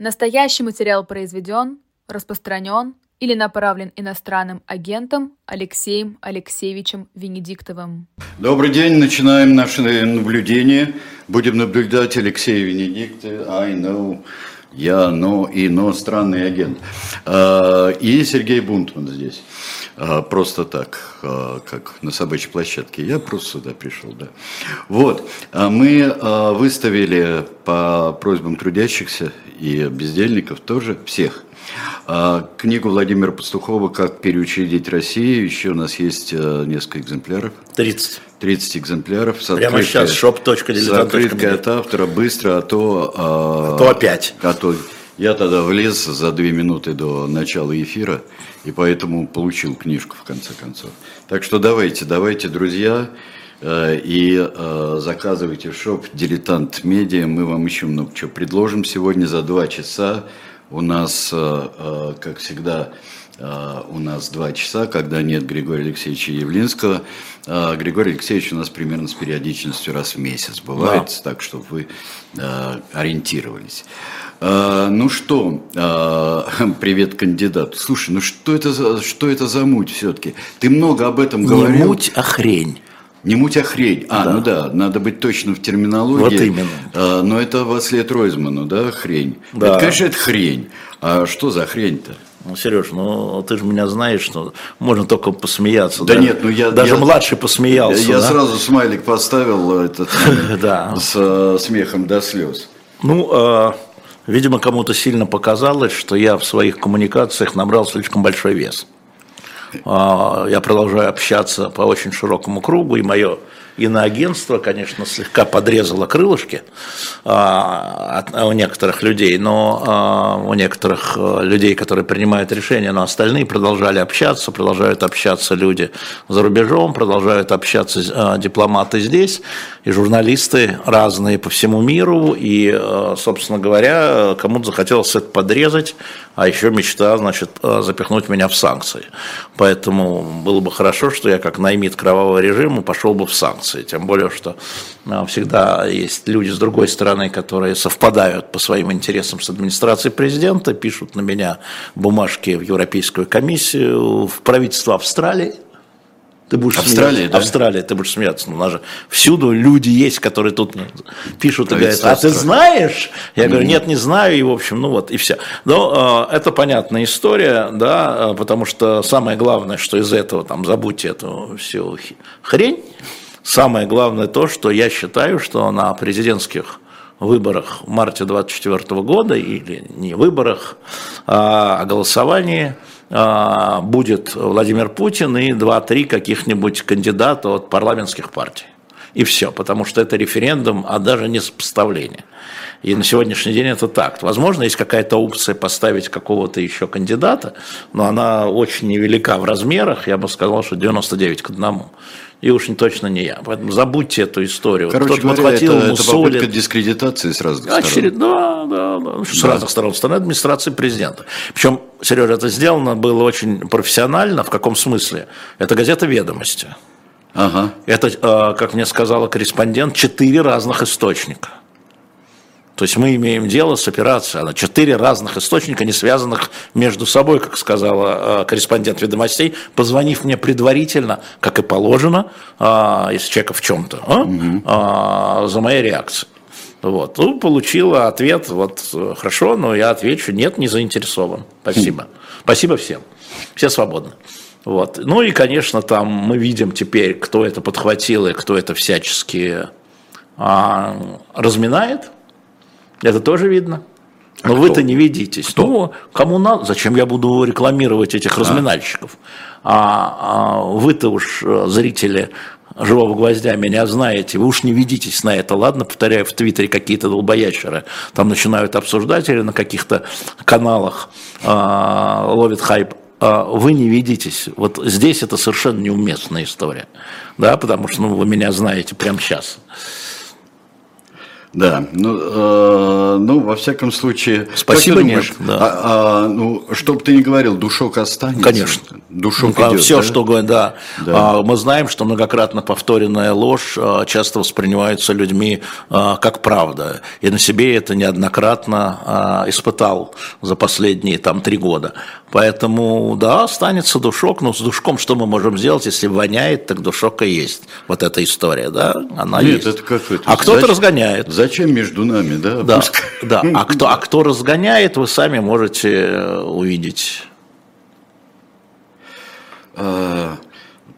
Настоящий материал произведен, распространен или направлен иностранным агентом Алексеем Алексеевичем Венедиктовым. Добрый день, начинаем наше наблюдение. Будем наблюдать Алексея Венедикта, I know, я, но и но странный агент. А, и Сергей Бунтман здесь. А, просто так, а, как на собачьей площадке. Я просто сюда пришел, да. Вот, мы выставили по просьбам трудящихся и бездельников тоже всех Книгу Владимира Пастухова «Как переучредить Россию». Еще у нас есть несколько экземпляров. 30. 30 экземпляров. С Прямо сейчас shop.diletant.media. С открыткой от автора, быстро, а то... А, а то опять. А то я тогда влез за две минуты до начала эфира, и поэтому получил книжку в конце концов. Так что давайте, давайте, друзья, э, и э, заказывайте в шоп «Дилетант Медиа». Мы вам еще много чего предложим сегодня за два часа. У нас, э, как всегда, у нас два часа, когда нет Григория Алексеевича Явлинского. Григорий Алексеевич у нас примерно с периодичностью раз в месяц бывает, да. так чтобы вы ориентировались. А, ну что, а, привет, кандидат. Слушай, ну что это за, что это за муть все-таки? Ты много об этом говорил. Не муть, а хрень. Не муть, а хрень. А, да. ну да, надо быть точно в терминологии. Вот именно. А, но это во след Ройзману, да, хрень. Да. Это, конечно, это хрень. А что за хрень-то? Ну, Сереж, ну ты же меня знаешь, что можно только посмеяться. Да, да? нет, ну я... Даже я, младший посмеялся. Я, да? сразу смайлик поставил этот, да. с э, смехом до слез. Ну, Видимо, кому-то сильно показалось, что я в своих коммуникациях набрал слишком большой вес. А, я продолжаю общаться по очень широкому кругу, и мое иноагентство, конечно, слегка подрезало крылышки а, у некоторых людей, но а, у некоторых э, людей, которые принимают решения, но остальные продолжали общаться, продолжают общаться люди за рубежом, продолжают общаться э, дипломаты здесь, и журналисты разные по всему миру, и, э, собственно говоря, кому-то захотелось это подрезать, а еще мечта, значит, запихнуть меня в санкции. Поэтому было бы хорошо, что я как наймит кровавого режима пошел бы в санкции санкции, тем более, что а, всегда есть люди с другой стороны, которые совпадают по своим интересам с администрацией президента, пишут на меня бумажки в Европейскую комиссию, в правительство Австралии, ты будешь Австралия, смеяться. Да? Австралия, ты будешь смеяться. Ну, у нас же всюду люди есть, которые тут пишут и говорят, а ты знаешь? Я mm-hmm. говорю, нет, не знаю, и в общем, ну вот, и все. Но э, это понятная история, да, потому что самое главное, что из этого, там, забудьте эту всю хрень, Самое главное то, что я считаю, что на президентских выборах в марте 2024 года, или не выборах, а голосовании, а, будет Владимир Путин и 2-3 каких-нибудь кандидата от парламентских партий. И все, потому что это референдум, а даже не сопоставление. И на сегодняшний день это так. Возможно, есть какая-то опция поставить какого-то еще кандидата, но она очень невелика в размерах, я бы сказал, что 99 к 1 и уж не точно не я. Поэтому забудьте эту историю. Короче говоря, подхватил, это, это попытка дискредитации с разных Очеред... сторон. Да, да, да. С да. разных сторон. Стороны администрации президента. Причем, Сережа, это сделано было очень профессионально. В каком смысле? Это газета «Ведомости». Ага. Это, а, как мне сказала корреспондент, четыре разных источника. То есть мы имеем дело с операцией на четыре разных источника, не связанных между собой, как сказала э, корреспондент ведомостей, позвонив мне предварительно, как и положено, э, если человека в чем-то, угу. за моей реакцией. Вот. Ну, получила ответ, вот, хорошо, но я отвечу, нет, не заинтересован. Спасибо. Спасибо всем. Все свободны. Вот. Ну и, конечно, там мы видим теперь, кто это подхватил и кто это всячески а, разминает. Это тоже видно. А Но а вы-то не видитесь. Кто? Ну, кому надо, зачем я буду рекламировать этих а. разминальщиков? А, а вы-то уж, э, зрители живого гвоздя, меня знаете, вы уж не ведитесь на это, ладно, повторяю, в Твиттере какие-то долбоящеры там начинают обсуждать или на каких-то каналах а, ловят хайп, вы не видитесь. Вот здесь это совершенно неуместная история, да, потому что ну, вы меня знаете прямо сейчас. Да, ну, э, ну, во всяком случае... Спасибо, думаешь, нет. Да. А, а, ну, что бы ты ни говорил, душок останется. Конечно. Душок ну, идет, Все, да? что говорят, да. да. А, мы знаем, что многократно повторенная ложь а, часто воспринимается людьми а, как правда. И на себе это неоднократно а, испытал за последние там три года. Поэтому, да, останется душок. Но с душком что мы можем сделать, если воняет, так душок и есть. Вот эта история, да, она Нет, есть. это какой-то... А кто-то разгоняет. Зачем между нами, да? Да, да. А кто, а кто разгоняет, вы сами можете э, увидеть. А,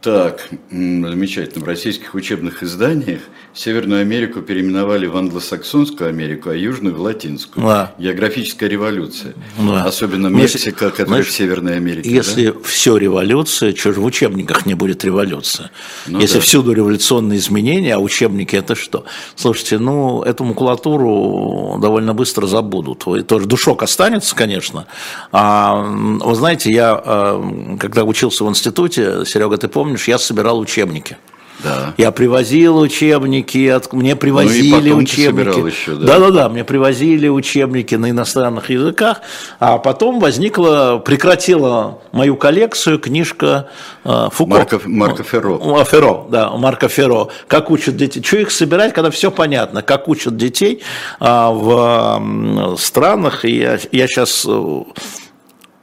так, замечательно. В российских учебных изданиях Северную Америку переименовали в англосаксонскую Америку, а Южную в латинскую. Да. Географическая революция. Да. Особенно Мексика, если, которая знаешь, в Северной Америке. Если да? все революция, что же в учебниках не будет революция? Ну, если да. всюду революционные изменения, а учебники это что? Слушайте, ну, эту макулатуру довольно быстро забудут. Тоже душок останется, конечно. А, вы знаете, я, а, когда учился в институте, Серега, ты помнишь, я собирал учебники. Да. Я привозил учебники, от, мне привозили ну, учебники. Еще, да? да, да, да, мне привозили учебники на иностранных языках, а потом возникла, прекратила мою коллекцию книжка э, Фуко. Марко, Марко Ферро. Ферро, да, Марко Ферро. Как учат детей. Что их собирать, когда все понятно, как учат детей а, в странах. И я, я сейчас э,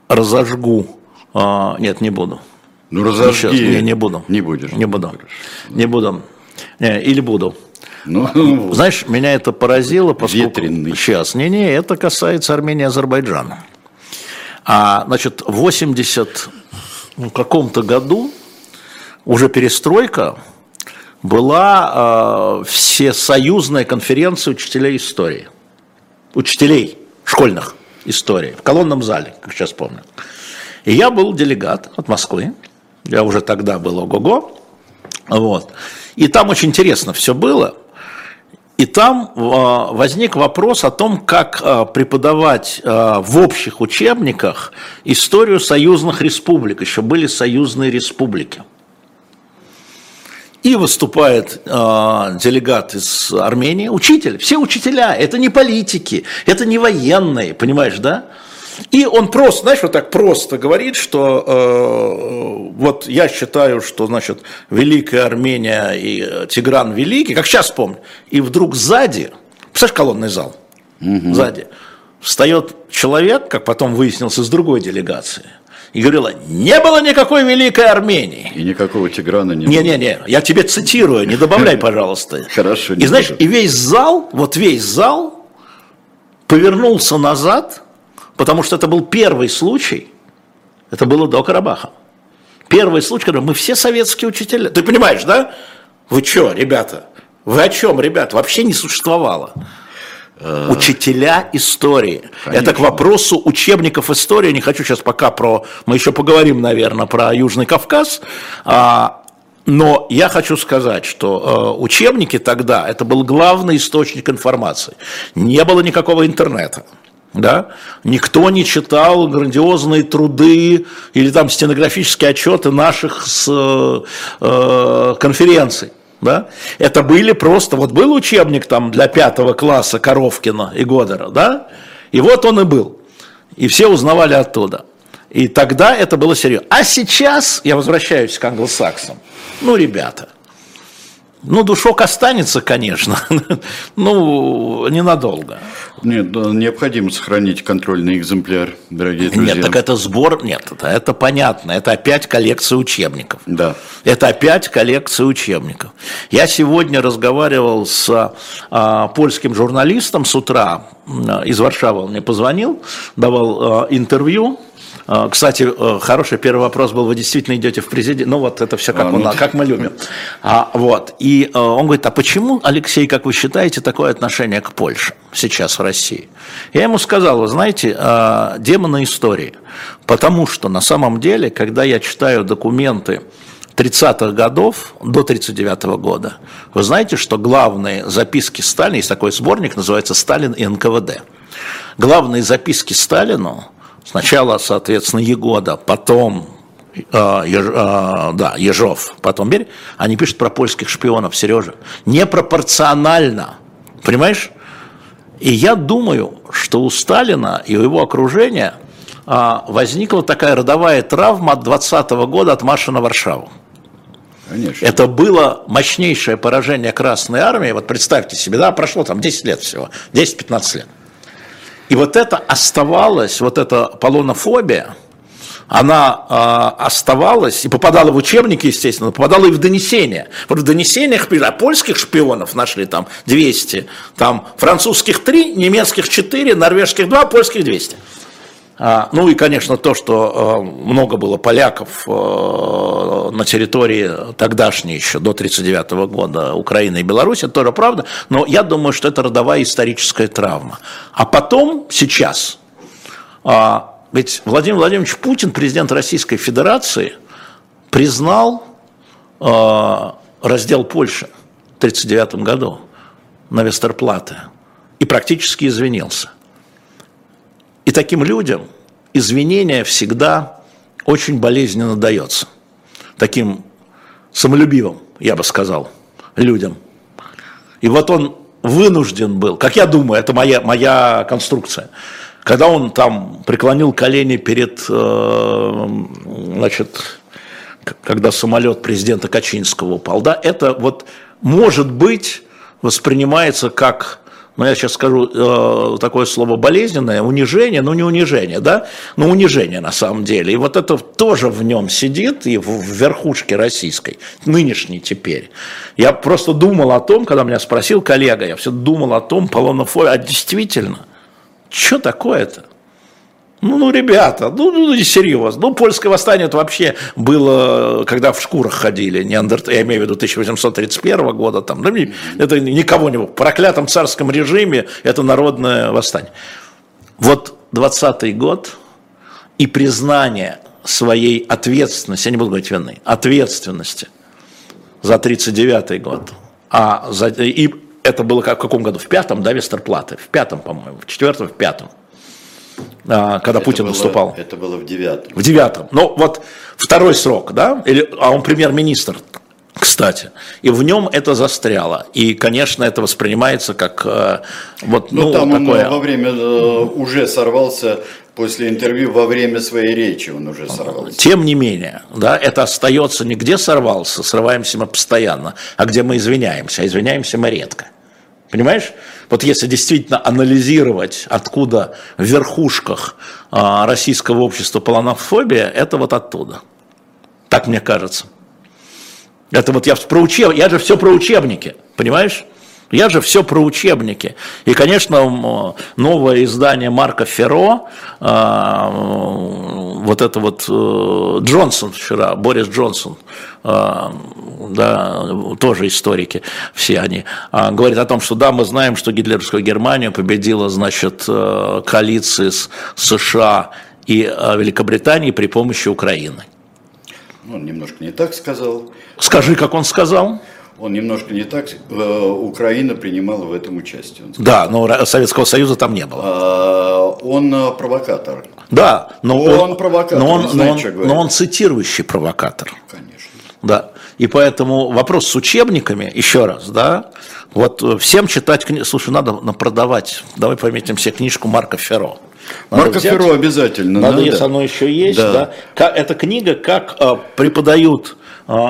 разожгу. А, нет, не буду. Ну, разожги. Сейчас, не, не буду. Не будешь. Не буду. Хорошо. Не буду. Не, или буду. Ну, Знаешь, меня это поразило, поскольку... Ветреный. Сейчас. Не-не, это касается Армении и Азербайджана. А, значит, в 80 ну, каком-то году уже перестройка была э, всесоюзная конференция учителей истории. Учителей школьных истории в колонном зале, как сейчас помню. И я был делегат от Москвы. Я уже тогда был ого-го. Вот. И там очень интересно все было. И там а, возник вопрос о том, как а, преподавать а, в общих учебниках историю союзных республик. Еще были союзные республики. И выступает делегат из Армении, учитель, все учителя, это не политики, это не военные, понимаешь, да? И он просто, знаешь, вот так просто говорит, что э, вот я считаю, что, значит, Великая Армения и Тигран Великий, как сейчас помню, и вдруг сзади, представляешь, колонный зал, угу. сзади, встает человек, как потом выяснилось, из другой делегации, и говорила, не было никакой Великой Армении. И никакого Тиграна не было. Не-не-не, я тебе цитирую, не добавляй, пожалуйста. Хорошо. И знаешь, и весь зал, вот весь зал повернулся назад – Потому что это был первый случай, это было до Карабаха. Первый случай, когда мы все советские учителя. Ты понимаешь, да? Вы что, ребята? Вы о чем, ребят? Вообще не существовало. Э, Учителя истории. Конечно. Это к вопросу учебников истории. Не хочу сейчас пока про... Мы еще поговорим, наверное, про Южный Кавказ. А, но я хочу сказать, что э, учебники тогда это был главный источник информации. Не было никакого интернета. Да? Никто не читал грандиозные труды или там стенографические отчеты наших с, э, конференций. Да? Это были просто, вот был учебник там для пятого класса Коровкина и Годера, да? и вот он и был. И все узнавали оттуда. И тогда это было серьезно. А сейчас, я возвращаюсь к англосаксам, ну, ребята, ну, душок останется, конечно, ну, ненадолго. Нет, необходимо сохранить контрольный экземпляр, дорогие друзья. Нет, так это сбор, нет, это, это понятно, это опять коллекция учебников. Да. Это опять коллекция учебников. Я сегодня разговаривал с а, польским журналистом с утра, из Варшавы он мне позвонил, давал а, интервью, кстати, э, хороший первый вопрос был, вы действительно идете в президент? Ну вот это все как, а, ну, как мы любим. А, вот. И э, он говорит, а почему, Алексей, как вы считаете, такое отношение к Польше сейчас в России? Я ему сказал, вы знаете, э, демоны истории. Потому что на самом деле, когда я читаю документы 30-х годов до 39 -го года. Вы знаете, что главные записки Сталина, есть такой сборник, называется «Сталин и НКВД». Главные записки Сталину Сначала, соответственно, Егода, потом э, Еж, э, да, Ежов, потом Берь, они пишут про польских шпионов, Сережа. Непропорционально. Понимаешь? И я думаю, что у Сталина и у его окружения а, возникла такая родовая травма от 20 года от марша на Варшаву. Конечно. Это было мощнейшее поражение Красной Армии. Вот представьте себе, да, прошло там 10 лет всего, 10-15 лет. И вот это оставалось, вот эта полонофобия, она э, оставалась и попадала в учебники, естественно, попадала и в донесения. Вот в донесениях а польских шпионов нашли там 200, там французских 3, немецких 4, норвежских 2, польских 200. А, ну и, конечно, то, что э, много было поляков э, на территории тогдашней еще, до 1939 года, Украины и Беларуси, это тоже правда, но я думаю, что это родовая историческая травма. А потом, сейчас, а, ведь Владимир Владимирович Путин, президент Российской Федерации, признал э, раздел Польши в 1939 году на Вестерплате и практически извинился. И таким людям извинение всегда очень болезненно дается. Таким самолюбивым, я бы сказал, людям. И вот он вынужден был, как я думаю, это моя, моя конструкция, когда он там преклонил колени перед, э, значит, когда самолет президента Качинского упал, да, это вот может быть воспринимается как но я сейчас скажу э, такое слово болезненное, унижение, ну не унижение, да, но унижение на самом деле. И вот это тоже в нем сидит, и в, в верхушке российской, нынешней теперь. Я просто думал о том, когда меня спросил коллега, я все думал о том, полонофобия, а действительно, что такое-то? Ну, ну, ребята, ну, ну, не серьезно. Ну, польское восстание это вообще было, когда в шкурах ходили, неандерт... я имею в виду 1831 года, там, да, это никого не. В проклятом царском режиме это народное восстание. Вот 20-й год и признание своей ответственности, я не буду говорить вины, ответственности за 39-й год, а за, и это было как, в каком году? В пятом, да, Вестерплаты? В пятом, по-моему, в четвертом, в пятом. А, когда это Путин было, выступал. Это было в девятом. В девятом. Ну, вот второй срок, да? Или, а он премьер-министр, кстати. И в нем это застряло. И, конечно, это воспринимается как э, вот, ну, ну там такое... он во время э, уже сорвался после интервью во время своей речи он уже сорвался. Тем не менее, да, это остается не где сорвался, срываемся мы постоянно, а где мы извиняемся, а извиняемся мы редко. Понимаешь? Вот если действительно анализировать, откуда в верхушках а, российского общества полонофобия, это вот оттуда. Так мне кажется. Это вот я про учеб... я же все про учебники, понимаешь? Я же все про учебники. И, конечно, новое издание Марка Ферро, а, вот это вот э, Джонсон вчера, Борис Джонсон, а, да, тоже историки, все они, а, говорит о том, что да, мы знаем, что гитлеровская Германия победила, значит, э, коалиции с США и э, Великобританией при помощи Украины. Ну, он немножко не так сказал. Скажи, как он сказал. Он немножко не так. Э, Украина принимала в этом участие. Да, но Советского Союза там не было. А, он э, провокатор. Да, но он, он провокатор. Но он, знает, но, он, но он цитирующий провокатор. Конечно. Да. И поэтому вопрос с учебниками, еще раз, да, вот э, всем читать книгу, слушай, надо продавать, давай пометим все книжку Марка Ферро. Надо Марко взять, Ферро обязательно. Надо, надо, если оно еще есть, да. да. Эта книга, как преподают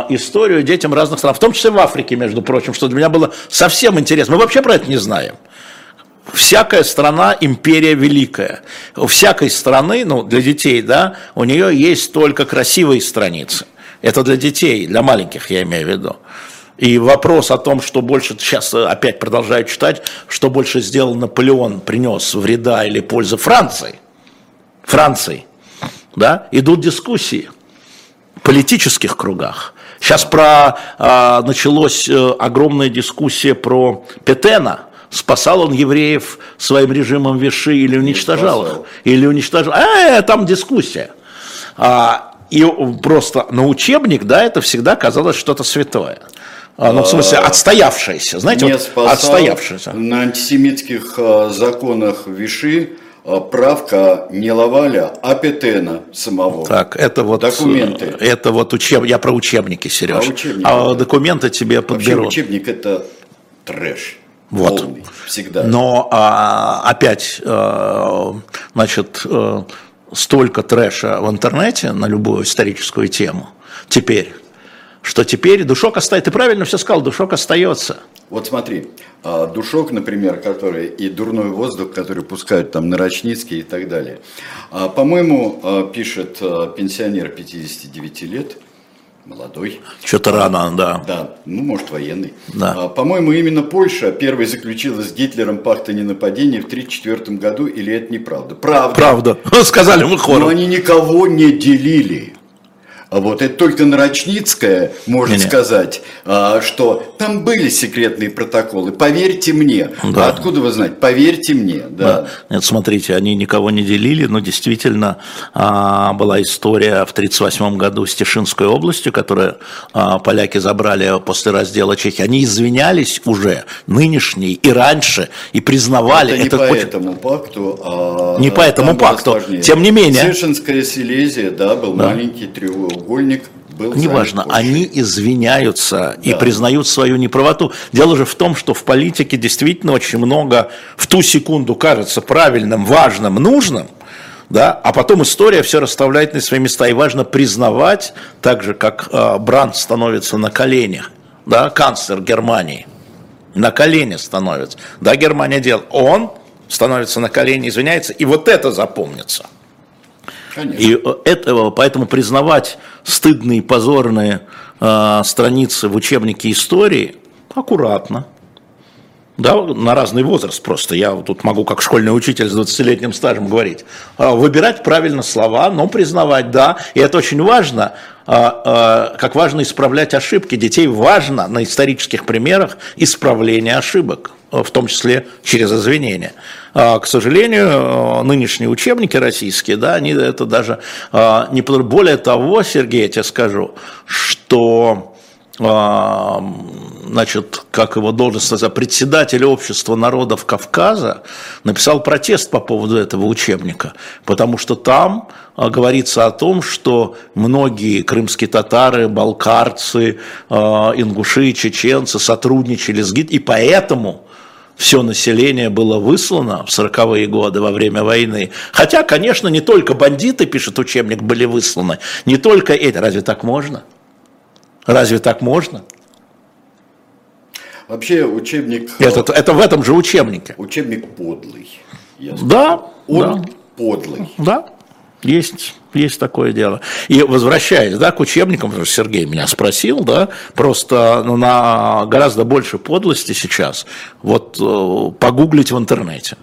историю детям разных стран, в том числе в Африке, между прочим, что для меня было совсем интересно. Мы вообще про это не знаем. Всякая страна империя великая. У всякой страны, ну, для детей, да, у нее есть только красивые страницы. Это для детей, для маленьких, я имею в виду. И вопрос о том, что больше, сейчас опять продолжаю читать, что больше сделал Наполеон, принес вреда или пользы Франции. Франции. Да, идут дискуссии политических кругах. Сейчас про, а, началась э, огромная дискуссия про Петена. Спасал он евреев своим режимом Виши или уничтожал их? Или уничтожал? А, там дискуссия. А, и просто на учебник, да, это всегда казалось что-то святое. А, ну, в смысле, а, отстоявшееся, знаете, не вот, отстоявшееся. На антисемитских законах Виши правка не Лаваля, а Петена самого. Так, это вот документы. Это вот учеб, я про учебники, Сереж. А, учебники, а документы тебе подберут. Вообще учебник это трэш. Вот. Полный, всегда. Но а, опять, а, значит, а, столько трэша в интернете на любую историческую тему теперь, что теперь душок остается. Ты правильно все сказал, душок остается. Вот смотри, душок, например, который и дурной воздух, который пускают там на Рочницкий и так далее. По-моему, пишет пенсионер 59 лет, молодой. Что-то рано, да. Да, ну, может, военный. Да. А, по-моему, именно Польша первой заключила с Гитлером пакт о ненападении в 1934 году, или это неправда? Правда. Правда, сказали мы хором. Но они никого не делили. А вот это только Нарочницкая может не, не. сказать, а, что там были секретные протоколы. Поверьте мне. Да. А откуда вы знаете? Поверьте мне. Да. Да. Нет, смотрите, они никого не делили, но действительно а, была история в 1938 году с Тишинской областью, которую поляки забрали после раздела Чехии. Они извинялись уже нынешние и раньше и признавали. Это, это не по очень... этому пакту. А не по этому пакту. Тем не менее. Тишинская Силезия, да, был да. маленький треугольник треугольник был Неважно, они извиняются да. и признают свою неправоту. Дело же в том, что в политике действительно очень много в ту секунду кажется правильным, важным, нужным, да, а потом история все расставляет на свои места. И важно признавать, так же как э, Бранд становится на коленях, да, канцлер Германии, на колени становится. Да, Германия делает. Он становится на колени, извиняется, и вот это запомнится – Конечно. И этого, поэтому признавать стыдные, позорные э, страницы в учебнике истории аккуратно. Да, на разный возраст просто. Я тут могу как школьный учитель с 20-летним стажем говорить. А, выбирать правильно слова, но признавать, да. И это очень важно, а, как важно исправлять ошибки. Детей важно на исторических примерах исправление ошибок в том числе через извинения. А, к сожалению, нынешние учебники российские, да, они это даже а, не более того, Сергей, я тебе скажу, что а, значит, как его должность, председатель общества народов Кавказа написал протест по поводу этого учебника, потому что там говорится о том, что многие крымские татары, балкарцы, ингуши, чеченцы сотрудничали с ГИД, и поэтому все население было выслано в 40-е годы во время войны. Хотя, конечно, не только бандиты, пишет учебник, были высланы, не только эти. Разве так можно? Разве так можно? Вообще учебник... Это, это в этом же учебнике. Учебник подлый. Да. Он да. подлый. Да. Есть, есть такое дело. И возвращаясь да, к учебникам, потому что Сергей меня спросил, да, просто на гораздо больше подлости сейчас, вот э, погуглить в интернете.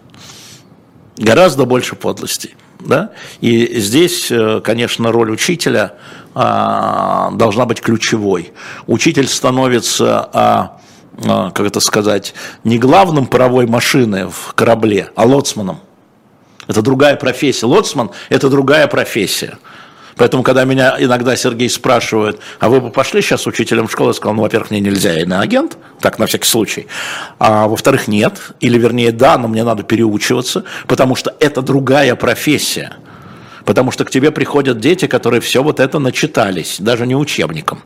Гораздо больше подлостей. Да? И здесь, э, конечно, роль учителя должна быть ключевой. Учитель становится, а, а, как это сказать, не главным паровой машины в корабле, а лоцманом. Это другая профессия. Лоцман – это другая профессия. Поэтому, когда меня иногда Сергей спрашивает, а вы бы пошли сейчас учителем в школу, я сказал, ну, во-первых, мне нельзя, я иноагент, так, на всякий случай. А во-вторых, нет, или вернее, да, но мне надо переучиваться, потому что это другая профессия. Потому что к тебе приходят дети, которые все вот это начитались, даже не учебником.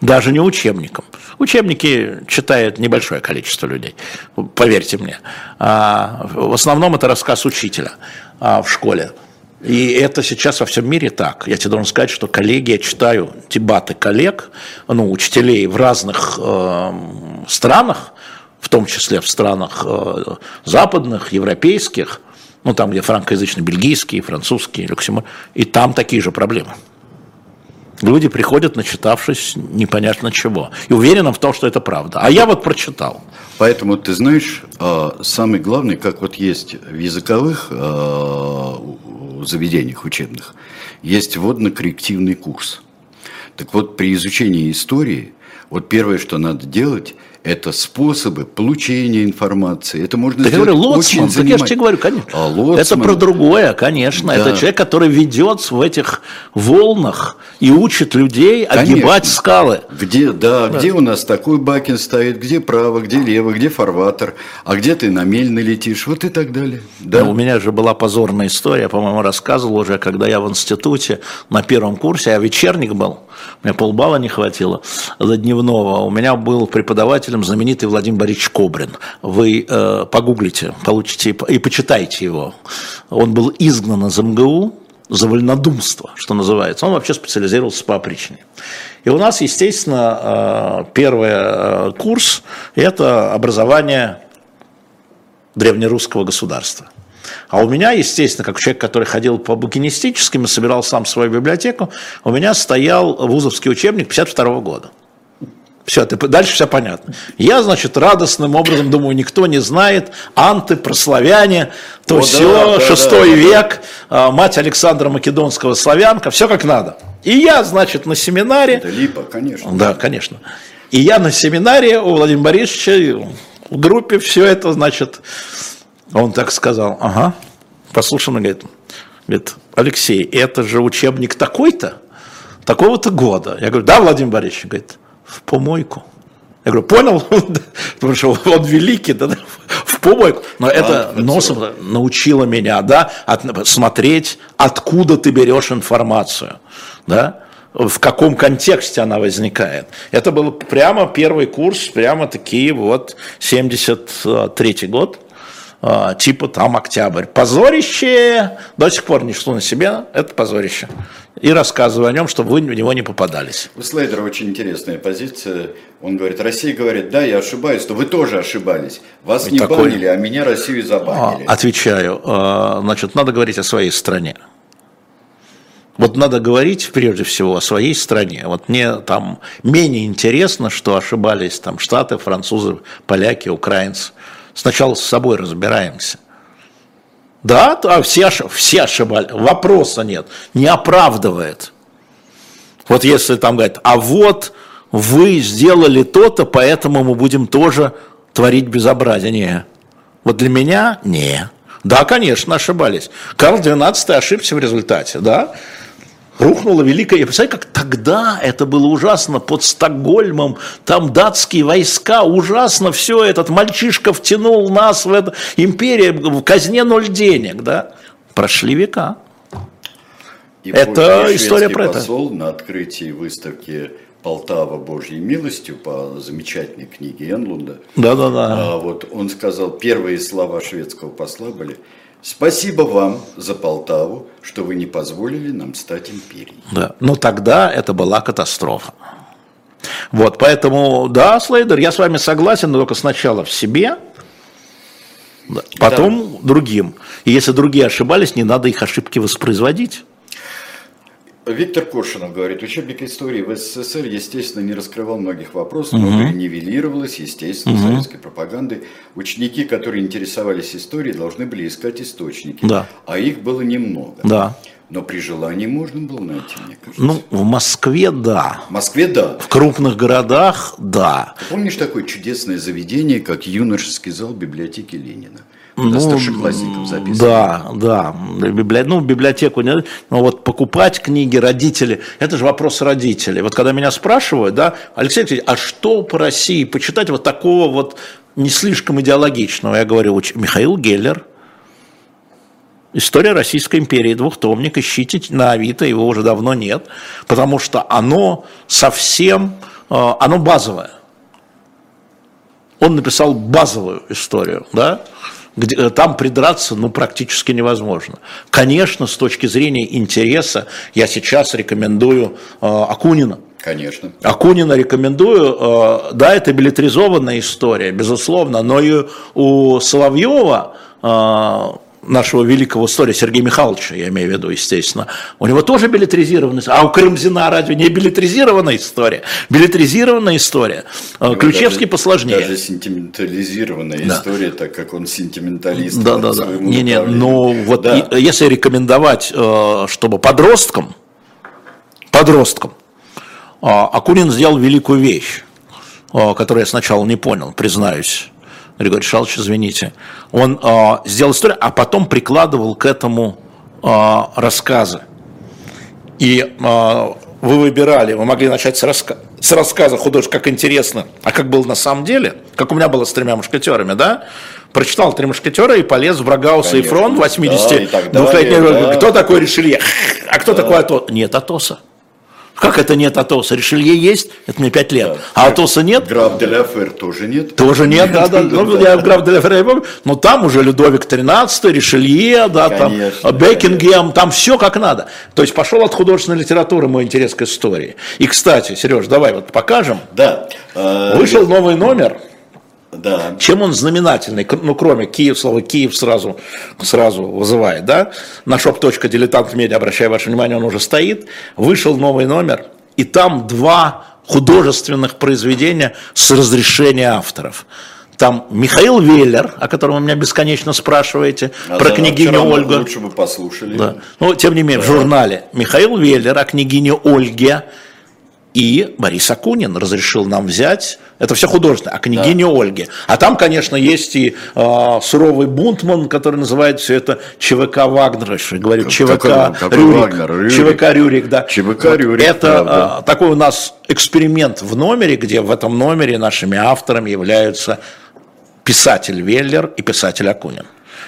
Даже не учебником. Учебники читает небольшое количество людей, поверьте мне. А, в основном это рассказ учителя а, в школе. И это сейчас во всем мире так. Я тебе должен сказать, что коллеги, я читаю дебаты коллег, ну, учителей в разных э, странах, в том числе в странах э, западных, европейских, ну, там, где франкоязычные, бельгийские, французские, люксембург, и там такие же проблемы. Люди приходят, начитавшись непонятно чего, и уверенным в том, что это правда. А я вот прочитал. Поэтому, ты знаешь, а, самый главный, как вот есть в языковых а, заведениях учебных, есть вводно-коррективный курс. Так вот, при изучении истории, вот первое, что надо делать, это способы получения информации. Это можно так сделать говорю, лоцман, очень так я же тебе говорю, конечно. А лоцман, это про другое, конечно. Да. Это человек, который ведет в этих волнах и учит людей конечно. огибать скалы. Где, да, да, где у нас такой бакин стоит, где право, где лево, где фарватер, а где ты на мель налетишь, вот и так далее. Да. Ну, у меня же была позорная история, я, по-моему, рассказывал уже, когда я в институте на первом курсе, я вечерник был, мне полбала не хватило за дневного, у меня был преподаватель руководителем знаменитый Владимир Борисович Кобрин. Вы э, погуглите, получите и почитайте его. Он был изгнан из МГУ, за вольнодумство, что называется. Он вообще специализировался по опричнине. И у нас, естественно, э, первый э, курс – это образование древнерусского государства. А у меня, естественно, как человек, который ходил по букинистическим и собирал сам свою библиотеку, у меня стоял вузовский учебник 52 года. Все, ты, дальше все понятно. Я, значит, радостным образом думаю, никто не знает, анты, прославяне, то О, все, да, шестой да, век, да. мать Александра Македонского, славянка, все как надо. И я, значит, на семинаре... Это липа, конечно. Да, конечно. И я на семинаре у Владимира Борисовича, в группе все это, значит, он так сказал, ага, послушай, он говорит, говорит, Алексей, это же учебник такой-то, такого-то года. Я говорю, да, Владимир Борисович, говорит, в помойку. Я говорю, понял? Потому что он великий, да, в помойку. Но это носом научило меня, да, от, смотреть, откуда ты берешь информацию, да, в каком контексте она возникает. Это был прямо первый курс, прямо такие вот 73 год, а, типа там октябрь. Позорище, до сих пор не шло на себя, это позорище и рассказываю о нем, чтобы вы в него не попадались. У Слейдера очень интересная позиция. Он говорит, Россия говорит, да, я ошибаюсь, но вы тоже ошибались. Вас и не такой... банили, а меня Россию забанили. А, отвечаю. А, значит, надо говорить о своей стране. Вот надо говорить прежде всего о своей стране. Вот мне там менее интересно, что ошибались там Штаты, французы, поляки, украинцы. Сначала с собой разбираемся. Да, а все, все ошибались, вопроса нет, не оправдывает. Вот если там говорят, а вот вы сделали то-то, поэтому мы будем тоже творить безобразие. Не. Вот для меня не. Да, конечно, ошибались. Карл XII ошибся в результате, да рухнула великая... Я представляю, как тогда это было ужасно, под Стокгольмом, там датские войска, ужасно все, этот мальчишка втянул нас в эту империю, в казне ноль денег, да? Прошли века. И это история про это. посол на открытии выставки Полтава Божьей милостью по замечательной книге Энлунда. Да, да, да. А вот он сказал, первые слова шведского посла были – Спасибо вам за Полтаву, что вы не позволили нам стать империей. Да, но тогда это была катастрофа. Вот, поэтому, да, Слейдер, я с вами согласен, но только сначала в себе, потом да. другим. И если другие ошибались, не надо их ошибки воспроизводить. Виктор Коршунов говорит, учебник истории в СССР, естественно, не раскрывал многих вопросов, угу. много нивелировалось, естественно, угу. советской пропаганды. Ученики, которые интересовались историей, должны были искать источники, да. а их было немного. Да. Но при желании можно было найти, мне кажется. Ну, в Москве да. В Москве да. В крупных городах да. Ты помнишь такое чудесное заведение, как юношеский зал библиотеки Ленина? Ну, старшеклассников. Да, да. Библи... Ну, библиотеку не... Но вот покупать книги родители, это же вопрос родителей. Вот когда меня спрашивают, да, Алексей Алексеевич, а что по России почитать вот такого вот не слишком идеологичного? Я говорю, Михаил Геллер, История Российской империи, двухтомник, ищите на Авито, его уже давно нет, потому что оно совсем, э, оно базовое. Он написал базовую историю, да, где, э, там придраться ну, практически невозможно. Конечно, с точки зрения интереса я сейчас рекомендую э, Акунина. Конечно. Акунина рекомендую. Э, да, это билетризованная история, безусловно, но и у Соловьева э, нашего великого история Сергея Михайловича, я имею в виду, естественно, у него тоже билетризированная история. А у Карамзина разве не билетризированная история? Билетризированная история. Ну, Ключевский даже, посложнее. Даже сентиментализированная да. история, так как он сентименталист. Да, да, да. Не, не, но вот да. и, если рекомендовать, э, чтобы подросткам, подросткам, э, Акунин сделал великую вещь, э, которую я сначала не понял, признаюсь Григорий Шалович, извините, он э, сделал историю, а потом прикладывал к этому э, рассказы. И э, вы выбирали, вы могли начать с, раска с рассказа художника, как интересно, а как было на самом деле, как у меня было с тремя мушкетерами, да? Прочитал «Три мушкетера» и полез в Брагауса и фронт 82-летний. Да, Кто такой Ришелье? А кто да. такой Атос? Нет Атоса. Как это нет Атоса? Ришелье есть, это мне пять лет. Да. А Атоса нет? Граф де Ляфер тоже нет. Тоже нет, да, да. Ну, я граф де Ляфер, я помню. Но там уже Людовик XIII, Ришелье, да, там Бекингем, там все как надо. То есть пошел от художественной литературы мой интерес к истории. И, кстати, Сереж, давай вот покажем. Да. Вышел новый номер. Да. Чем он знаменательный? Ну, кроме Киев, слово Киев сразу, сразу вызывает, да? На shop.diletant.media, обращаю ваше внимание, он уже стоит. Вышел новый номер, и там два художественных произведения с разрешения авторов. Там Михаил Веллер, о котором вы меня бесконечно спрашиваете, а про княгиню Ольгу. Лучше бы послушали. Да. Но, тем не менее, да. в журнале Михаил Веллер о княгине Ольге и Борис Акунин разрешил нам взять, это все художественно, о княгине да. Ольге. А там, конечно, есть и э, суровый бунтман, который называет все это ЧВК Вагнер, говорит, ЧВК какой, Рюрик, Вагнер, Рюрик. ЧВК Рюрик, да. ЧВК вот Рюрик, Это э, такой у нас эксперимент в номере, где в этом номере нашими авторами являются писатель Веллер и писатель Акунин.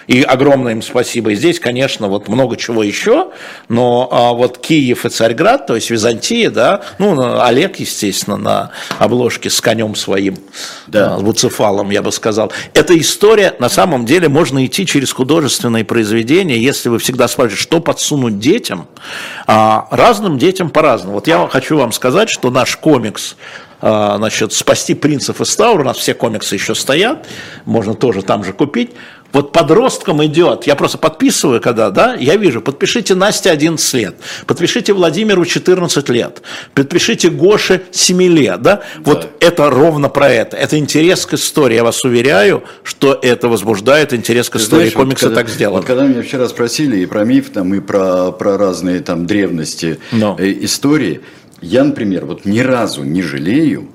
И огромное им спасибо. И здесь, конечно, вот много чего еще, но а, вот Киев и Царьград, то есть Византия, да, ну, Олег, естественно, на обложке с конем своим, да. а, буцефалом, я бы сказал. Эта история, на самом деле, можно идти через художественные произведения, если вы всегда спрашиваете, что подсунуть детям, а, разным детям по-разному. Вот я хочу вам сказать, что наш комикс а, значит, «Спасти принцев из Таура», у нас все комиксы еще стоят, можно тоже там же купить, вот подросткам идет, я просто подписываю, когда, да, я вижу, подпишите Насте 11 лет, подпишите Владимиру 14 лет, подпишите Гоше 7 лет, да, вот да. это ровно про это, это интерес к истории, я вас уверяю, что это возбуждает интерес к Ты истории, знаешь, комиксы вот когда, так сделаны. Вот когда меня вчера спросили и про миф, там, и про, про разные там древности Но. Э, истории, я, например, вот ни разу не жалею,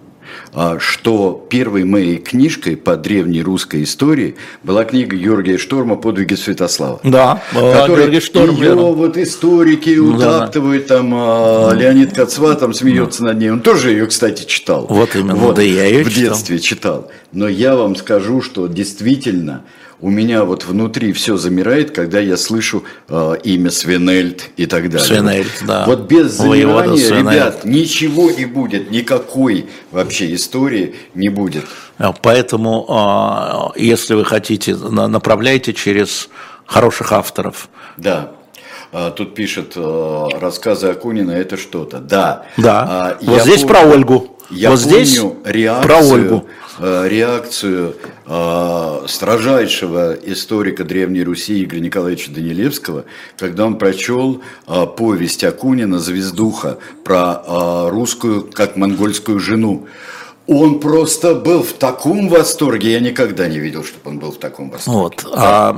что первой моей книжкой по древней русской истории была книга Георгия Шторма «Подвиги Святослава». Да, Георгий Шторм. Ее вот историки ну утаптывают, там а, Леонид Кацва там смеется над ней. Он тоже ее, кстати, читал. Вот именно, вот, да я ее В детстве читал. Но я вам скажу, что действительно у меня вот внутри все замирает, когда я слышу э, имя Свинельд и так далее. Свинельд, да. Вот без замирания, ребят, ничего не будет, никакой вообще истории не будет. А, поэтому, э, если вы хотите, направляйте через хороших авторов. Да. А, тут пишет э, рассказы Акунина это что-то. Да. Да. Вот здесь помню, про Ольгу. Я вот помню здесь реакцию, про Ольгу. Э, реакцию э, строжайшего историка Древней Руси Игоря Николаевича Данилевского, когда он прочел э, повесть Акунина «Звездуха» про русскую, как монгольскую жену. Он просто был в таком восторге, я никогда не видел, чтобы он был в таком восторге. Вот. А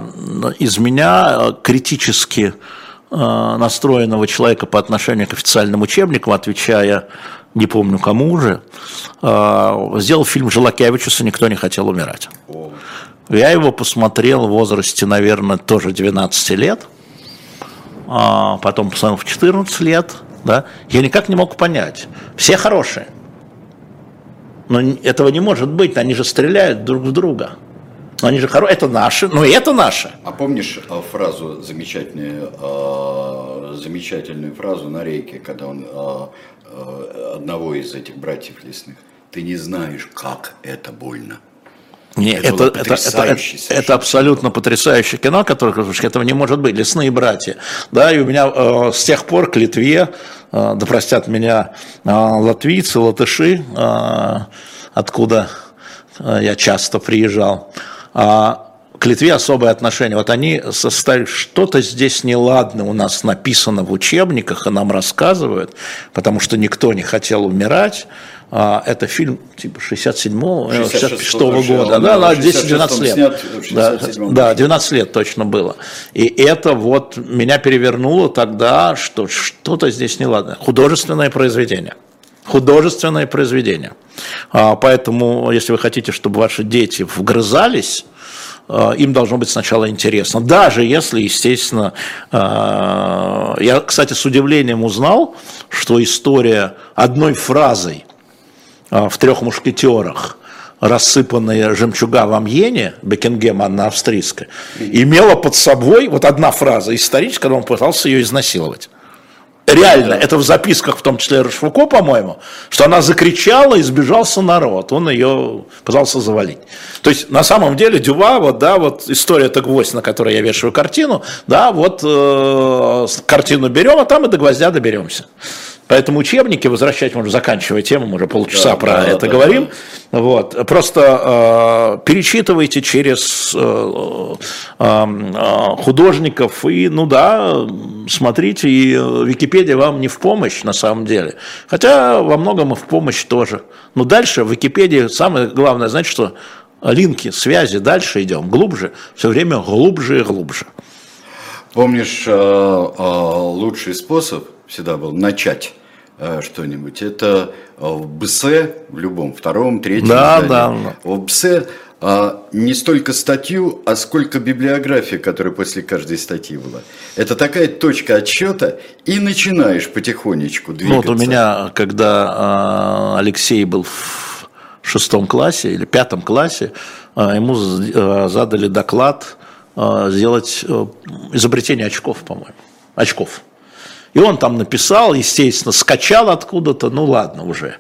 из меня критически настроенного человека по отношению к официальным учебникам, отвечая не помню кому уже, а, сделал фильм Желакевичуса «Никто не хотел умирать». Я его посмотрел в возрасте, наверное, тоже 12 лет, а потом посмотрел в 14 лет, да, я никак не мог понять. Все хорошие. Но этого не может быть, они же стреляют друг в друга. Но они же хорошие, это наши, но и это наши. А помнишь а, фразу замечательную, а, замечательную фразу на рейке, когда он Э, одного из этих братьев лесных. Ты не знаешь, как это больно. Нет, это, это, это, это, это абсолютно потрясающее кино, которое, этого не может быть, «Лесные братья». Да, и у меня э, с тех пор к Литве, э, да простят меня э, латвийцы, латыши, э, откуда э, я часто приезжал, э, к Литве особое отношение. Вот они составили, что-то здесь неладно у нас написано в учебниках, и нам рассказывают, потому что никто не хотел умирать. А, это фильм типа 67-го, 66-го э, года, да, да 10-12 лет. Снят, да, да, 12 лет точно было. И это вот меня перевернуло тогда, что что-то здесь неладно. Художественное произведение. Художественное произведение. А, поэтому, если вы хотите, чтобы ваши дети вгрызались, Э, им должно быть сначала интересно. Даже если, естественно, э, я, кстати, с удивлением узнал, что история одной фразой в трех мушкетерах рассыпанная жемчуга в Амьене, Бекингем, Анна Австрийская, имела под собой вот одна фраза историческая, он пытался ее изнасиловать. Реально, это в записках, в том числе Рашфуко, по-моему, что она закричала и сбежался народ, он ее пытался завалить. То есть, на самом деле, Дюва, вот, да, вот история это гвоздь, на которой я вешаю картину, да, вот э, картину берем, а там и до гвоздя доберемся. Поэтому учебники возвращать, можно заканчивая тему, мы уже полчаса да, про да, это да, говорим. Да. Вот. Просто э, перечитывайте через э, э, художников и, ну да, смотрите, и Википедия вам не в помощь на самом деле. Хотя во многом и в помощь тоже. Но дальше в Википедии самое главное, знаете что, линки, связи, дальше идем, глубже, все время глубже и глубже. Помнишь, э, э, лучший способ всегда был начать э, что-нибудь. Это э, в БС, в любом, втором, третьем да, издании. Да, В БС а, не столько статью, а сколько библиография, которая после каждой статьи была. Это такая точка отсчета, и начинаешь потихонечку двигаться. Ну, вот у меня, когда Алексей был в шестом классе или пятом классе, ему задали доклад сделать изобретение очков, по-моему. Очков. И он там написал, естественно, скачал откуда-то, ну ладно уже.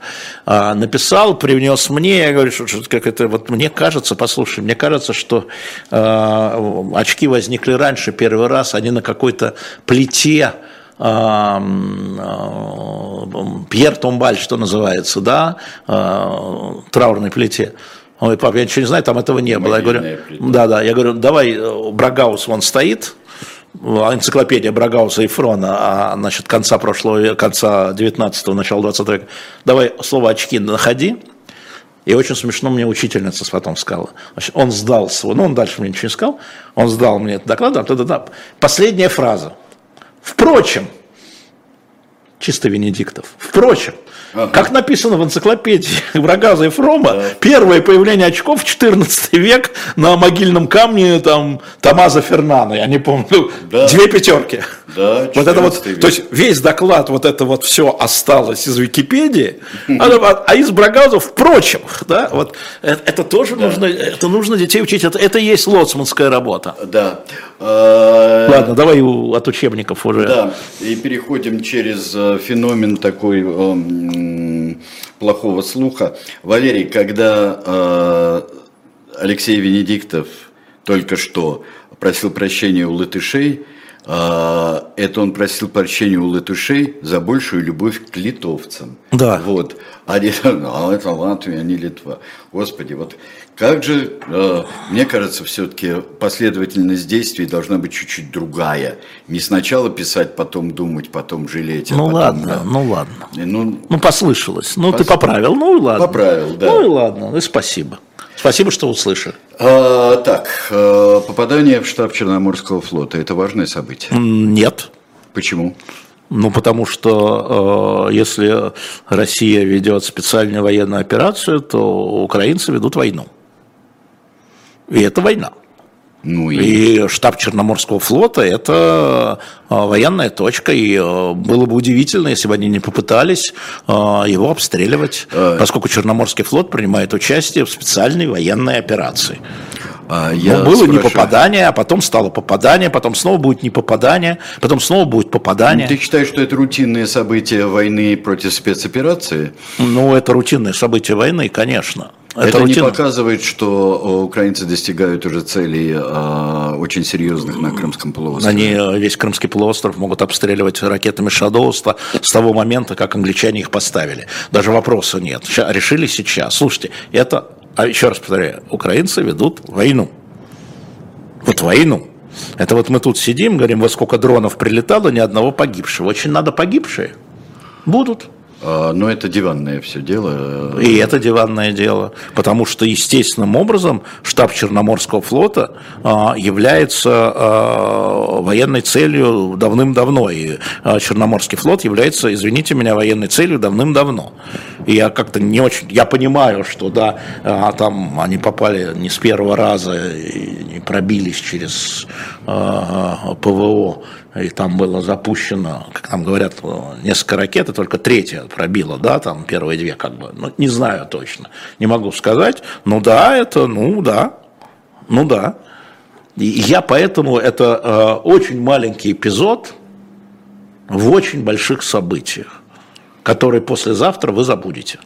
А, написал, привнес мне, я говорю, что, что как это, вот мне кажется, послушай, мне кажется, что а, очки возникли раньше, первый раз, они на какой-то плите, а, Пьер Томбаль, что называется, да, траурной плите. Он говорит, пап, я ничего не знаю, там этого не было. Я говорю, да, да, я говорю, давай, э, Брагаус вон стоит, энциклопедия Брагауса и Фрона, а, значит, конца прошлого, конца 19-го, начала 20 века. Давай слово очки находи. И очень смешно мне учительница потом сказала. Значит, он сдал свой, ну он дальше мне ничего не сказал, он сдал мне этот доклад, да, да, да. Последняя фраза. Впрочем, чисто Венедиктов. Впрочем, Ага. Как написано в энциклопедии Брагаза и Фрома, да. первое появление очков в 14 век на могильном камне там Тамаза Фернана, я не помню, да. две пятерки. Да, вот это вот, век. то есть весь доклад, вот это вот все осталось из Википедии, а, а из Брагаза, впрочем, да, вот это, это тоже да. нужно, это нужно детей учить, это, это и есть лоцманская работа. Да. А, Ладно, давай от учебников уже. Да, и переходим через э, феномен такой плохого слуха. Валерий, когда э, Алексей Венедиктов только что просил прощения у латышей, э, это он просил прощения у латышей за большую любовь к литовцам. Да. Вот. А, а это Латвия, а не Литва. Господи, вот как же, э, мне кажется, все-таки последовательность действий должна быть чуть-чуть другая. Не сначала писать, потом думать, потом жалеть. А ну потом, ладно, да. ну ладно. Ну, ну послышалось. Ну Пос... ты поправил, ну и ладно. Поправил, да. Ну и ладно, ну и спасибо. Спасибо, что услышали. А, так, э, попадание в штаб Черноморского флота – это важное событие? Нет. Почему? Ну, потому что э, если Россия ведет специальную военную операцию, то украинцы ведут войну. И это война. Ну и... и штаб Черноморского флота – это а, военная точка, и а, было бы удивительно, если бы они не попытались а, его обстреливать, поскольку Черноморский флот принимает участие в специальной военной операции. А, я было спрашиваю... не попадание, а потом стало попадание, потом снова будет не попадание, потом снова будет попадание. Ты считаешь, что это рутинные события войны против спецоперации? Ну, это рутинные события войны, конечно. Это, это не показывает, что украинцы достигают уже целей э, очень серьезных на Крымском полуострове. Они э, весь Крымский полуостров могут обстреливать ракетами Шадоуста с того момента, как англичане их поставили. Даже вопроса нет. Решили сейчас. Слушайте, это, а еще раз повторяю, украинцы ведут войну. Вот войну. Это вот мы тут сидим, говорим, во сколько дронов прилетало, ни одного погибшего. Очень надо погибшие. Будут. А, но это диванное все дело. И это диванное дело, потому что естественным образом штаб Черноморского флота а, является а, военной целью давным-давно. И Черноморский флот является, извините меня, военной целью давным-давно. И я как-то не очень, я понимаю, что да, там они попали не с первого раза и не пробились через ПВО и там было запущено, как там говорят, несколько ракет, и только третья пробила, да, там первые две как бы, ну, не знаю точно, не могу сказать, ну да, это, ну да, ну да. И я поэтому, это э, очень маленький эпизод, в очень больших событиях, которые послезавтра вы забудете.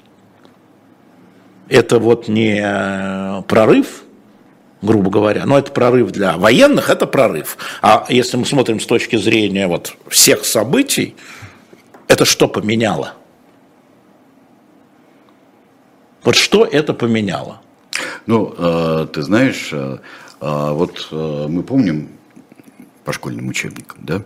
Это вот не э, прорыв, грубо говоря, но это прорыв для военных, это прорыв. А если мы смотрим с точки зрения вот всех событий, это что поменяло? Вот что это поменяло? Ну, э, ты знаешь, э, вот мы помним по школьным учебникам, да,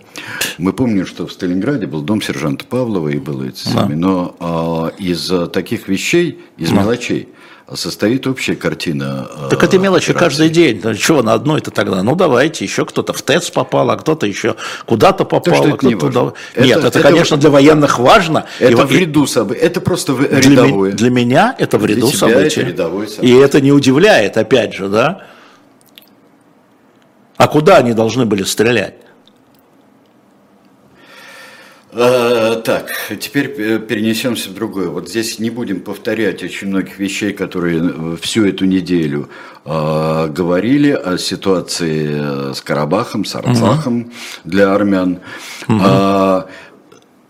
мы помним, что в Сталинграде был дом сержанта Павлова и было это самое, но а, из таких вещей, из да. мелочей, состоит общая картина. Так это мелочи операции. каждый день. Ну, чего на одной это тогда? Ну давайте, еще кто-то в ТЭЦ попал, а кто-то еще куда-то попал, а кто-то туда. Это, Нет, это, это, конечно, для военных важно. Это и, в ряду событий. Это просто рядовое. Для, для меня это в ряду событий. Это. И это не удивляет, опять же, да? А куда они должны были стрелять? А, так, теперь перенесемся в другое. Вот здесь не будем повторять очень многих вещей, которые э, всю эту неделю э, говорили о ситуации э, с Карабахом, с Арцахом угу. для армян. Угу. А,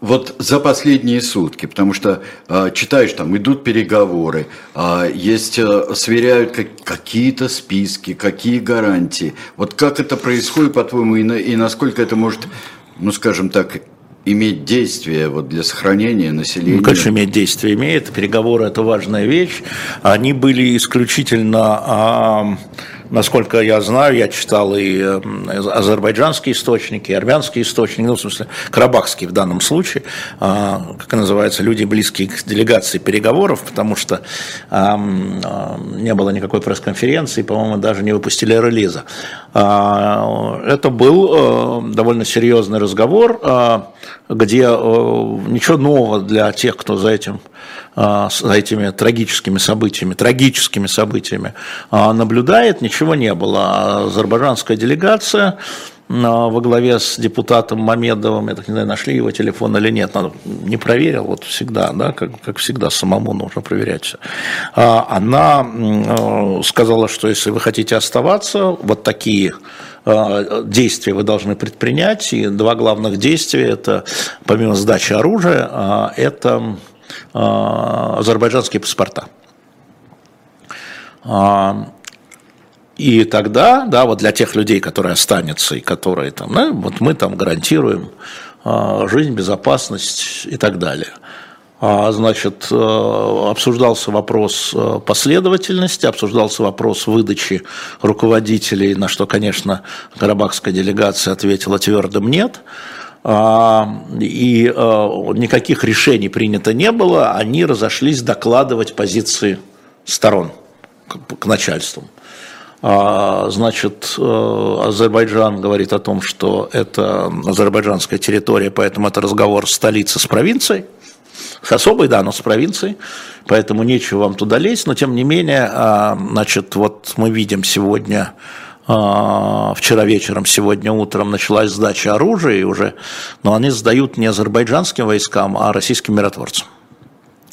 вот за последние сутки, потому что э, читаешь, там идут переговоры, э, есть, э, сверяют как, какие-то списки, какие гарантии. Вот как это происходит, по-твоему, и, на, и насколько это может, ну скажем так, иметь действие вот для сохранения населения? Ну, конечно, иметь действие имеет. Переговоры – это важная вещь. Они были исключительно насколько я знаю, я читал и э, азербайджанские источники, и армянские источники, ну, в смысле, карабахские в данном случае, а, как называется, люди, близкие к делегации переговоров, потому что не было никакой пресс-конференции, по-моему, даже не выпустили релиза. А, это был э, довольно серьезный разговор, а, где э, ничего нового для тех, кто за этим за этими трагическими событиями, трагическими событиями наблюдает, ничего не было. Азербайджанская делегация во главе с депутатом Мамедовым, я так не знаю, нашли его телефон или нет, надо, не проверил, вот всегда, да, как, как всегда, самому нужно проверять все. Она сказала, что если вы хотите оставаться, вот такие действия вы должны предпринять, и два главных действия, это помимо сдачи оружия, это азербайджанские паспорта. И тогда, да, вот для тех людей, которые останутся и которые там, да, вот мы там гарантируем а, жизнь, безопасность и так далее. А, значит, э, обсуждался вопрос э, последовательности, обсуждался вопрос выдачи руководителей, на что, конечно, карабахская делегация ответила твердым «нет». А, и э, никаких решений принято не было, они разошлись докладывать позиции сторон к начальству. А, значит, э, Азербайджан говорит о том, что это азербайджанская территория, поэтому это разговор столицы с провинцией, с особой, да, но с провинцией, поэтому нечего вам туда лезть, но тем не менее, а, значит, вот мы видим сегодня, а, вчера вечером, сегодня утром началась сдача оружия уже, но они сдают не азербайджанским войскам, а российским миротворцам.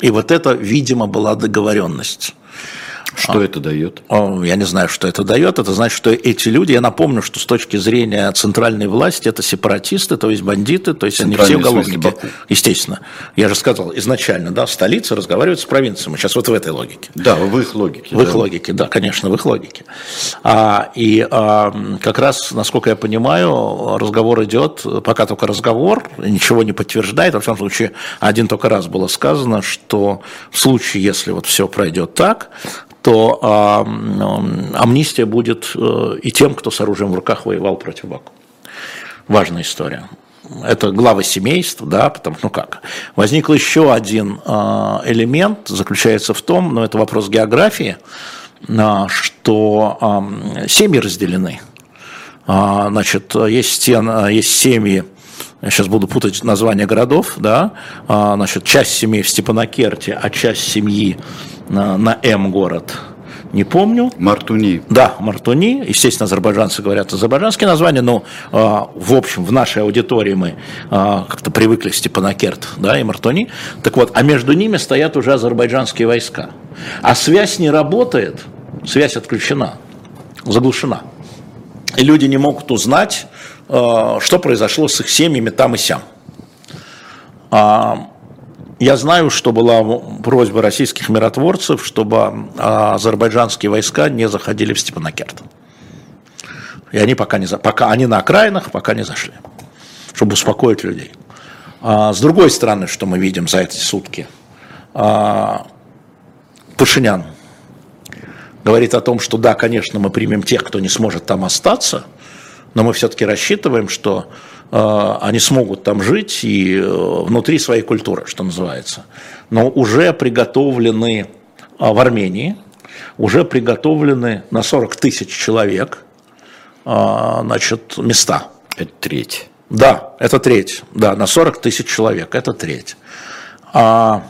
И вот это, видимо, была договоренность. Что а, это дает? Я не знаю, что это дает. Это значит, что эти люди, я напомню, что с точки зрения центральной власти это сепаратисты, то есть бандиты, то есть они все уголовники. Естественно. Я же сказал изначально, да, столица разговаривает с провинцией. Мы сейчас вот в этой логике. Да, в их логике. В да. их логике, да, конечно, в их логике. А, и а, как раз, насколько я понимаю, разговор идет, пока только разговор, ничего не подтверждает. Во всяком случае, один только раз было сказано, что в случае, если вот все пройдет так, то э, амнистия будет э, и тем, кто с оружием в руках воевал против Баку. Важная история. Это главы семейств, да, потому ну как. Возник еще один э, элемент, заключается в том, но ну, это вопрос географии, э, что э, семьи разделены. Значит, есть, стен, есть семьи, я сейчас буду путать названия городов, да, значит, часть семьи в Степанакерте, а часть семьи на, на М город, не помню. Мартуни. Да, Мартуни. Естественно, азербайджанцы говорят азербайджанские названия, но э, в общем в нашей аудитории мы э, как-то привыкли Степанакерт да, и Мартуни. Так вот, а между ними стоят уже азербайджанские войска. А связь не работает, связь отключена, заглушена. И люди не могут узнать, э, что произошло с их семьями там и сям. А, я знаю, что была просьба российских миротворцев, чтобы а, азербайджанские войска не заходили в Степанакерт. И они пока не, пока они на окраинах, пока не зашли, чтобы успокоить людей. А, с другой стороны, что мы видим за эти сутки, а, Пашинян говорит о том, что да, конечно, мы примем тех, кто не сможет там остаться, но мы все-таки рассчитываем, что э, они смогут там жить и э, внутри своей культуры, что называется. Но уже приготовлены э, в Армении, уже приготовлены на 40 тысяч человек э, значит, места. Это треть. Да, это треть. Да, на 40 тысяч человек, это треть. А,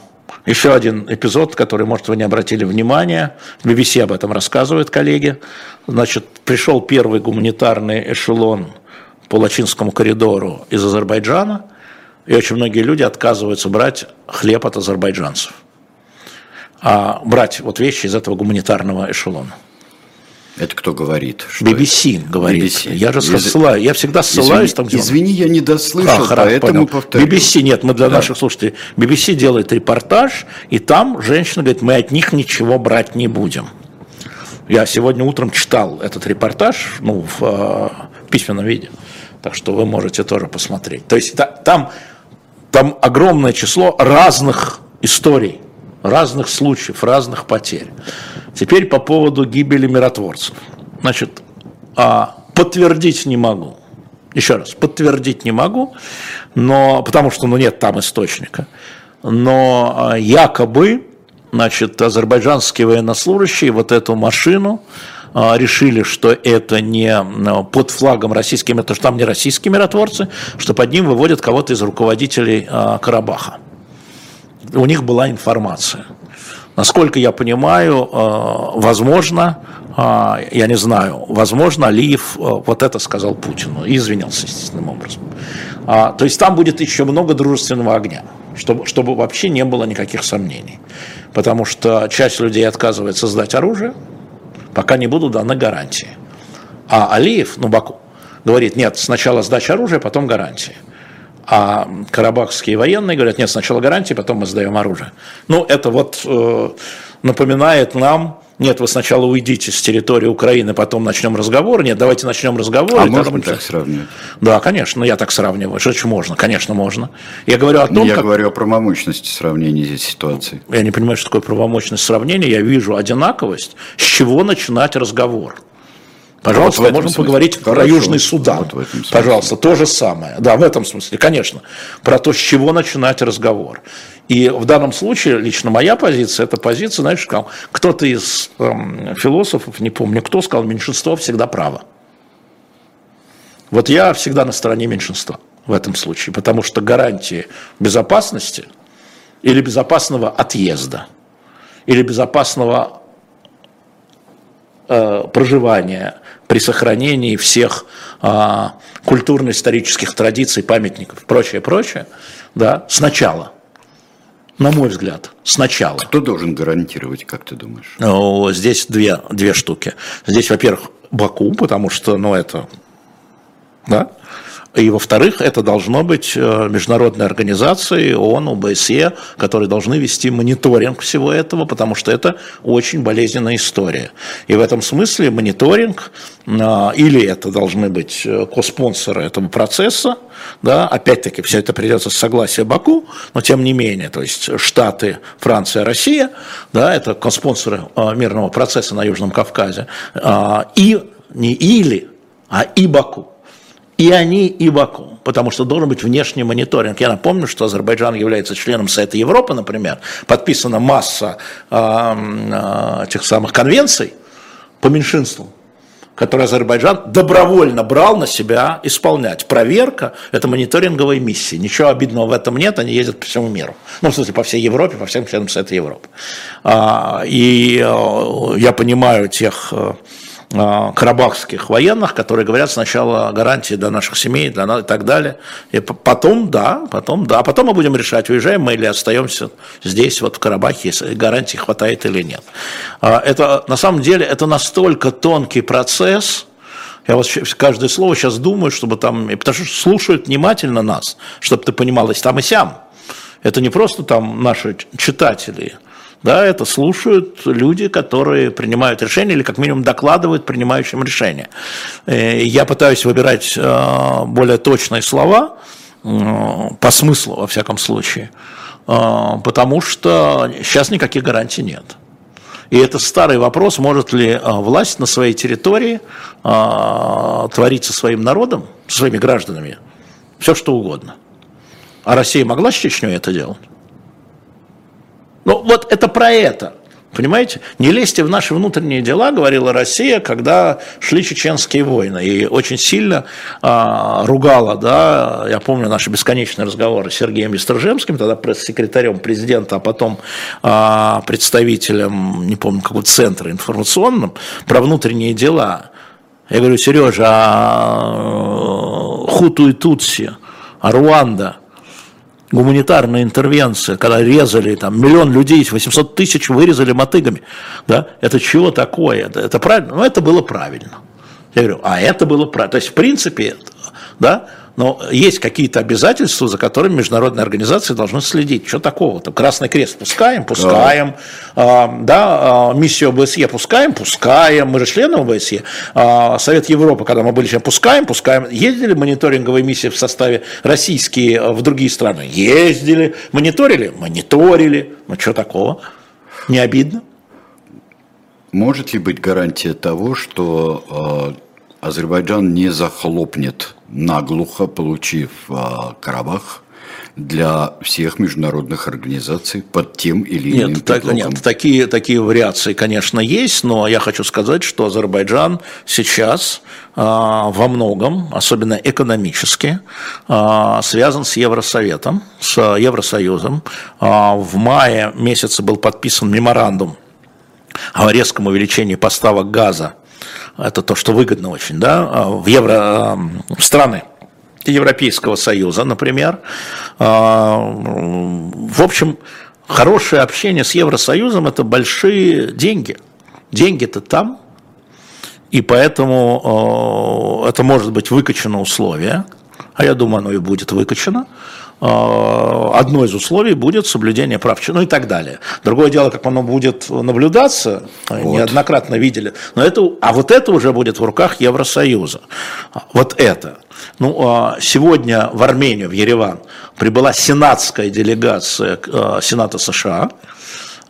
еще один эпизод, который, может, вы не обратили внимания, BBC об этом рассказывают коллеги. Значит, пришел первый гуманитарный эшелон по Лачинскому коридору из Азербайджана, и очень многие люди отказываются брать хлеб от азербайджанцев, а брать вот вещи из этого гуманитарного эшелона. Это кто говорит? Что BBC это? говорит. BBC. Я же ссылаюсь, я всегда ссылаюсь извини, там, где Извини, я не дослышал, а, поэтому повторю. BBC, нет, мы для да. наших слушателей. BBC делает репортаж, и там женщина говорит, мы от них ничего брать не будем. Я сегодня утром читал этот репортаж, ну, в, э, письменном виде, так что вы можете тоже посмотреть. То есть там, там огромное число разных историй разных случаев, разных потерь. Теперь по поводу гибели миротворцев. Значит, а, подтвердить не могу. Еще раз, подтвердить не могу, но, потому что ну, нет там источника. Но а, якобы значит, азербайджанские военнослужащие вот эту машину а, решили, что это не под флагом российскими, потому что там не российские миротворцы, что под ним выводят кого-то из руководителей Карабаха у них была информация. Насколько я понимаю, э, возможно, э, я не знаю, возможно, Алиев э, вот это сказал Путину и извинился естественным образом. А, то есть там будет еще много дружественного огня, чтобы, чтобы вообще не было никаких сомнений. Потому что часть людей отказывается сдать оружие, пока не будут даны гарантии. А Алиев, ну Баку, говорит, нет, сначала сдача оружия, потом гарантии. А карабахские военные говорят, нет, сначала гарантии, потом мы сдаем оружие. Ну, это вот э, напоминает нам, нет, вы сначала уйдите с территории Украины, потом начнем разговор. Нет, давайте начнем разговор. А можно так сравнивать? Да, конечно, я так сравниваю. Что можно? Конечно, можно. Я говорю о том, Я как... говорю о правомощности сравнения здесь ситуации. Я не понимаю, что такое правомощность сравнения. Я вижу одинаковость. С чего начинать разговор? Пожалуйста, вот можем смысле. поговорить Хорошо. про Южный Судан. Вот Пожалуйста, то же самое. Да, в этом смысле, конечно. Про то, с чего начинать разговор. И в данном случае лично моя позиция, это позиция, знаешь, кто-то из эм, философов, не помню кто, сказал, меньшинство всегда право. Вот я всегда на стороне меньшинства в этом случае, потому что гарантии безопасности или безопасного отъезда, или безопасного проживания при сохранении всех а, культурно-исторических традиций, памятников, прочее, прочее, да, сначала. На мой взгляд, сначала. Кто должен гарантировать, как ты думаешь? Ну, здесь две, две штуки. Здесь, во-первых, Баку, потому что, ну, это, да, и, во-вторых, это должно быть э, международные организации, ООН, ОБСЕ, которые должны вести мониторинг всего этого, потому что это очень болезненная история. И в этом смысле мониторинг, э, или это должны быть э, коспонсоры этого процесса, да, опять-таки все это придется с согласия Баку, но тем не менее, то есть Штаты, Франция, Россия, да, это коспонсоры мирного процесса на Южном Кавказе, и не или, а и Баку и они, и Баку, потому что должен быть внешний мониторинг. Я напомню, что Азербайджан является членом Совета Европы, например, подписана масса э, тех самых конвенций по меньшинству, которые Азербайджан добровольно брал на себя исполнять. Проверка – это мониторинговые миссии. Ничего обидного в этом нет, они ездят по всему миру. Ну, в смысле, по всей Европе, по всем членам Совета Европы. А, и э, я понимаю тех э, карабахских военных, которые говорят сначала гарантии для наших семей для нас, и так далее. И потом, да, потом, да. А потом мы будем решать, уезжаем мы или остаемся здесь, вот в Карабахе, если гарантий хватает или нет. А, это, на самом деле, это настолько тонкий процесс, я вот каждое слово сейчас думаю, чтобы там, потому что слушают внимательно нас, чтобы ты понимал, там и сям. Это не просто там наши читатели, да, это слушают люди, которые принимают решения или как минимум докладывают принимающим решения. Э, я пытаюсь выбирать э, более точные слова, по смыслу, во всяком случае, потому что сейчас никаких гарантий нет. И это старый вопрос, может ли власть на своей территории творить со своим народом, со своими гражданами, все что угодно. А Россия могла с Чечней это делать? Ну, вот это про это. Понимаете? Не лезьте в наши внутренние дела, говорила Россия, когда шли чеченские войны. И очень сильно а, ругала, да, я помню наши бесконечные разговоры с Сергеем Бестрожемским, тогда пресс-секретарем президента, а потом а, представителем, не помню, какого центра информационным, про внутренние дела. Я говорю, Сережа, а Хуту и Тутси, а Руанда – гуманитарная интервенция, когда резали там миллион людей, 800 тысяч вырезали мотыгами, да, это чего такое? Это, правильно? Ну, это было правильно. Я говорю, а это было правильно. То есть, в принципе, да, но есть какие-то обязательства, за которыми международные организации должны следить. Что такого-то? Красный крест пускаем? Пускаем. Да, а, да миссию ОБСЕ пускаем? Пускаем. Мы же члены ОБСЕ. А, Совет Европы, когда мы были чем пускаем? Пускаем. Ездили мониторинговые миссии в составе российские в другие страны? Ездили. Мониторили? Мониторили. Ну что такого? Не обидно? Может ли быть гарантия того, что э, Азербайджан не захлопнет наглухо получив а, Карабах для всех международных организаций под тем или иным нет, так, нет, такие, такие вариации, конечно, есть, но я хочу сказать, что Азербайджан сейчас а, во многом, особенно экономически, а, связан с Евросоветом, с Евросоюзом. А, в мае месяце был подписан меморандум о резком увеличении поставок газа это то, что выгодно очень, да, а, в евро в страны Европейского Союза, например. А, в общем, хорошее общение с Евросоюзом – это большие деньги. Деньги-то там, и поэтому это может быть выкачано условие, а я думаю, оно и будет выкачано, Э, одно из условий будет соблюдение прав, ну и так далее. Другое дело, как оно будет наблюдаться, вот. неоднократно видели, но это, а вот это уже будет в руках Евросоюза. Вот это. Ну, а сегодня в Армению, в Ереван, прибыла сенатская делегация э, Сената США,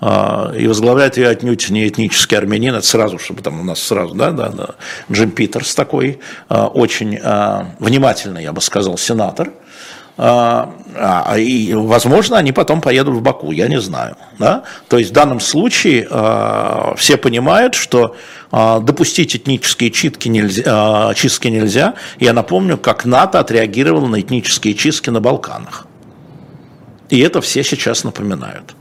э, и возглавляет ее отнюдь не этнический армянин, это сразу, чтобы там у нас сразу, да, да, да, Джим Питерс такой, очень внимательный, я бы сказал, сенатор, и, возможно, они потом поедут в Баку, я не знаю. Да? То есть в данном случае а, все понимают, что допустить этнические чистки нельзя, чистки нельзя. Я напомню, как НАТО отреагировало на этнические чистки на Балканах. И это все сейчас напоминают.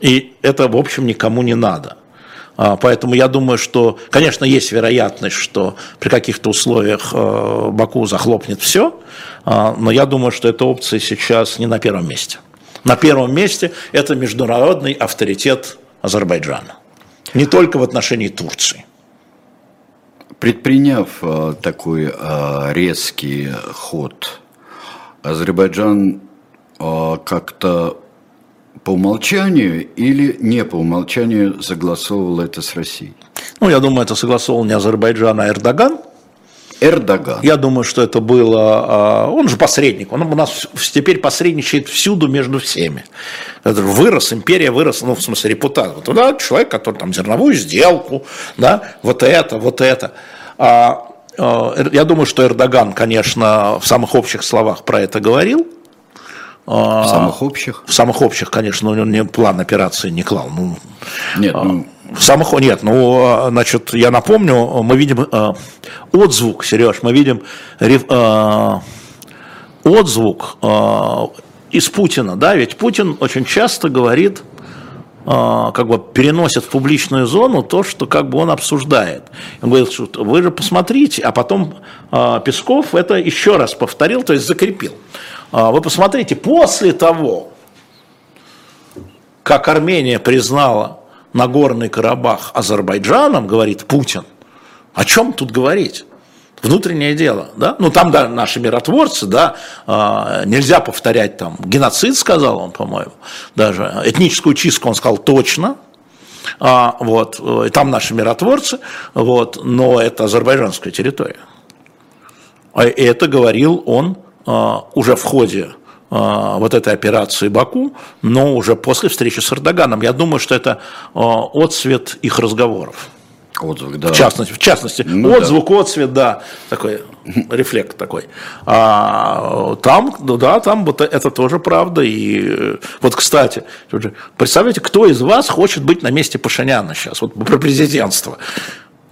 И это, в общем, никому не надо. Поэтому я думаю, что, конечно, есть вероятность, что при каких-то условиях э, Баку захлопнет все, а, но я думаю, что эта опция сейчас не на первом месте. На первом месте это международный авторитет Азербайджана. Не только в отношении Турции. Предприняв э, такой э, резкий ход, Азербайджан как-то по умолчанию или не по умолчанию согласовывал это с Россией? Ну, я думаю, это согласовал не Азербайджан, а Эрдоган. Эрдоган. Я думаю, что это было... А, он же посредник, он у нас теперь посредничает всюду между всеми. Это вырос, империя выросла, ну, в смысле, репутация. Вот, да, человек, который там зерновую сделку, да, вот это, вот это. А, а, я думаю, что Эрдоган, конечно, в самых общих словах про это говорил, в самых общих? В самых общих, конечно, он не план операции не клал. Ну, нет, ну... В самых, нет, ну, значит, я напомню, мы видим э, отзвук, Сереж, мы видим э, отзвук э, из Путина, да, ведь Путин очень часто говорит, как бы переносит в публичную зону то, что как бы он обсуждает. Он говорит, что вы же посмотрите, а потом Песков это еще раз повторил, то есть закрепил. А, вы посмотрите, после того, как Армения признала Нагорный Карабах Азербайджаном, говорит Путин, о чем тут говорить? внутреннее дело, да, ну там, да, наши миротворцы, да, э, нельзя повторять там геноцид, сказал он, по-моему, даже этническую чистку он сказал точно, а, вот, и там наши миротворцы, вот, но это азербайджанская территория. А, и это говорил он уже в ходе а, вот этой операции Баку, но уже после встречи с Эрдоганом. Я думаю, что это а, отцвет их разговоров. Отзвук, да. В частности, в частности ну, отзвук, да. отцвет, да, такой рефлект такой. А, там, ну да, там вот это тоже правда. И вот, кстати, представляете, кто из вас хочет быть на месте Пашиняна сейчас, вот про президентство?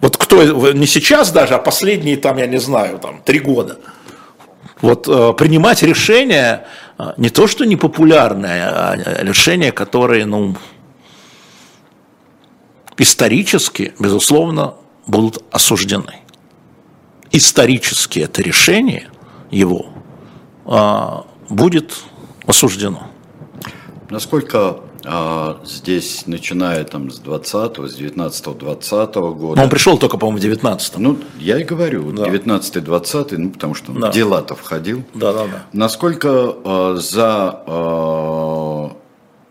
Вот кто, не сейчас даже, а последние там, я не знаю, там, три года. Вот э, принимать решения э, не то, что непопулярное, а решения, которые, ну, исторически, безусловно, будут осуждены. Исторически это решение его э, будет осуждено. Насколько а, здесь, начиная там с 20-го, с 19-20 года. Но он пришел только, по-моему, в 19-м. Ну, я и говорю, да. 19-20, ну, потому что да. дела-то входил. Да, да, да. Насколько а, за, а,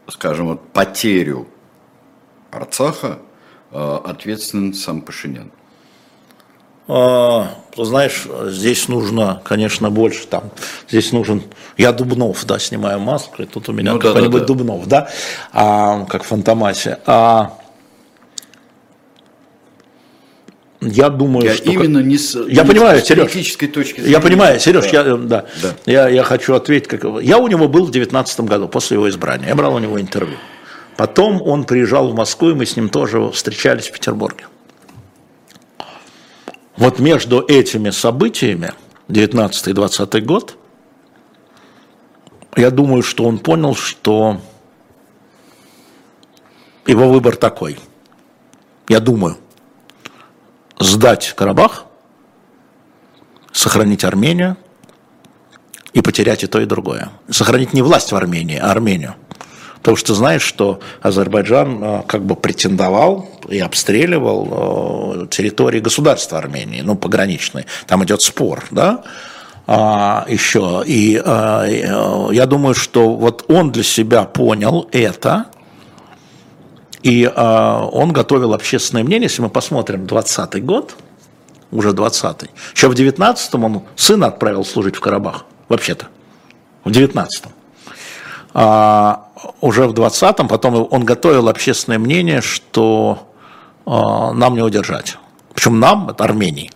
скажем, вот, потерю Арцаха а, ответственен сам Пашинян? А, знаешь, здесь нужно, конечно, больше там. Здесь нужен. Я Дубнов, да, снимаю маску, и тут у меня ну, какой-нибудь да, да, Дубнов, да, а, как в Фантомасе. А, я думаю, я что... Именно не с, я не понимаю, с Сереж, точки зрения. Я понимаю, Сереж, да. Я, да, да. Я, я хочу ответить. Как... Я у него был в 2019 году, после его избрания. Я брал у него интервью. Потом он приезжал в Москву, и мы с ним тоже встречались в Петербурге. Вот между этими событиями, 19 и 20 год, я думаю, что он понял, что его выбор такой. Я думаю, сдать Карабах, сохранить Армению и потерять и то, и другое. Сохранить не власть в Армении, а Армению. Потому что знаешь, что Азербайджан э, как бы претендовал и обстреливал э, территории государства Армении, ну, пограничные. Там идет спор, да? А, еще. И а, я думаю, что вот он для себя понял это, и а, он готовил общественное мнение. Если мы посмотрим 20 год, уже 20-й, еще в 19-м он сына отправил служить в Карабах, вообще-то, в 19-м. А, уже в 20-м, потом он готовил общественное мнение, что э, нам не удержать. Причем нам, это Армении.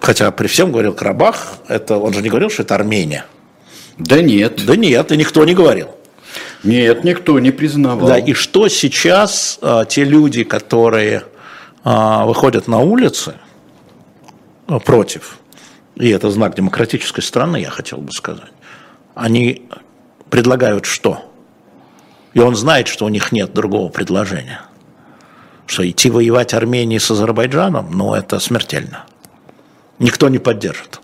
Хотя при всем говорил Карабах, это, он же не говорил, что это Армения. Да нет. Да нет, и никто не говорил. Нет, никто не признавал. Да, и что сейчас э, те люди, которые э, выходят на улицы против, и это знак демократической страны, я хотел бы сказать, они предлагают что? И он знает, что у них нет другого предложения. Что идти воевать Армении с Азербайджаном, ну это смертельно. Никто не поддержит.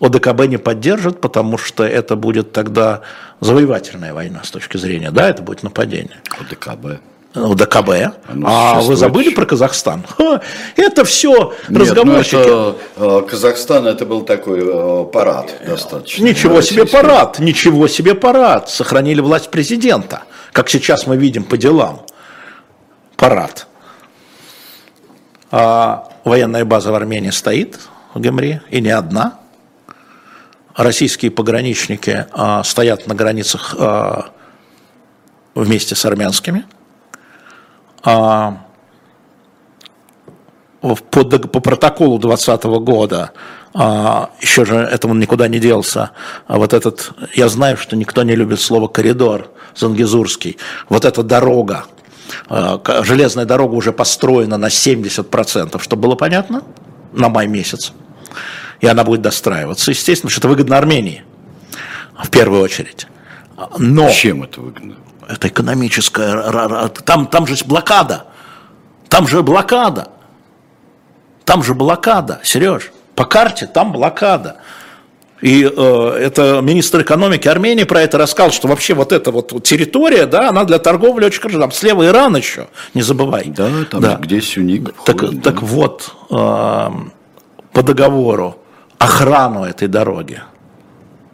ОДКБ не поддержит, потому что это будет тогда завоевательная война с точки зрения, да, это будет нападение. ОДКБ. ОДКБ. А вы забыли про Казахстан? Ха, это все Нет, разговорчики. Ну это, Казахстан это был такой э, парад достаточно. Ничего себе парад, ничего себе парад. Сохранили власть президента, как сейчас мы видим по делам. Парад. А военная база в Армении стоит в Гемре, и не одна. Российские пограничники а, стоят на границах а, вместе с армянскими – по, по протоколу 2020 года, а, еще же этому никуда не делся, а вот этот, я знаю, что никто не любит слово коридор зангизурский, вот эта дорога, а, железная дорога уже построена на 70%, чтобы было понятно, на май месяц, и она будет достраиваться, естественно, что это выгодно Армении, в первую очередь. Но... Чем это выгодно? Это экономическая, там, там же блокада, там же блокада, там же блокада, Сереж, по карте там блокада. И э, это министр экономики Армении про это рассказал, что вообще вот эта вот территория, да, она для торговли очень хорошо. Там слева Иран еще, не забывай. Да, там да. где Сюник. Так, входит, так да. вот, э, по договору охрану этой дороги,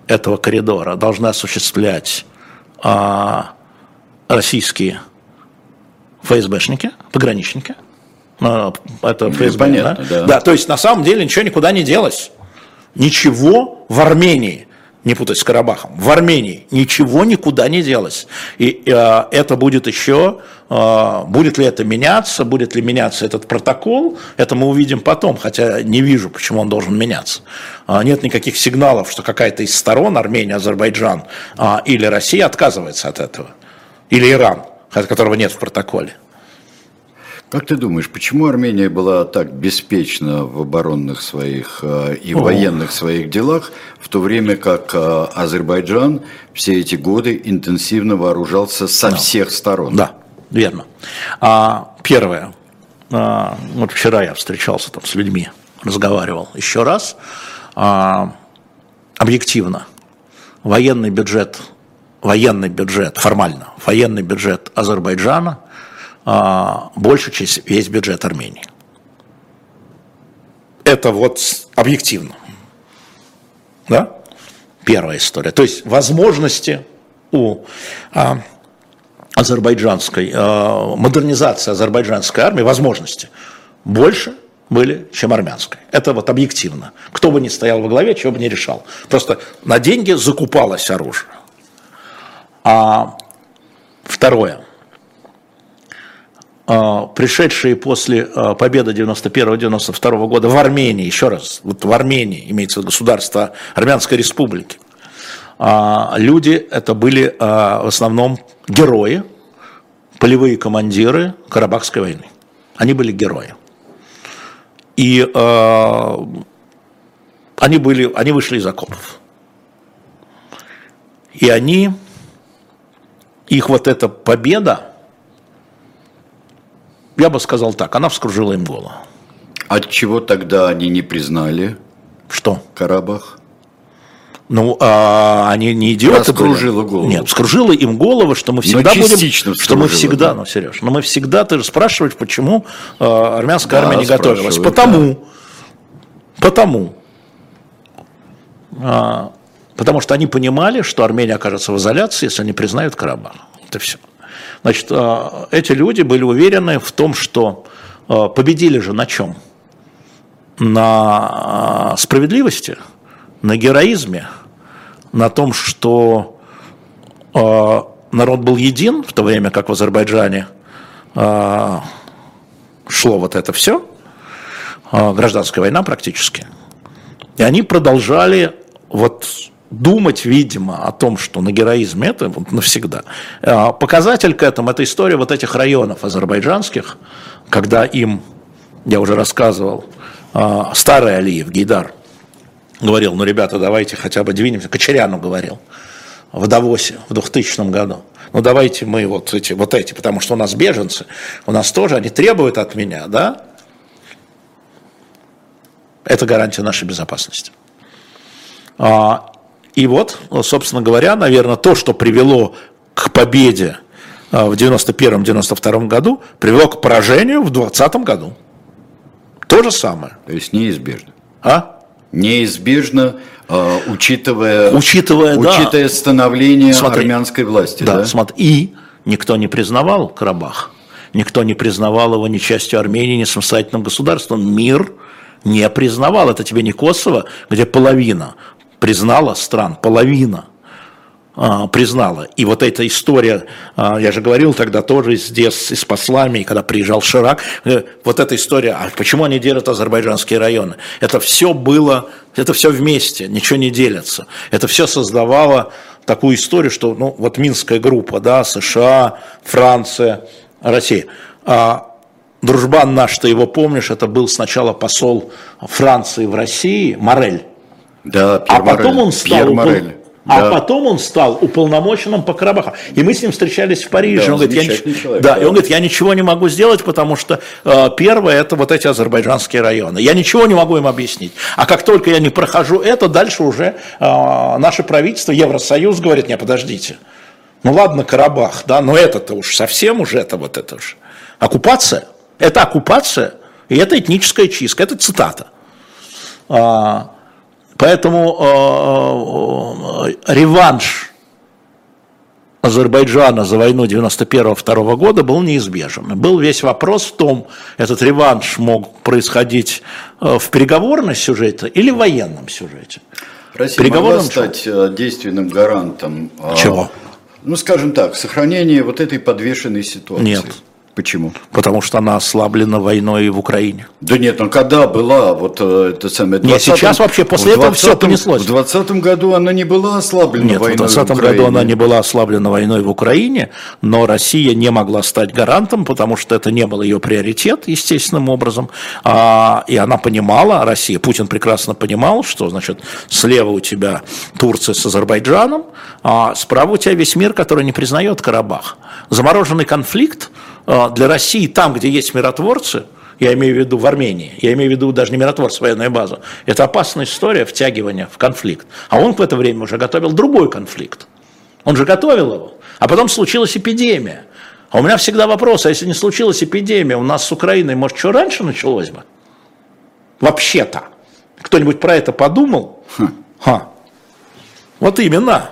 этого коридора должны осуществлять а, российские ФСБшники, пограничники. А, это ФСБ, Понятно, да? Да. да? То есть на самом деле ничего никуда не делось. Ничего в Армении не путать с Карабахом, в Армении ничего никуда не делось. И э, это будет еще, э, будет ли это меняться, будет ли меняться этот протокол, это мы увидим потом, хотя не вижу, почему он должен меняться. Э, нет никаких сигналов, что какая-то из сторон, Армения, Азербайджан э, или Россия отказывается от этого, или Иран, которого нет в протоколе. Как ты думаешь, почему Армения была так беспечна в оборонных своих э, и О. военных своих делах, в то время как э, Азербайджан все эти годы интенсивно вооружался со да. всех сторон? Да, верно. А, первое. А, вот вчера я встречался там с людьми, разговаривал еще раз. А, объективно, военный бюджет, военный бюджет, формально, военный бюджет Азербайджана – а, больше, чем весь бюджет Армении. Это вот объективно. Да? Первая история. То есть возможности у а, азербайджанской, а, модернизации азербайджанской армии, возможности больше были, чем армянской. Это вот объективно. Кто бы ни стоял во главе, чего бы ни решал. Просто на деньги закупалось оружие. А второе. А, пришедшие после а, победы 91-92 года в Армении, еще раз, вот в Армении, имеется государство Армянской республики, а, люди это были в основном герои, полевые командиры Карабахской войны. Они были герои. И они, были, они вышли из окопов. И они, их вот эта победа, я бы сказал так, она вскружила им голову. От чего тогда они не признали? Что? Карабах. Ну, а они не идиоты Вскружила голову. Нет, вскружила им голову, что мы всегда будем... Что мы всегда, да. ну, Сереж, но мы всегда, ты же спрашиваешь, почему э, армянская да, армия не готовилась. Потому, да. потому, а, потому что они понимали, что Армения окажется в изоляции, если они признают Карабах. Это все. Значит, э, эти люди были уверены в том, что э, победили же на чем? На э, справедливости, на героизме, на том, что народ был един, в то время как в Азербайджане шло вот это все, гражданская война практически. И они продолжали вот думать, видимо, о том, что на героизме это вот навсегда. А, показатель к этому – это история вот этих районов азербайджанских, когда им, я уже рассказывал, а, старый Алиев, Гейдар, говорил, ну, ребята, давайте хотя бы двинемся, Кочеряну говорил, в Давосе в 2000 году. Ну, давайте мы вот эти, вот эти, потому что у нас беженцы, у нас тоже, они требуют от меня, да? Это гарантия нашей безопасности. И вот, собственно говоря, наверное, то, что привело к победе а, в 91-92 году, привело к поражению в 2020 году. То же самое. То есть неизбежно. А? Неизбежно, а, учитывая, учитывая, учитывая да. становление смотри, армянской власти. Да, да? Смотри, и никто не признавал Карабах, никто не признавал его ни частью Армении, ни самостоятельным государством. Мир не признавал. Это тебе не Косово, где половина признала стран, половина а, признала. И вот эта история, а, я же говорил тогда тоже здесь с послами, когда приезжал Ширак, э, вот эта история, а почему они делят азербайджанские районы? Это все было, это все вместе, ничего не делится. Это все создавало такую историю, что ну, вот Минская группа, да, США, Франция, Россия. А дружбан наш, ты его помнишь, это был сначала посол Франции в России, Морель, да, Пьер а потом Морель. он стал... Пьер Морель. А да. потом он стал уполномоченным по Карабаху. И мы с ним встречались в Париже. Да, он, говорит, я человек, да, да. И он говорит, я ничего не могу сделать, потому что э, первое это вот эти азербайджанские районы. Я ничего не могу им объяснить. А как только я не прохожу это, дальше уже э, наше правительство, Евросоюз говорит, не, подождите. Ну ладно, Карабах, да, но это-то уж совсем уже это вот это уж. Оккупация. Это оккупация, и это этническая чистка, это цитата. Поэтому реванш Азербайджана за войну 91-2 года был неизбежен. Был весь вопрос в том, этот реванш мог происходить в переговорном сюжете или в военном сюжете. Россия Переговорным могла стать э, действенным гарантом а, Чего? Ну, скажем так, сохранения вот этой подвешенной ситуации. Нет. Почему? Потому что она ослаблена войной в Украине. Да нет, ну когда была вот э, это самое... 20 нет, сейчас вообще после этого все понеслось. В 2020 году она не была ослаблена нет, войной в 2020 году она не была ослаблена войной в Украине, но Россия не могла стать гарантом, потому что это не был ее приоритет, естественным образом. А, и она понимала, Россия, Путин прекрасно понимал, что, значит, слева у тебя Турция с Азербайджаном, а справа у тебя весь мир, который не признает Карабах. Замороженный конфликт, для России там, где есть миротворцы, я имею в виду в Армении, я имею в виду даже не миротворцы, военная база, это опасная история втягивания в конфликт. А он в это время уже готовил другой конфликт. Он же готовил его. А потом случилась эпидемия. А у меня всегда вопрос, а если не случилась эпидемия, у нас с Украиной, может, что раньше началось бы? Вообще-то. Кто-нибудь про это подумал? Хм. Ха. Вот именно.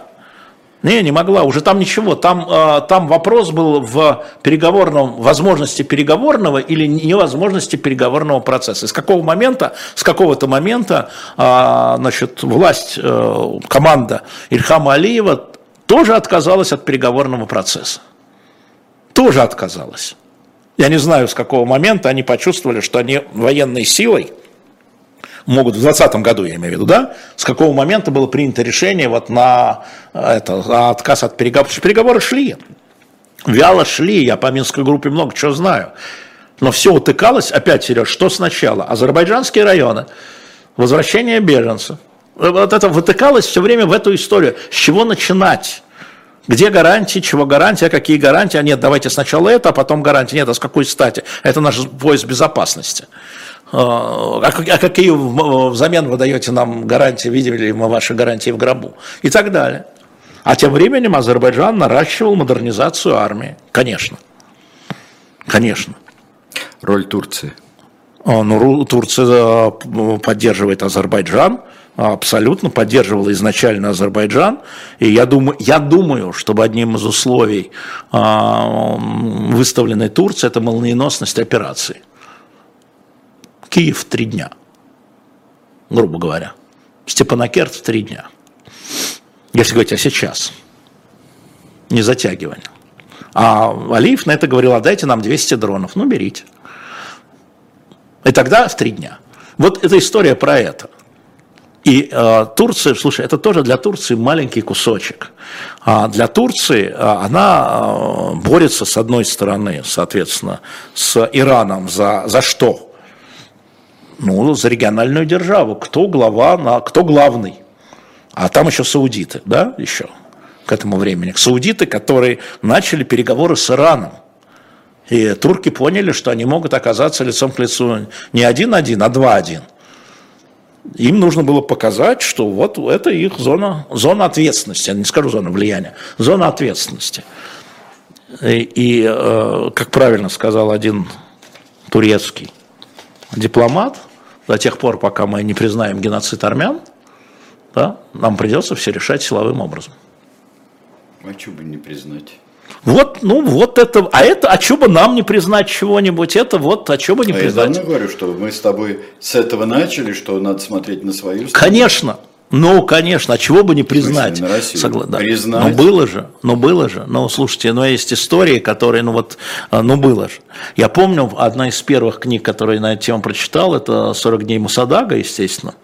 Не, не могла, уже там ничего, там, э, там вопрос был в переговорном, возможности переговорного или невозможности переговорного процесса. С какого момента, с какого-то момента, э, значит, власть, э, команда Ильхама Алиева тоже отказалась от переговорного процесса. Тоже отказалась. Я не знаю, с какого момента они почувствовали, что они военной силой – могут в 2020 году, я имею в виду, да, с какого момента было принято решение вот на это, на отказ от переговоров. Переговоры шли, вяло шли, я по Минской группе много чего знаю. Но все утыкалось, опять, Сереж, что сначала? Азербайджанские районы, возвращение беженцев. Вот это вытыкалось все время в эту историю. С чего начинать? Где гарантии, чего гарантия, какие гарантии? А нет, давайте сначала это, а потом гарантии. Нет, а с какой стати? Это наш пояс безопасности. А, а, а какие взамен вы даете нам гарантии, видели ли мы ваши гарантии в гробу? И так далее. А тем временем Азербайджан наращивал модернизацию армии. Конечно. Конечно. Роль Турции. А, ну, Турция поддерживает Азербайджан, абсолютно поддерживала изначально Азербайджан. И я думаю, я думаю, чтобы одним из условий выставленной Турции это молниеносность операции. Киев в три дня, грубо говоря. Степанакерт в три дня. Если говорить о сейчас, не затягивание. А Алиев на это говорил, а дайте нам 200 дронов. Ну, берите. И тогда в три дня. Вот эта история про это. И э, Турция, слушай, это тоже для Турции маленький кусочек. А для Турции э, она э, борется с одной стороны, соответственно, с Ираном за, за что? Ну, за региональную державу. Кто глава, на, кто главный? А там еще саудиты, да, еще к этому времени. Саудиты, которые начали переговоры с Ираном. И турки поняли, что они могут оказаться лицом к лицу не один-один, а два-один. Им нужно было показать, что вот это их зона, зона ответственности, я не скажу зона влияния, зона ответственности. И, и э, как правильно сказал один турецкий дипломат, до тех пор, пока мы не признаем геноцид армян, да, нам придется все решать силовым образом. А что бы не признать? Вот, ну, вот это, а это, а что бы нам не признать чего-нибудь, это вот, а что бы не а признать. Я давно говорю, что мы с тобой с этого начали, что надо смотреть на свою страну. Конечно, ну, конечно, а чего бы не признать? Согла... Да. Признать. Ну, было же, ну, было же. Ну, слушайте, ну, есть истории, которые, ну, вот, а, ну, было же. Я помню, одна из первых книг, которые я на эту тему прочитал, это «40 дней Мусадага», естественно.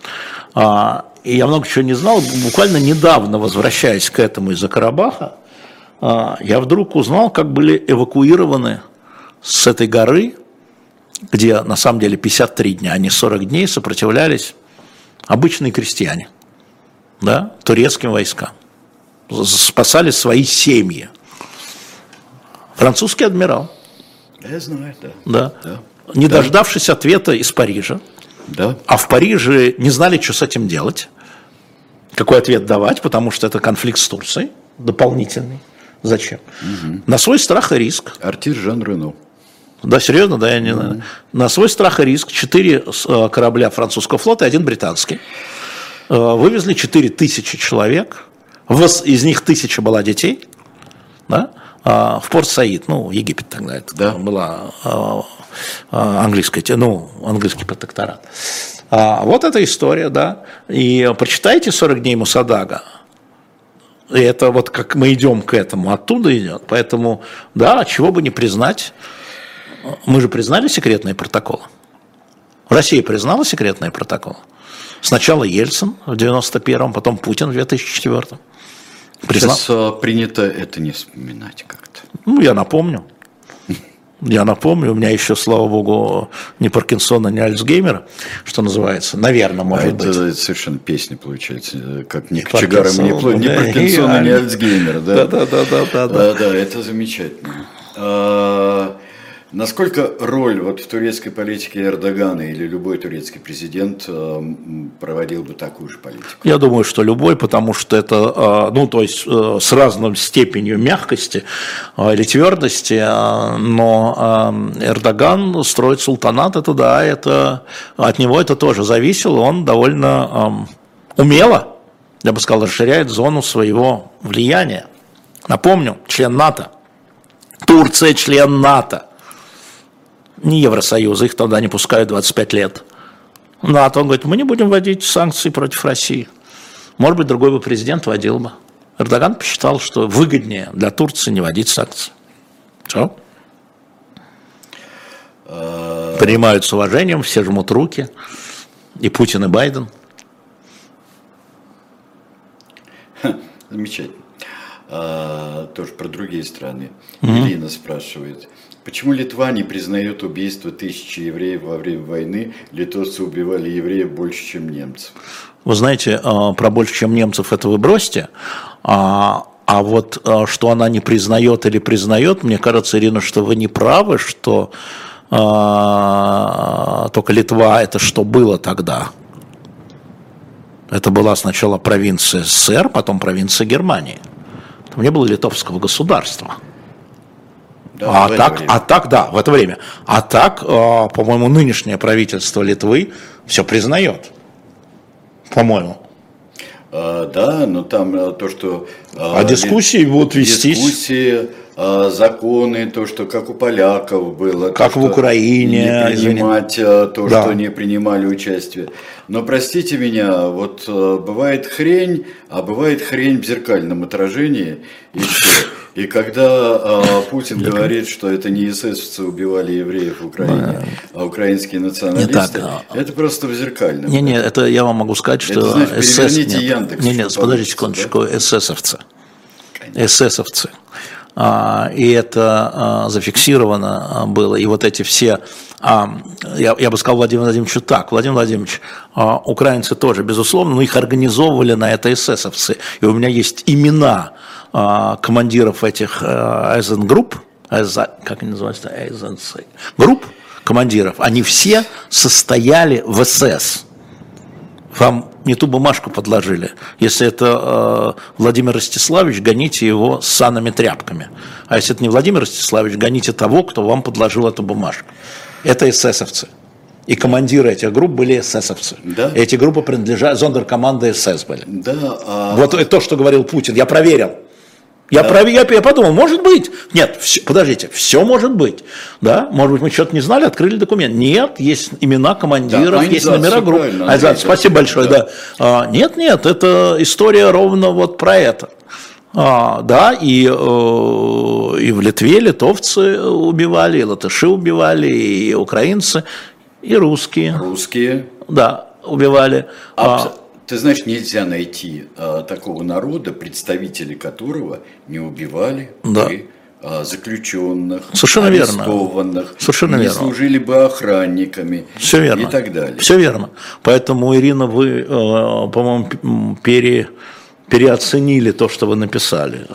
А, и я много чего не знал. Буквально недавно, возвращаясь к этому из-за Карабаха, а, я вдруг узнал, как были эвакуированы с этой горы, где на самом деле 53 дня, а не 40 дней, сопротивлялись обычные крестьяне – да, турецким войскам. Спасали свои семьи. Французский адмирал. Я знаю, да. Да. да. Не да. дождавшись ответа из Парижа, да. а в Париже не знали, что с этим делать, какой ответ давать, потому что это конфликт с Турцией дополнительный. Зачем? Угу. На свой страх и риск. Артир Жан Рено. Да, серьезно, да, я не знаю. На свой страх и риск четыре э, корабля французского флота и один британский вывезли 4 тысячи человек, из них тысяча была детей, да, а, в порт Саид, ну, Египет тогда это да. была а, а, английская, ну, английский протекторат. Вот эта история, да. И прочитайте «40 дней Мусадага», и это вот как мы идем к этому, оттуда идет. Поэтому, да, чего бы не признать, мы же признали секретные протоколы. Россия признала секретные протоколы. Сначала Ельцин в 91-м, потом Путин в 2004-м. Признал. Сейчас а, принято это не вспоминать как-то. Ну, я напомню. Я напомню, у меня еще, слава богу, ни Паркинсона, ни Альцгеймера, что называется, наверное, может а быть. Это совершенно песня получается, как ни Кочегаром, ни, Паркинсона, ни Альцгеймера. Да, да, да, да, да. Да, да, это замечательно. Насколько роль вот в турецкой политике Эрдогана или любой турецкий президент э, проводил бы такую же политику? Я думаю, что любой, потому что это, э, ну, то есть э, с разной степенью мягкости или твердости, но Эрдоган строит султанат, это да, это от него это тоже зависело, он довольно умело, я бы сказал, расширяет зону своего влияния. Напомню, член НАТО. Турция член НАТО не Евросоюза, их тогда не пускают 25 лет. НАТО, он говорит, мы не будем вводить санкции против России. Может быть, другой бы президент вводил бы. Эрдоган посчитал, что выгоднее для Турции не вводить санкции. Все. Принимают с уважением, все жмут руки. И Путин, и Байден. Замечательно. А, тоже про другие страны. Ирина спрашивает. Почему Литва не признает убийство тысячи евреев во время войны? Литовцы убивали евреев больше, чем немцев. Вы знаете, а, про больше, чем немцев, это вы бросьте. А, а вот а, что она не признает или признает, мне кажется, Ирина, что вы не правы, что только Литва это что было тогда. Это была сначала провинция СССР, потом провинция Германии. Там не было литовского государства. Да, а, так, а так, да, в это время. А так, э, по-моему, нынешнее правительство Литвы все признает. По-моему. А, да, но там э, то, что... А, а дискуссии будут вестись. Дискуссии, а, законы, то, что как у поляков было. Как то, в Украине. Не принимать извини. то, да. что не принимали участие. Но простите меня, вот бывает хрень, а бывает хрень в зеркальном отражении. И все. И когда э, Путин говорит, что это не эсэсовцы убивали евреев в Украине, а украинские националисты, не так, это просто в зеркальном. Не, не, это я вам могу сказать, что это, значит, СС... Нет, Яндекс, не, нет, подождите секундочку, да? эсэсовцы. Конечно. Эсэсовцы. А, и это а, зафиксировано было, и вот эти все, я, я бы сказал Владимир Владимировичу так, Владимир Владимирович, украинцы тоже, безусловно, но их организовывали на это эсэсовцы, и у меня есть имена командиров этих айнзацгрупп, как они называются, айнзацгрупп командиров, они все состояли в СС. Вам не ту бумажку подложили. Если это э, Владимир Ростиславович, гоните его ссаными тряпками. А если это не Владимир Ростиславович, гоните того, кто вам подложил эту бумажку. Это эсэсовцы. И командиры этих групп были эсэсовцы. Да? Эти группы принадлежали, зондеркоманды СС были. Да, а... Вот то, что говорил Путин, я проверил. Я, да. пров... я, я подумал, может быть. Нет, все, подождите, все может быть. Да? Может быть, мы что-то не знали, открыли документ. Нет, есть имена командиров, да, есть номера групп. Айзат, спасибо большое. Да. Да. А, нет, нет, это история ровно вот про это. А, да, и, э, и в Литве литовцы убивали, и латыши убивали, и украинцы, и русские. Русские. Да, убивали. А, ты знаешь, нельзя найти а, такого народа, представители которого не убивали да. бы а, заключенных, Совершенно арестованных, верно. Совершенно не верно. служили бы охранниками Все верно. и так далее. Все верно. Поэтому, Ирина, вы, э, по-моему, пере, переоценили то, что вы написали.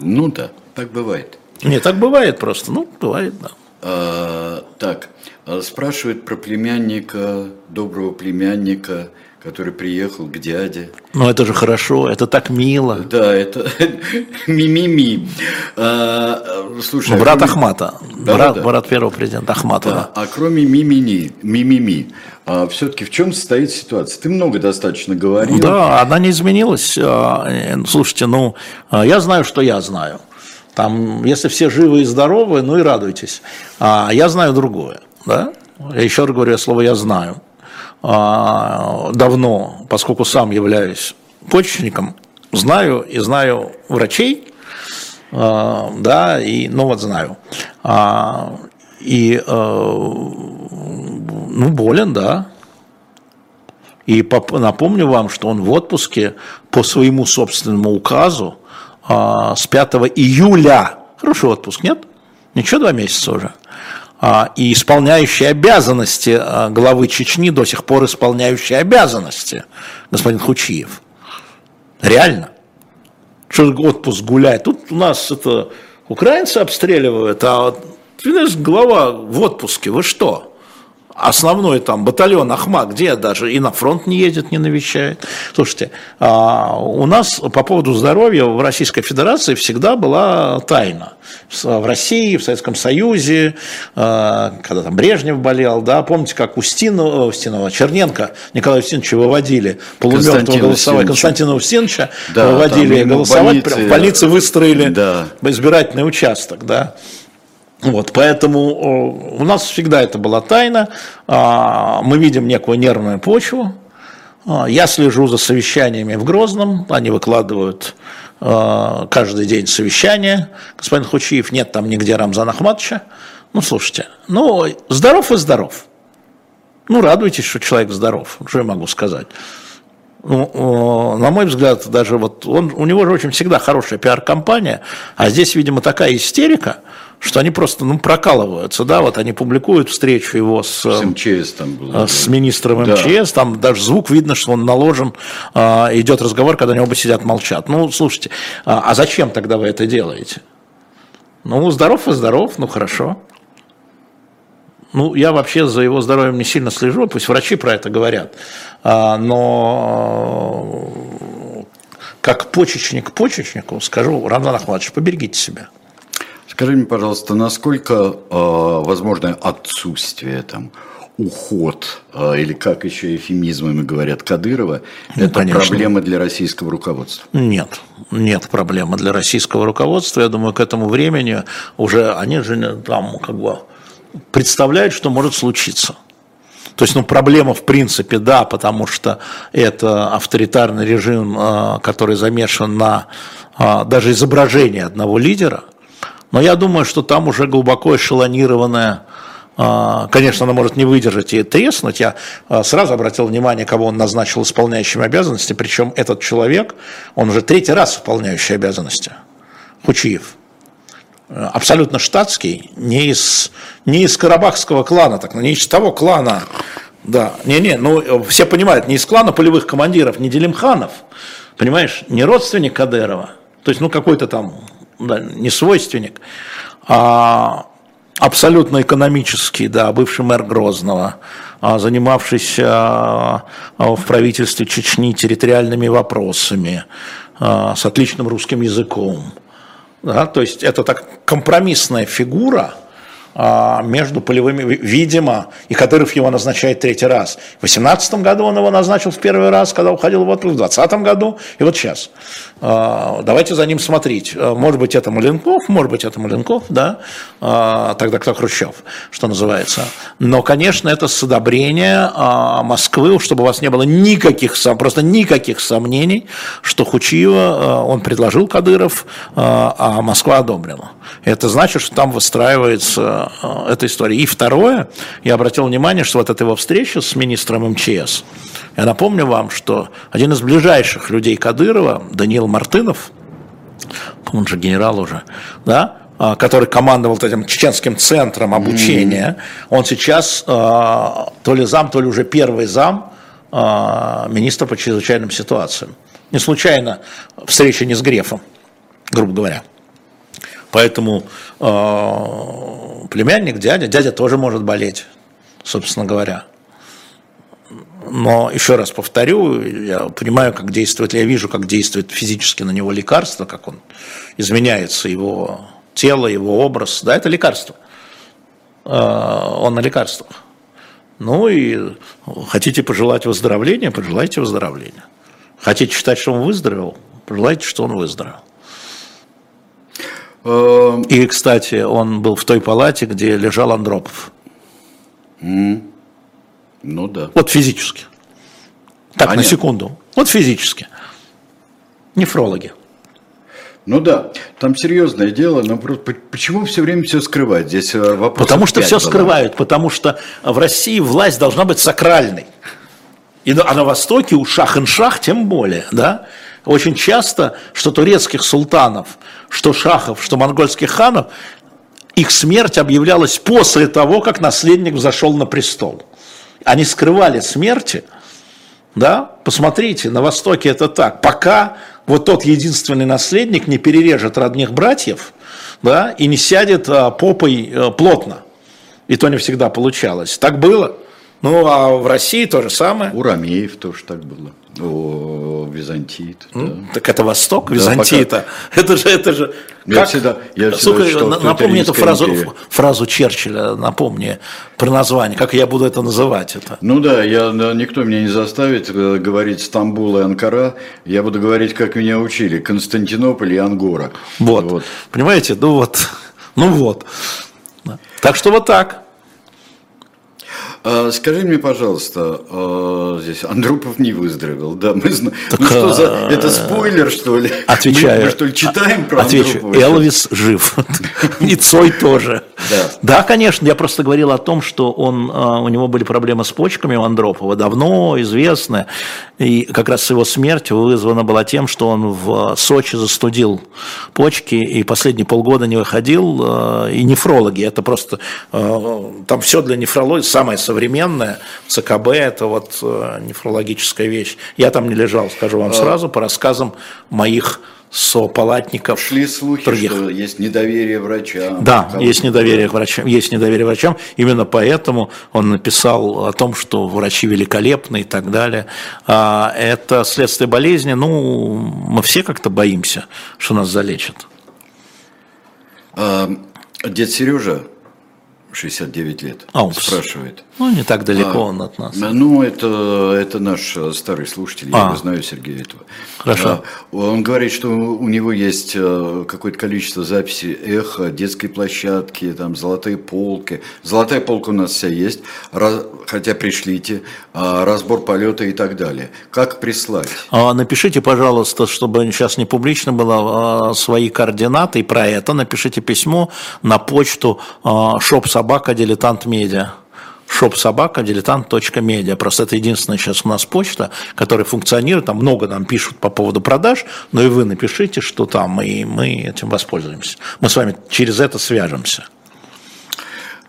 Ну да, так бывает. Не, так бывает просто. Ну, бывает, да. А, так, а, спрашивают про племянника, доброго племянника который приехал к дяде. Ну это же хорошо, это так мило. Да, это мимими. А, слушай, ну, брат кроме... Ахмата, да, брат, да. брат первого президента Ахмата. Да. А кроме мимини, мимими, а все-таки в чем состоит ситуация? Ты много достаточно говорил. Да, она не изменилась. А, э, слушайте, ну а, я знаю, что я знаю. Там, если все живы и здоровы, ну и радуйтесь. А я знаю другое. Да? Я еще раз говорю, слово «я знаю». А, давно, поскольку сам являюсь почечником, знаю и знаю врачей, а, да, и, ну вот знаю. А, и, ну, болен, да. И напомню вам, что он в отпуске по своему собственному указу с 5 июля. Хороший отпуск, нет? Ничего, два месяца уже. А, и исполняющий обязанности а, главы Чечни до сих пор исполняющий обязанности, господин Хучиев. Реально. Что отпуск гуляет? Тут у нас это украинцы обстреливают, а глава в отпуске. Вы что? Основной там батальон Ахма, где даже и на фронт не едет, не навещает. Слушайте, а, у нас по поводу здоровья в Российской Федерации всегда была тайна. В России, в Советском Союзе, а, когда там Брежнев болел, да, помните, как Устинова, Устинова Черненко, Николая Устиновича выводили полумертвого голосовать, Константина Устиновича да, выводили голосовать, больнице, в больнице выстроили да. избирательный участок, да. Вот, поэтому у нас всегда это была тайна. А, мы видим некую нервную почву. А, я слежу за совещаниями в Грозном. Они выкладывают а, каждый день совещания. Господин Хучиев, нет там нигде Рамзана Ахматовича. Ну, слушайте, ну, здоров и здоров. Ну, радуйтесь, что человек здоров. Что я могу сказать? Ну, на мой взгляд, даже вот он, у него же очень всегда хорошая пиар-компания, а здесь, видимо, такая истерика – что они просто ну, прокалываются, да, вот они публикуют встречу его с, с МЧС там было, с министром да. МЧС, там даже звук видно, что он наложен, а, идет разговор, когда они оба сидят молчат. Ну, слушайте, а, а зачем тогда вы это делаете? Ну, здоров и здоров, ну хорошо. Ну, я вообще за его здоровьем не сильно слежу, пусть врачи про это говорят, а, но как почечник почечнику скажу, Рамзан Ахматович, поберегите себя. Скажи мне, пожалуйста, насколько э, возможно отсутствие там уход, э, или как еще эфемизмами говорят, Кадырова, ну, это конечно. проблема для российского руководства? Нет, нет проблемы для российского руководства. Я думаю, к этому времени уже они же там как бы представляют, что может случиться. То есть, ну, проблема в принципе, да, потому что это авторитарный режим, э, который замешан на э, даже изображении одного лидера, но я думаю, что там уже глубоко эшелонированная а, Конечно, она может не выдержать и треснуть. Я а, сразу обратил внимание, кого он назначил исполняющим обязанности, причем этот человек, он уже третий раз выполняющий обязанности. Хучиев. Абсолютно штатский, не из, не из карабахского клана, так, не из того клана, да, не-не, ну все понимают, не из клана полевых командиров, не Делимханов, понимаешь, не родственник Кадырова, то есть, ну, какой-то там да, не свойственник, а абсолютно экономический, да, бывший мэр Грозного, а, занимавшийся а, в правительстве Чечни территориальными вопросами, а, с отличным русским языком. Да, то есть это так компромиссная фигура – а, между полевыми, видимо, и Кадыров его назначает третий раз. В 2018 году он его назначил в первый раз, когда уходил в отпуск, в 2020 году, и вот сейчас. А, давайте за ним смотреть. А, может быть, это Маленков, может быть, это Маленков, да, тогда кто Хрущев, что называется. Но, конечно, это с одобрения Москвы, чтобы у вас не было никаких, просто никаких сомнений, что Хучиева он предложил Кадыров, а Москва одобрила. Это значит, что там выстраивается Э, этой истории. И второе, я обратил внимание, что вот эта его встреча с министром МЧС, я напомню вам, что один из ближайших людей Кадырова, Даниил Мартынов, он же генерал уже, да, а, который командовал этим чеченским центром обучения, mm-hmm. он сейчас э, то ли зам, то ли уже первый зам э, министра по чрезвычайным ситуациям. Не случайно встреча не с Грефом, грубо говоря. Поэтому э, племянник, дядя, дядя тоже может болеть, собственно говоря. Но еще раз повторю, я понимаю, как действует, я вижу, как действует физически на него лекарство, как он изменяется его тело, его образ. Да, это лекарство. А, он на лекарствах. Ну и хотите пожелать выздоровления, пожелайте выздоровления. Хотите считать, что он выздоровел, пожелайте, что он выздоровел. Эм. И, кстати, он был в той палате, где лежал Андропов. Mm. Ну да. Вот физически. Так, Понятно. на секунду. Вот физически. Нефрологи. Ну да, там серьезное дело, но почему все время все скрывают? Здесь э, вопрос. Потому что все было. скрывают, потому что в России власть должна быть сакральной. И, а на Востоке у шах-ин-шах тем более, да? Очень часто, что турецких султанов, что шахов, что монгольских ханов, их смерть объявлялась после того, как наследник взошел на престол. Они скрывали смерти, да? Посмотрите, на Востоке это так. Пока вот тот единственный наследник не перережет родных братьев, да, и не сядет а, попой а, плотно. И то не всегда получалось. Так было. Ну, а в России то же самое. У Ромеев тоже так было. О, Византии. Да. Так это Восток, Византии-то. Да, это же, это же. Я как? всегда, я всегда считал, напомни эту фразу, фразу Черчилля, напомни про название, как я буду это называть. Это. Ну да, я, никто меня не заставит э, говорить Стамбул и Анкара, я буду говорить, как меня учили, Константинополь и Ангора. Вот, вот. понимаете, ну вот, ну вот. Так что вот так. А, скажи мне, пожалуйста, а, здесь Андропов не выздоровел, да, мы знаем. Ну что за, а, это спойлер, что ли? Отвечаю. Мы, мы что ли читаем про Отвечу. Андропова? Элвис жив. И Цой тоже. Да. да, конечно, я просто говорил о том, что он, у него были проблемы с почками у Андропова, давно известны. И как раз его смерть вызвана была тем, что он в Сочи застудил почки и последние полгода не выходил. И нефрологи, это просто, там все для нефрологии, самое современное, ЦКБ – это вот э, нефрологическая вещь. Я там не лежал, скажу вам а. сразу, по рассказам моих сопалатников. Шли слухи, других. что есть недоверие врачам. Да, есть недоверие к врачам, есть недоверие врачам. Именно поэтому он написал о том, что врачи великолепны и так далее. А это следствие болезни. Ну, мы все как-то боимся, что нас залечат. А, дед Сережа 69 лет. А, спрашивает. Ну, не так далеко а, он от нас. Ну, это, это наш э, старый слушатель, я а. его знаю, Сергей этого. Хорошо. А, он говорит, что у него есть э, какое-то количество записей эхо, детской площадки, там, золотые полки. Золотая полка у нас вся есть, хотя пришлите, а, разбор полета и так далее. Как прислать? А, напишите, пожалуйста, чтобы сейчас не публично было, а, свои координаты и про это. Напишите письмо на почту shop собака дилетант медиа shop собака дилетант.медиа. Просто это единственная сейчас у нас почта, которая функционирует. Там много нам пишут по поводу продаж, но и вы напишите, что там, и мы этим воспользуемся. Мы с вами через это свяжемся.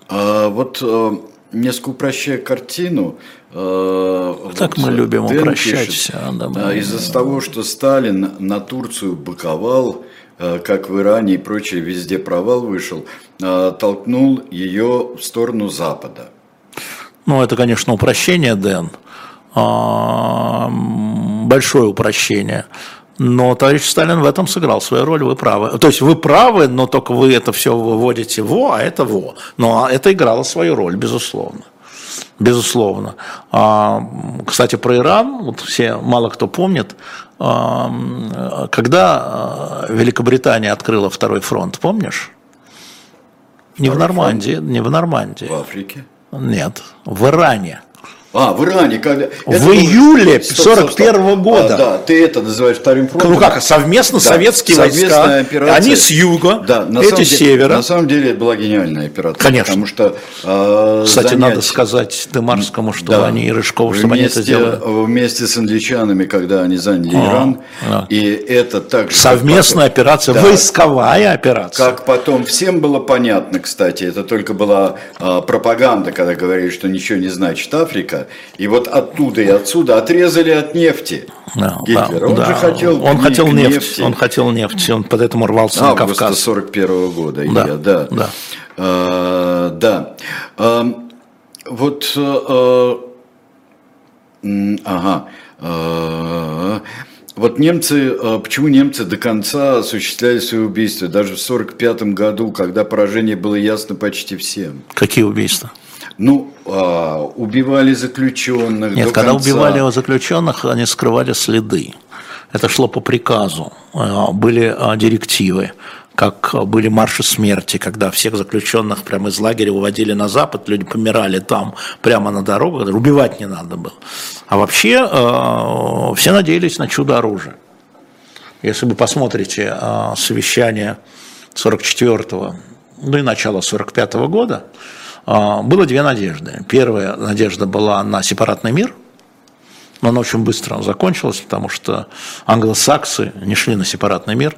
А, вот э, несколько упрощая картину. Э, так вот мы любим Дэн упрощать пишет, все. Да, мы... Из-за того, что Сталин на Турцию быковал, Э, как в Иране и прочее, везде провал вышел, э, толкнул ее в сторону Запада. Ну, это, конечно, упрощение, Дэн. А, большое упрощение. Но товарищ Сталин в этом сыграл свою роль, вы правы. То есть вы правы, но только вы это все выводите во, а это во. Но это играло свою роль, безусловно. Безусловно. А, кстати, про Иран, вот все мало кто помнит, когда а, Великобритания открыла второй фронт, помнишь? Не в Нормандии, фронт? не в Нормандии. В Африке? Нет, в Иране. А, в Иране, когда... В июле 41 -го года. А, да, ты это называешь вторым фронтом. Ну как, совместно да, советские войска, операция. они с юга, да, на эти с севера. На самом деле это была гениальная операция. Конечно. Потому что э, Кстати, занять... надо сказать Дымарскому, что да, они и Рыжкову, чтобы вместе, они это сделали. Вместе с англичанами, когда они заняли а, Иран, да. и это также... Совместная потом, операция, да, войсковая операция. Как потом всем было понятно, кстати, это только была э, пропаганда, когда говорили, что ничего не значит Африка, и вот оттуда и отсюда отрезали от нефти. Да, Гитлер. Да, он да. же хотел, он хотел нефть, нефти. он хотел нефть, он поэтому рвался Августа на Кавказ. 41 -го года. Да, я, да. Да. А, да. А, вот а, ага. А, вот немцы, а, почему немцы до конца осуществляли свои убийства, даже в 1945 году, когда поражение было ясно почти всем? Какие убийства? Ну, убивали заключенных. Нет, когда конца. убивали заключенных, они скрывали следы. Это шло по приказу. Были директивы как были марши смерти, когда всех заключенных прямо из лагеря уводили на запад, люди помирали там, прямо на дорогах, убивать не надо было. А вообще э, все надеялись на чудо оружия. Если вы посмотрите э, совещание 44-го, ну и начало 45-го года, было две надежды. Первая надежда была на сепаратный мир, но она очень быстро закончилась, потому что англосаксы не шли на сепаратный мир.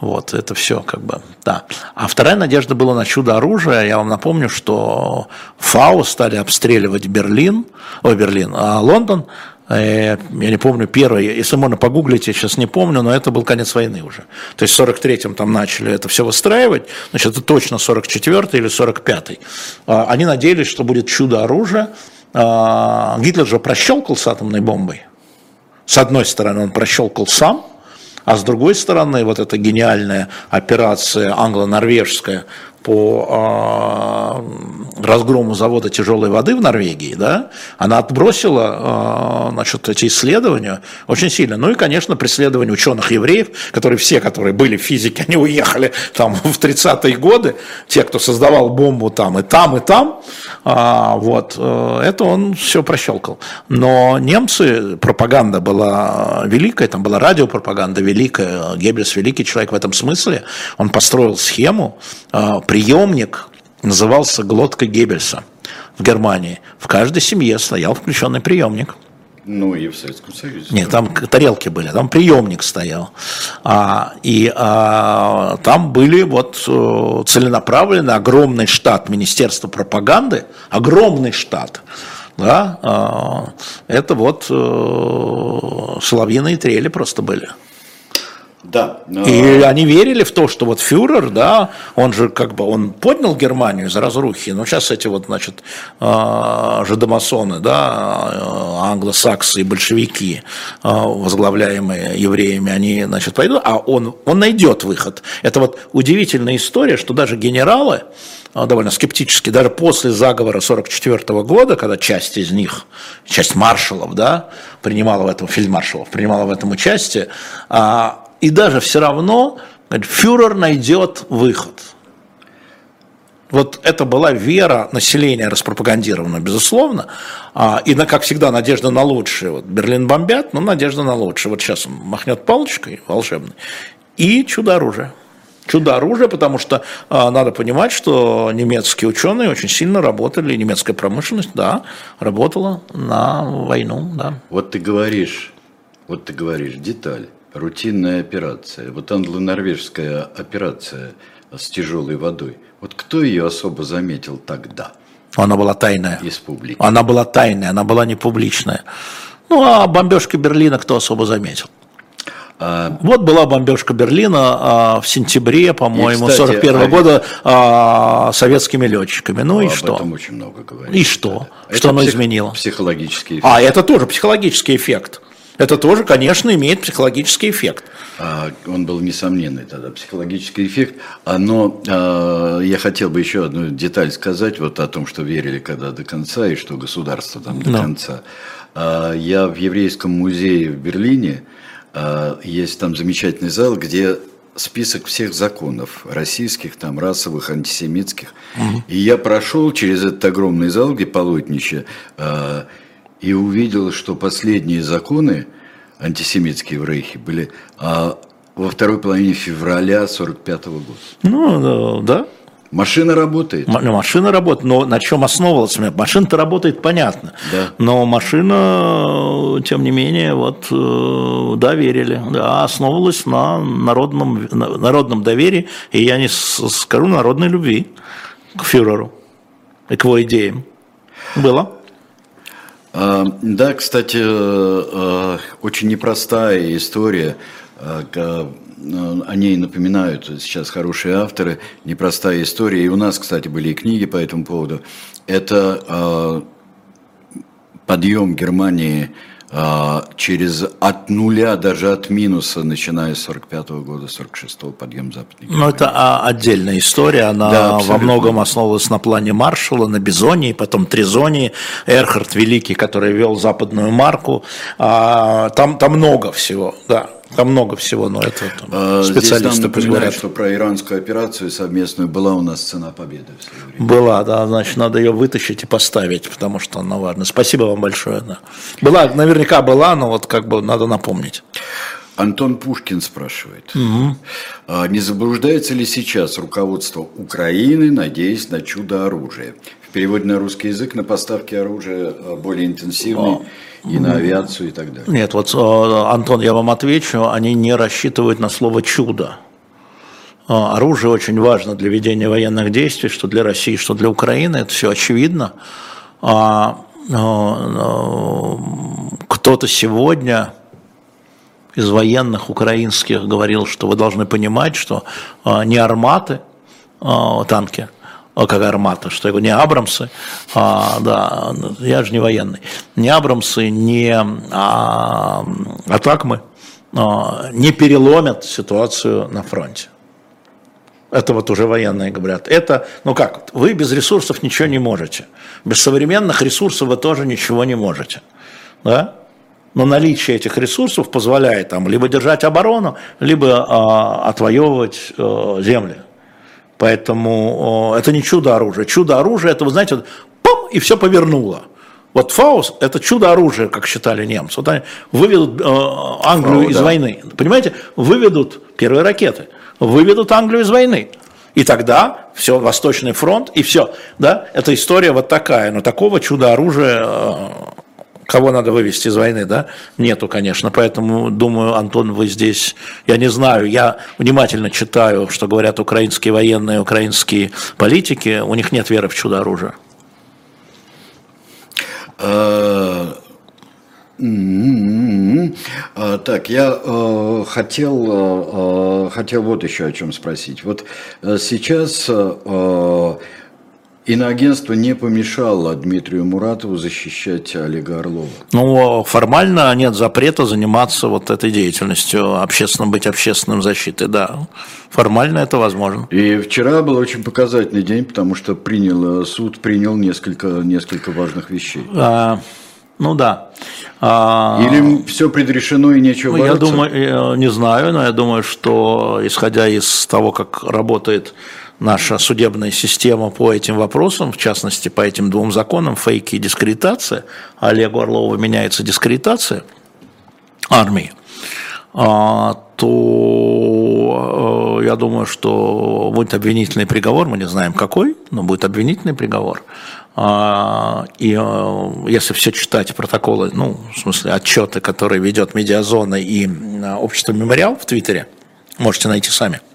Вот, это все как бы, да. А вторая надежда была на чудо оружия. Я вам напомню, что ФАУ стали обстреливать Берлин, ой, Берлин, а Лондон, я не помню, первый, если можно погуглить, я сейчас не помню, но это был конец войны уже. То есть в 43-м там начали это все выстраивать, значит, это точно 44-й или 45-й. А, они надеялись, что будет чудо оружия. А, Гитлер же прощелкал с атомной бомбой. С одной стороны, он прощелкал сам, а с другой стороны, вот эта гениальная операция англо-норвежская по э, разгрому завода тяжелой воды в Норвегии, да, она отбросила э, значит, эти исследования очень сильно. Ну и, конечно, преследование ученых-евреев, которые все, которые были физики, они уехали там в 30-е годы, те, кто создавал бомбу там и там, и там, а, вот, э, это он все прощелкал. Но немцы, пропаганда была великая, там была радиопропаганда великая, Геббельс великий человек в этом смысле, он построил схему, приемник назывался глотка Геббельса в Германии. В каждой семье стоял включенный приемник. Ну и в Советском Союзе. Нет, там тарелки были, там приемник стоял. А, и а, там были вот э, целенаправленный огромный штат Министерства пропаганды, огромный штат. Да, а, это вот а, соловьиные трели просто были. Да. Но... И они верили в то, что вот фюрер, да, он же как бы, он поднял Германию из разрухи, но сейчас эти вот, значит, а, жидомасоны, да, а, англосаксы и большевики, а, возглавляемые евреями, они, значит, пойдут, а он, он найдет выход. Это вот удивительная история, что даже генералы, довольно скептически, даже после заговора 1944 года, когда часть из них, часть маршалов, да, принимала в этом, фельдмаршалов, принимала в этом участие, и даже все равно фюрер найдет выход. Вот это была вера населения распропагандирована, безусловно. А, и, на, как всегда, надежда на лучшее. Вот Берлин бомбят, но надежда на лучшее. Вот сейчас он махнет палочкой волшебной. И чудо-оружие. Чудо-оружие, потому что а, надо понимать, что немецкие ученые очень сильно работали, немецкая промышленность, да, работала на войну, да. Вот ты говоришь, вот ты говоришь, деталь рутинная операция. Вот англо-норвежская операция с тяжелой водой. Вот кто ее особо заметил тогда? Она была тайная. Из публики. Она была тайная, она была не публичная. Ну, а бомбежки Берлина кто особо заметил? А... Вот была бомбежка Берлина а, в сентябре, по-моему, 41 -го года а, советскими летчиками. Ну, ну и об что? Этом очень много говорят. И что? Это что оно псих... изменило? Психологический эффект. А, это тоже психологический эффект это тоже, конечно, имеет психологический эффект. А, он был несомненный тогда, психологический эффект. Но а, я хотел бы еще одну деталь сказать вот о том, что верили когда до конца и что государство там до Но. конца. А, я в еврейском музее в Берлине, есть там замечательный зал, где список всех законов российских, там, расовых, антисемитских. Угу. И я прошел через этот огромный зал, где полотнище, и увидел, что последние законы антисемитские в Рейхе были а, во второй половине февраля 1945 года. Ну, да. Машина работает. М- машина работает, но на чем основывалась? Машина-то работает, понятно. Да. Но машина, тем не менее, вот э, доверили. Да, основывалась на народном, на народном доверии, и я не скажу народной любви к фюреру и к его идеям. Было. А, да, кстати, э, э, очень непростая история. Э, о ней напоминают сейчас хорошие авторы. Непростая история. И у нас, кстати, были и книги по этому поводу. Это подъем Германии через от нуля, даже от минуса, начиная с 45 -го года, 46-го подъем Западной Ну, это а, отдельная история, она да, во многом основывалась на плане Маршала, на Бизонии, потом Тризонии, Эрхард Великий, который вел западную марку, а, там, там много всего, да. Там много всего, но это там, специалисты Здесь что про иранскую операцию совместную была у нас цена победы. Была, да, значит, надо ее вытащить и поставить, потому что она важна. Спасибо вам большое. Да. Была, наверняка была, но вот как бы надо напомнить. Антон Пушкин спрашивает, угу. не заблуждается ли сейчас руководство Украины, надеясь на чудо оружия? В переводе на русский язык на поставки оружия а, более интенсивные и на авиацию и так далее. Нет, вот, э, Антон, я вам отвечу, они не рассчитывают на слово «чудо». Э, оружие очень важно для ведения военных действий, что для России, что для Украины, это все очевидно. А, кто-то сегодня из военных украинских говорил, что вы должны понимать, что не арматы, танки – как армата, что его не Абрамсы, а, да, я же не военный, не Абрамсы, не а, Атакмы а, не переломят ситуацию на фронте. Это вот уже военные говорят. Это, ну как, вы без ресурсов ничего не можете. Без современных ресурсов вы тоже ничего не можете. Да? Но наличие этих ресурсов позволяет там либо держать оборону, либо э, отвоевывать э, земли. Поэтому это не чудо оружия. Чудо оружия, это, вы знаете, вот, пум, и все повернуло. Вот Фаус – это чудо оружия, как считали немцы. Вот они выведут э, Англию Фау, из да. войны. Понимаете, выведут первые ракеты, выведут Англию из войны. И тогда все, Восточный фронт, и все. Да? Эта история вот такая. Но такого чуда оружия э, кого надо вывести из войны, да, нету, конечно. Поэтому, думаю, Антон, вы здесь, я не знаю, я внимательно читаю, что говорят украинские военные, украинские политики, у них нет веры в чудо оружия. А, а, так, я э, хотел, э, э, хотел вот еще о чем спросить. Вот сейчас Иноагентство не помешало Дмитрию Муратову защищать Олега Орлова. Ну, формально нет запрета заниматься вот этой деятельностью, общественным, быть общественным защитой, да. Формально это возможно. И вчера был очень показательный день, потому что принял, суд принял несколько, несколько важных вещей. А, ну да. А, Или все предрешено и нечего ну, Я думаю, не знаю, но я думаю, что исходя из того, как работает наша судебная система по этим вопросам, в частности, по этим двум законам, фейки и дискредитация, Олегу Орлову меняется дискредитация армии, а, то э, я думаю, что будет обвинительный приговор, мы не знаем какой, но будет обвинительный приговор. А, и э, если все читать протоколы, ну, в смысле, отчеты, которые ведет Медиазона и э, Общество Мемориал в Твиттере, можете найти сами –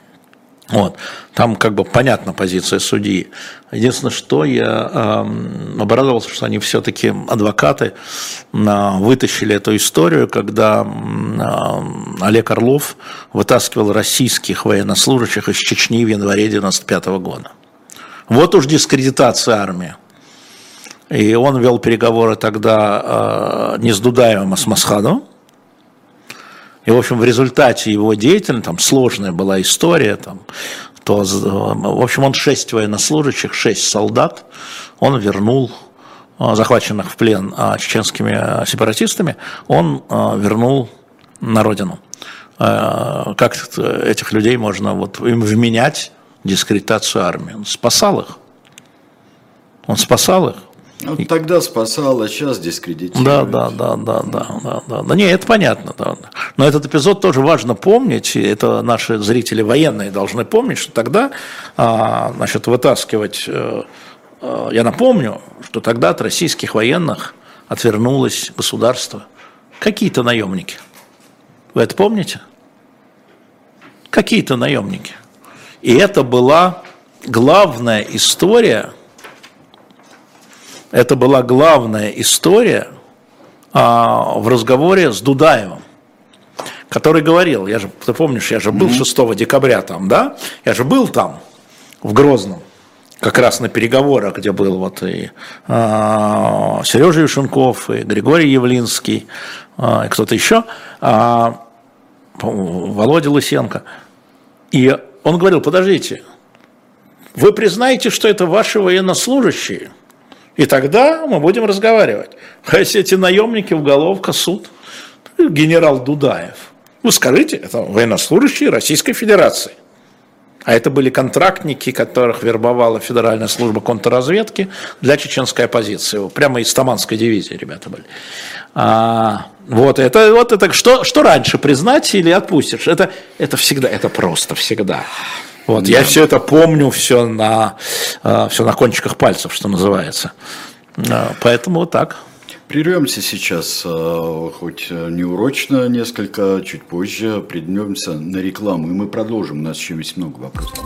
вот. Там как бы понятна позиция судьи. Единственное, что я э, обрадовался, что они все-таки, адвокаты, э, вытащили эту историю, когда э, Олег Орлов вытаскивал российских военнослужащих из Чечни в январе 1995 года. Вот уж дискредитация армии. И он вел переговоры тогда э, не с Дудаевым, а с Масхадовым и, в общем, в результате его деятельности, там сложная была история, там, то, в общем, он шесть военнослужащих, шесть солдат, он вернул а, захваченных в плен а, чеченскими сепаратистами, он а, вернул на родину. Как этих людей можно вот им вменять дискредитацию армии? Он спасал их. Он спасал их. Ну, тогда спасал, а сейчас дискредитирует. Да, да, да, да, да, да, да, да. Не, это понятно, да. Но этот эпизод тоже важно помнить, и это наши зрители военные должны помнить, что тогда, а, значит, вытаскивать, э, я напомню, что тогда от российских военных отвернулось государство. Какие-то наемники. Вы это помните? Какие-то наемники. И это была главная история – это была главная история а, в разговоре с Дудаевым, который говорил, я же, ты помнишь, я же был 6 декабря там, да, я же был там, в Грозном, как раз на переговорах, где был вот и а, Сережа Юшенков, и Григорий Явлинский, а, и кто-то еще, а, Володя Лысенко. И он говорил, подождите, вы признаете, что это ваши военнослужащие, и тогда мы будем разговаривать. А если эти наемники, уголовка, суд, генерал Дудаев, вы скажите, это военнослужащие Российской Федерации. А это были контрактники, которых вербовала Федеральная служба контрразведки для чеченской оппозиции. Прямо из Таманской дивизии ребята были. А, вот это, вот это что, что раньше, признать или отпустишь? Это, это всегда, это просто всегда. Вот, да. я все это помню, все на, а, все на кончиках пальцев, что называется. А, поэтому вот так. Прервемся сейчас, а, хоть неурочно несколько, чуть позже, придемся на рекламу, и мы продолжим, у нас еще есть много вопросов.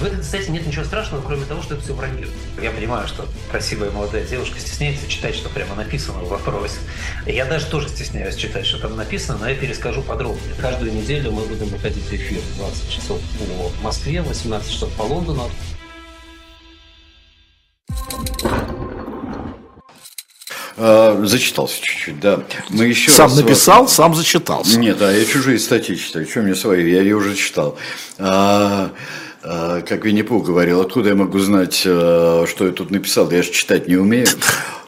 В этой кстати, нет ничего страшного, кроме того, что это все вранье. Я понимаю, что красивая молодая девушка стесняется читать, что прямо написано в вопросе. Я даже тоже стесняюсь читать, что там написано, но я перескажу подробнее. Каждую неделю мы будем выходить в эфир 20 часов по Москве, 18 часов по Лондону. А, зачитался чуть-чуть, да. Мы еще сам раз написал, вас... сам зачитался. Нет, а я чужие статьи читаю. Что мне свои? Я ее уже читал. А, как Винни-Пух говорил, откуда я могу знать, э, что я тут написал, я же читать не умею.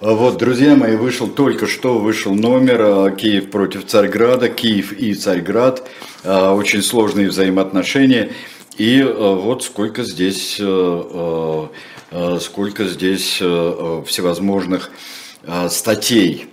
А вот, друзья мои, вышел только что, вышел номер э, «Киев против Царьграда», «Киев и Царьград», э, очень сложные взаимоотношения, и вот сколько здесь, сколько здесь всевозможных статей.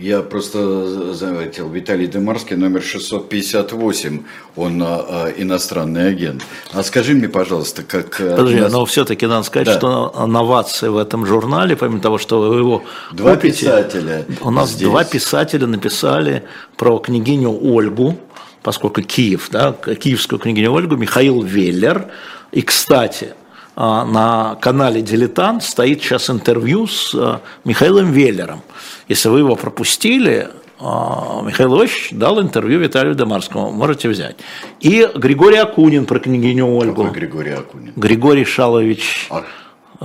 Я просто заметил, Виталий Демарский, номер 658, он а, иностранный агент. А скажи мне, пожалуйста, как... Э, Подожди, нас... но все-таки надо сказать, да. что новация в этом журнале, помимо того, что вы его Два купите, писателя У нас здесь. два писателя написали про княгиню Ольгу, поскольку Киев, да, киевскую княгиню Ольгу, Михаил Веллер. И, кстати, на канале «Дилетант» стоит сейчас интервью с а, Михаилом Веллером. Если вы его пропустили, а, Михаил Ильич дал интервью Виталию Демарскому, можете взять. И Григорий Акунин про княгиню Ольгу. Какой Григорий Акунин? Григорий Шалович. А,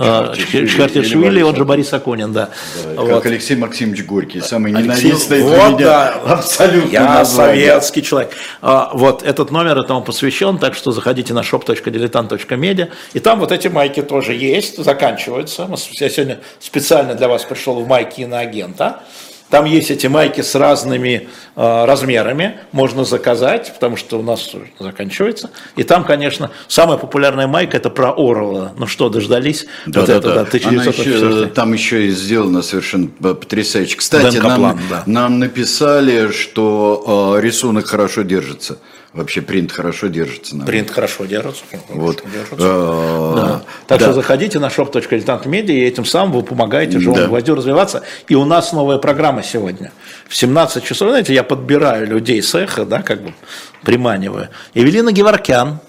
Шкартишвили, он же Борис Акунин, да. да вот. Как Алексей Максимович Горький, самый ненавистный вот, меня да. абсолютно Я название. советский человек. А, вот, этот номер этому посвящен, так что заходите на shop.diletant.media, и там вот эти майки тоже есть, заканчиваются. Я сегодня специально для вас пришел в майки на агента. Там есть эти майки с разными э, размерами, можно заказать, потому что у нас заканчивается. И там, конечно, самая популярная майка это про Орла. Ну что, дождались? Да, вот да, это, да. да Она еще, там еще и сделано совершенно потрясающе. Кстати, Дэн нам, Каплан, да. нам написали, что э, рисунок хорошо держится. Вообще принт хорошо держится. Наверное. Принт хорошо держится. Вот. Держится. А, да. Так да. что заходите на shop.diletantmedia, и этим самым вы помогаете живому да. гвоздю развиваться. И у нас новая программа сегодня. В 17 часов, знаете, я подбираю людей с эхо, да, как бы приманиваю. Евелина Геворкян,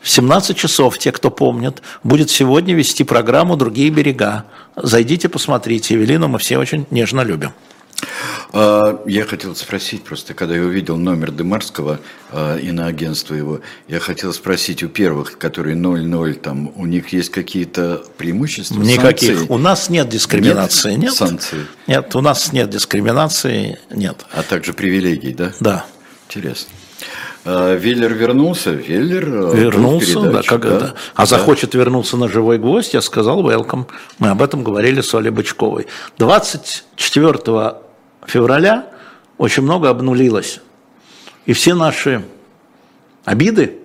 в 17 часов, те, кто помнит, будет сегодня вести программу «Другие берега». Зайдите, посмотрите. Евелину мы все очень нежно любим. А, я хотел спросить просто, когда я увидел номер Демарского а, и на агентство его, я хотел спросить у первых, которые 0-0, там, у них есть какие-то преимущества? Никаких. Санкции? У нас нет дискриминации. Нет, нет санкций? Нет, у нас нет дискриминации, нет. А также привилегий, да? Да. Интересно. А, Веллер вернулся, Веллер вернулся, да, как да? это. А да. захочет вернуться на живой гвоздь, я сказал welcome. Мы об этом говорили с Олей Бычковой. 24 февраля очень много обнулилось. И все наши обиды,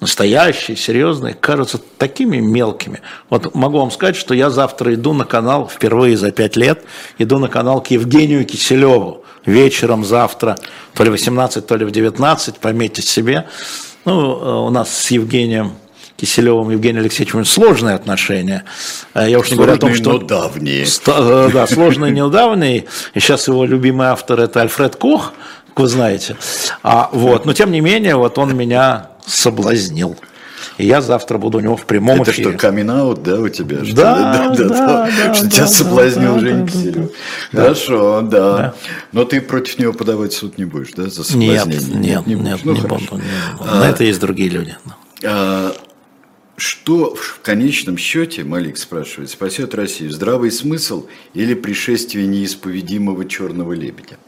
настоящие, серьезные, кажутся такими мелкими. Вот могу вам сказать, что я завтра иду на канал, впервые за пять лет, иду на канал к Евгению Киселеву. Вечером завтра, то ли 18, то ли в 19, пометьте себе. Ну, э, у нас с Евгением Киселевым Евгением Алексеевичем сложные отношения. Э, я уж не говорю о том, что... но давние. Э, да, сложные, но давние. И сейчас его любимый автор – это Альфред Кох, как вы знаете. А, вот. Но, тем не менее, вот он меня соблазнил. И я завтра буду у него в прямом Это эфире. что, камин да, у тебя? Что да, да, да, да, да, Что да, тебя соблазнил да, Женя да, Киселев. Да. Хорошо, да. да. Но ты против него подавать суд не будешь, да, за соблазнение? Нет, нет, не, нет, ну, не буду. Не буду. А, На это есть другие люди. А, что в конечном счете, Малик спрашивает, спасет Россию? Здравый смысл или пришествие неисповедимого черного лебедя?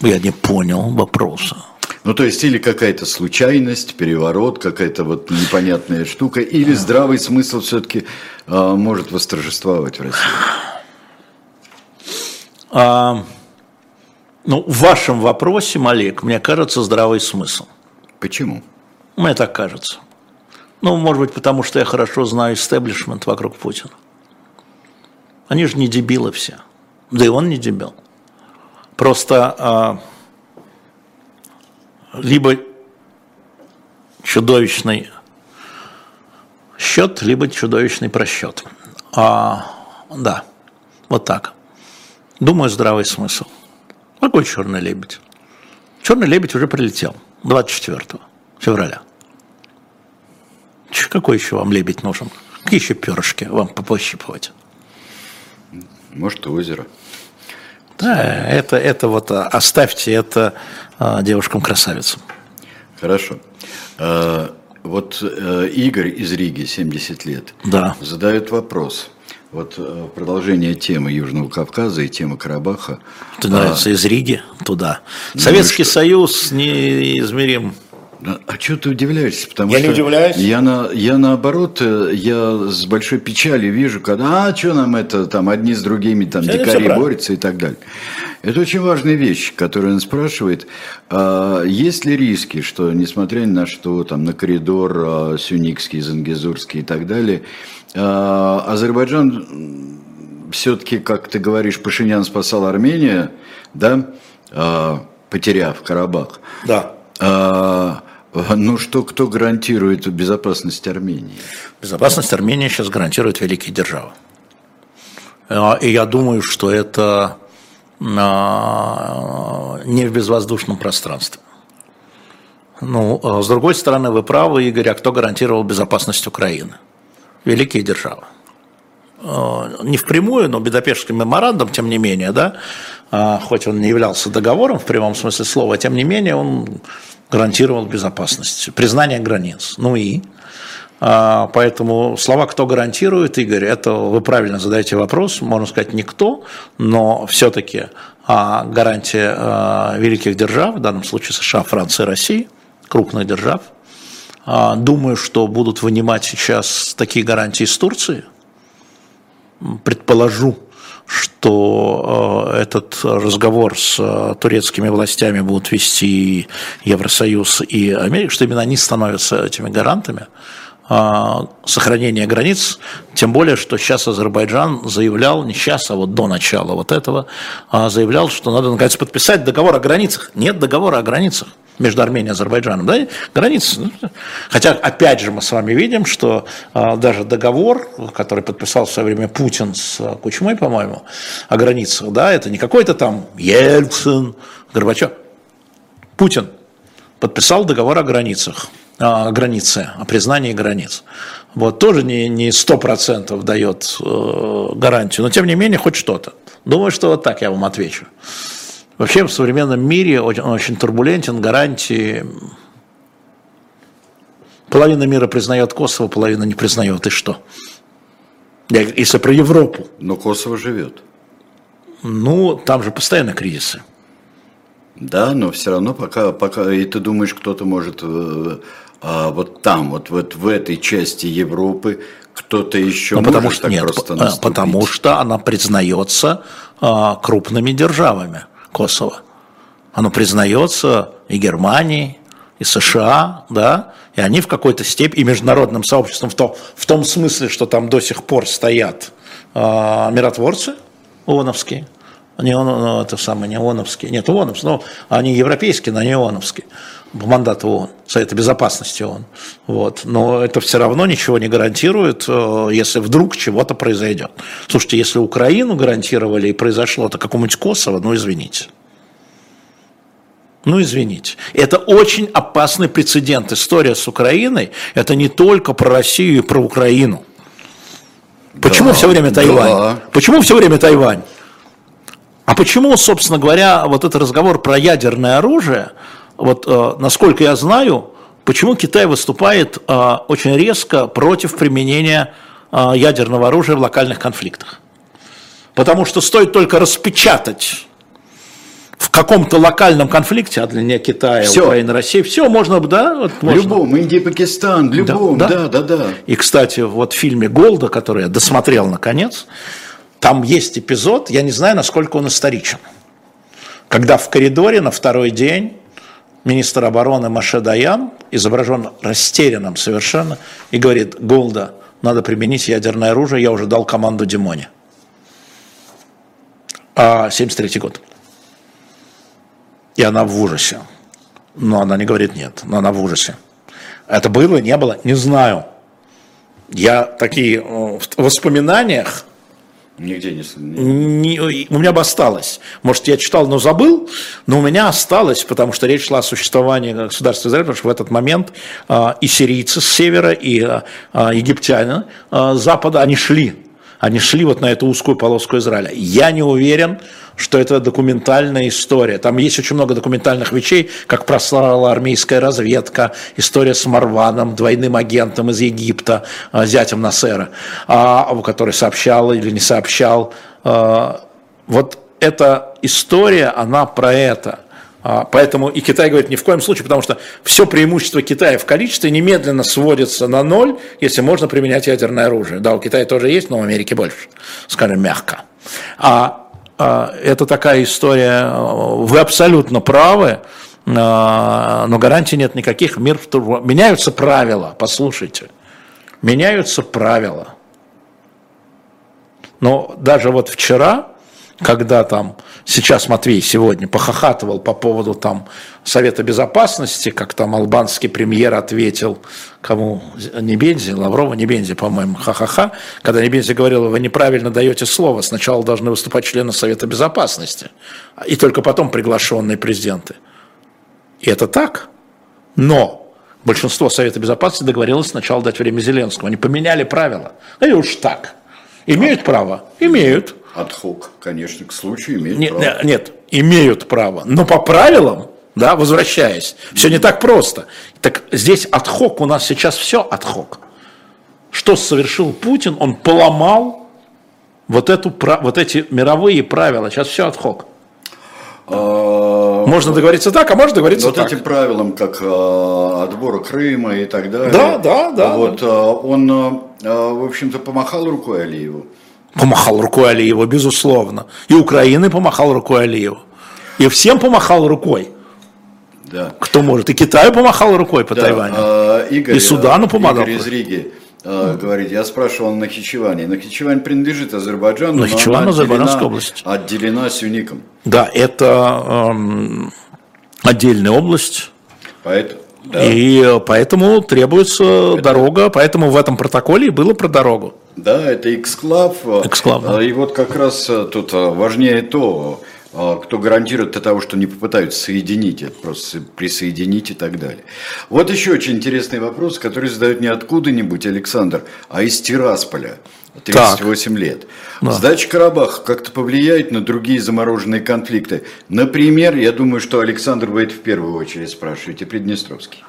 Я не понял вопроса. Ну, то есть, или какая-то случайность, переворот, какая-то вот непонятная штука, или здравый смысл все-таки а, может восторжествовать в России? А, ну, в вашем вопросе, Малик, мне кажется, здравый смысл. Почему? Мне так кажется. Ну, может быть, потому что я хорошо знаю истеблишмент вокруг Путина. Они же не дебилы все. Да и он не дебил. Просто а, либо чудовищный счет, либо чудовищный просчет. А, да, вот так. Думаю, здравый смысл. Какой черный лебедь? Черный лебедь уже прилетел 24 февраля. Какой еще вам лебедь нужен? Какие еще перышки вам пощипывать? Может, озеро. Да, это, это вот а, оставьте это а, девушкам-красавицам. Хорошо. А, вот э, Игорь из Риги, 70 лет, да. задает вопрос. Вот э, продолжение темы Южного Кавказа и темы Карабаха. Ты нравится а, из Риги туда. Ну Советский Союз неизмерим а что ты удивляешься? Потому я что не удивляюсь. Я, на, я наоборот, э, я с большой печалью вижу, когда, а что нам это, там, одни с другими, там, все дикари борются и так далее. Это очень важная вещь, которую он спрашивает. А, есть ли риски, что, несмотря ни на что, там, на коридор а, Сюникский, Зангезурский и так далее, а, Азербайджан все-таки, как ты говоришь, Пашинян спасал Армению, да, а, потеряв Карабах. Да. А, ну что, кто гарантирует безопасность Армении? Безопасность Армении сейчас гарантирует великие державы. А, и я думаю, что это а, не в безвоздушном пространстве. Ну, а с другой стороны, вы правы, Игорь, а кто гарантировал безопасность Украины? Великие державы. Не впрямую, но Будапештский меморандум, тем не менее, да, хоть он не являлся договором в прямом смысле слова, тем не менее он гарантировал безопасность, признание границ. Ну и а, Поэтому слова «кто гарантирует», Игорь, это вы правильно задаете вопрос, можно сказать никто, но все-таки а, гарантия а, великих держав, в данном случае США, Франции, России, крупных держав, думаю, что будут вынимать сейчас такие гарантии из Турции, предположу, что э, этот разговор с э, турецкими властями будут вести Евросоюз и Америка, что именно они становятся этими гарантами сохранения границ, тем более, что сейчас Азербайджан заявлял, не сейчас, а вот до начала вот этого, заявлял, что надо наконец подписать договор о границах. Нет договора о границах между Арменией и Азербайджаном, да, границы. Ну, хотя, опять же, мы с вами видим, что а, даже договор, который подписал в свое время Путин с а, Кучмой, по-моему, о границах, да, это не какой-то там Ельцин, Горбачев. Путин подписал договор о границах, о границе, о признании границ. Вот тоже не, не 100% дает э, гарантию, но тем не менее хоть что-то. Думаю, что вот так я вам отвечу. Вообще в современном мире очень, он очень турбулентен, гарантии... Половина мира признает Косово, половина не признает. И что? Если про Европу. Но Косово живет. Ну, там же постоянно кризисы. Да, но все равно пока, пока и ты думаешь, кто-то может э, а, вот там, вот, вот в этой части Европы, кто-то еще ну, может потому что, так нет, просто наступить? Потому что она признается а, крупными державами. Косово. оно признается и Германией, и США, да, и они в какой-то степени, и международным сообществом в том, в том смысле, что там до сих пор стоят э, миротворцы ООНовские, не ну, это самое, не ООНовские, нет, ООНовские, но они европейские, но не ООНовские, по мандату ООН, Совета Безопасности ООН. Вот. Но это все равно ничего не гарантирует, э, если вдруг чего-то произойдет. Слушайте, если Украину гарантировали и произошло, то какому-нибудь Косово, ну извините. Ну, извините. Это очень опасный прецедент. История с Украиной – это не только про Россию и про Украину. Почему да, все время Тайвань? Да. Почему все время Тайвань? А почему, собственно говоря, вот этот разговор про ядерное оружие, вот э, насколько я знаю, почему Китай выступает э, очень резко против применения э, ядерного оружия в локальных конфликтах? Потому что стоит только распечатать в каком-то локальном конфликте, а для Китая, все. Украины, России, все можно, да? Вот в любом, Индия, Пакистан, в любом, да, да, да, да. И, кстати, вот в фильме «Голда», который я досмотрел наконец, там есть эпизод, я не знаю, насколько он историчен, когда в коридоре на второй день министр обороны Маше Даян изображен растерянным совершенно и говорит, Голда, надо применить ядерное оружие, я уже дал команду Димоне. А 73 год. И она в ужасе. Но она не говорит нет, но она в ужасе. Это было, не было, не знаю. Я такие э, в воспоминаниях Нигде не, не... У меня бы осталось. Может, я читал, но забыл, но у меня осталось, потому что речь шла о существовании государства Израиль, потому что в этот момент э, и сирийцы с севера, и э, египтяне э, с запада, они шли они шли вот на эту узкую полоску Израиля. Я не уверен, что это документальная история. Там есть очень много документальных вещей, как прослала армейская разведка, история с Марваном, двойным агентом из Египта, а, зятем Насера, а, который сообщал или не сообщал. А, вот эта история, она про это – поэтому и Китай говорит ни в коем случае, потому что все преимущество Китая в количестве немедленно сводится на ноль, если можно применять ядерное оружие. Да, у Китая тоже есть, но в Америке больше, скажем, мягко. А это такая история, вы абсолютно правы, а, но гарантий нет никаких. Мир меняются правила, послушайте, меняются правила. Но даже вот вчера когда там, сейчас Матвей сегодня похохатывал по поводу там Совета Безопасности, как там албанский премьер ответил, кому, не Бензи, Лаврова, не Бензи, по-моему, ха-ха-ха, когда не Бензи говорил, вы неправильно даете слово, сначала должны выступать члены Совета Безопасности, и только потом приглашенные президенты. И это так, но большинство Совета Безопасности договорилось сначала дать время Зеленскому, они поменяли правила, ну и уж так. Имеют право? Имеют. Отхок, конечно, к случаю имеют нет, право. Нет, имеют право. Но по правилам, да, возвращаясь, все не так просто. Так здесь отхок, у нас сейчас все отхок. Что совершил Путин? Он поломал вот, эту, вот эти мировые правила. Сейчас все отхок. А, можно договориться так, а можно договориться вот так. этим правилам, как э, отбора Крыма и так далее. Да, да, да. Вот да. он, э, в общем-то, помахал рукой Алиеву. Помахал рукой Алиева, безусловно. И Украины помахал рукой Алиева. И всем помахал рукой. Да. Кто может. И Китаю помахал рукой по да, Тайваню. А, Игорь, и Судану помогал. Игорь из Риги а, говорит, я спрашивал Нахичеване. Нахичевань принадлежит Азербайджану, Нахичевань, но Азербайджанская область. отделена Сюником. Да, это эм, отдельная область. Поэтому, да. И поэтому требуется это... дорога, поэтому в этом протоколе было про дорогу. Да, это эксклав. Эксклав, да. И вот как раз э, тут э, важнее то, э, кто гарантирует от того, что не попытаются соединить, это просто присоединить и так далее. Вот еще очень интересный вопрос, который задают не откуда-нибудь Александр, а из Тирасполя. 38 так. лет. Да. Сдача Карабаха как-то повлияет на другие замороженные конфликты. Например, я думаю, что Александр будет в первую очередь спрашивать, и Приднестровский.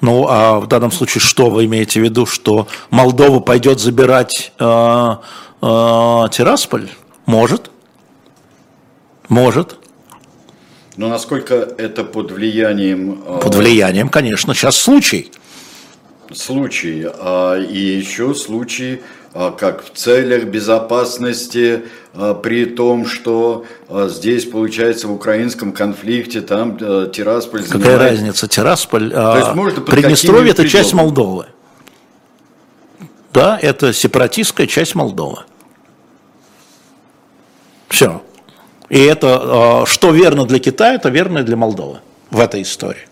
Ну, а в данном случае что вы имеете в виду, что Молдова пойдет забирать э, э, Тирасполь? Может. Может. Но насколько это под влиянием... Э... Под влиянием, конечно. Сейчас случай. случаи, а, и еще случаи, а, как в целях безопасности, а, при том, что а, здесь, получается, в украинском конфликте там а, Тирасполь занимает... Какая разница, Тирасполь? То есть, может, Приднестровье – это часть Молдовы. Да, это сепаратистская часть Молдовы. Все. И это, что верно для Китая, это верно и для Молдовы в этой истории.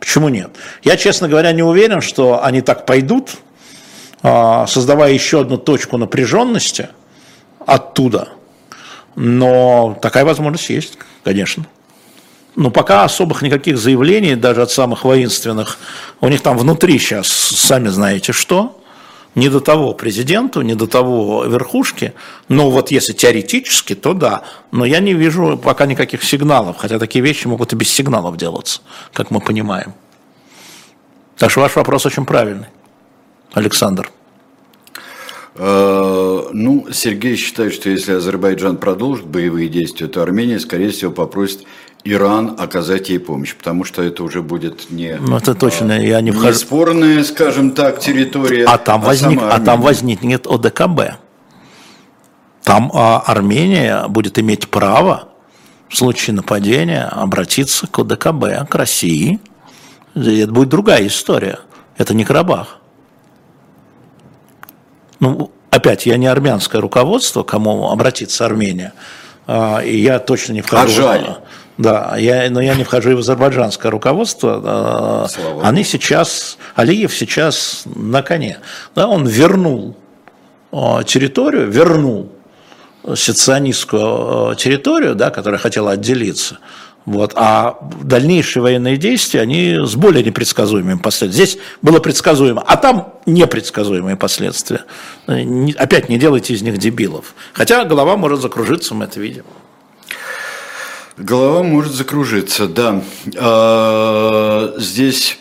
Почему нет? Я, честно говоря, не уверен, что они так пойдут, создавая еще одну точку напряженности оттуда – но такая возможность есть, конечно. Но пока особых никаких заявлений, даже от самых воинственных, у них там внутри сейчас, сами знаете что, не до того президенту, не до того верхушки. Но вот если теоретически, то да. Но я не вижу пока никаких сигналов, хотя такие вещи могут и без сигналов делаться, как мы понимаем. Так что ваш вопрос очень правильный, Александр. Э, ну, Сергей считает, что если Азербайджан продолжит боевые действия, то Армения, скорее всего, попросит Иран оказать ей помощь, потому что это уже будет не, ну, это точно, а, я не, вхожу... не спорная, скажем так, территория. А там, а возник, а там возникнет ОДКБ. Там а, Армения будет иметь право в случае нападения обратиться к ОДКБ, к России. Это будет другая история. Это не Карабах. Ну, опять, я не армянское руководство, кому обратиться Армения, а, и я точно не вхожу. А жаль. Да, я, но я не вхожу и в азербайджанское руководство. А, Слава Они сейчас, Алиев сейчас на коне. Да, он вернул а, территорию, вернул сецесионистскую территорию, да, которая хотела отделиться, вот. А дальнейшие военные действия, они с более непредсказуемыми последствиями. Здесь было предсказуемо, а там непредсказуемые последствия. Опять не делайте из них дебилов. Хотя голова может закружиться, мы это видим. Голова может закружиться, да. А, здесь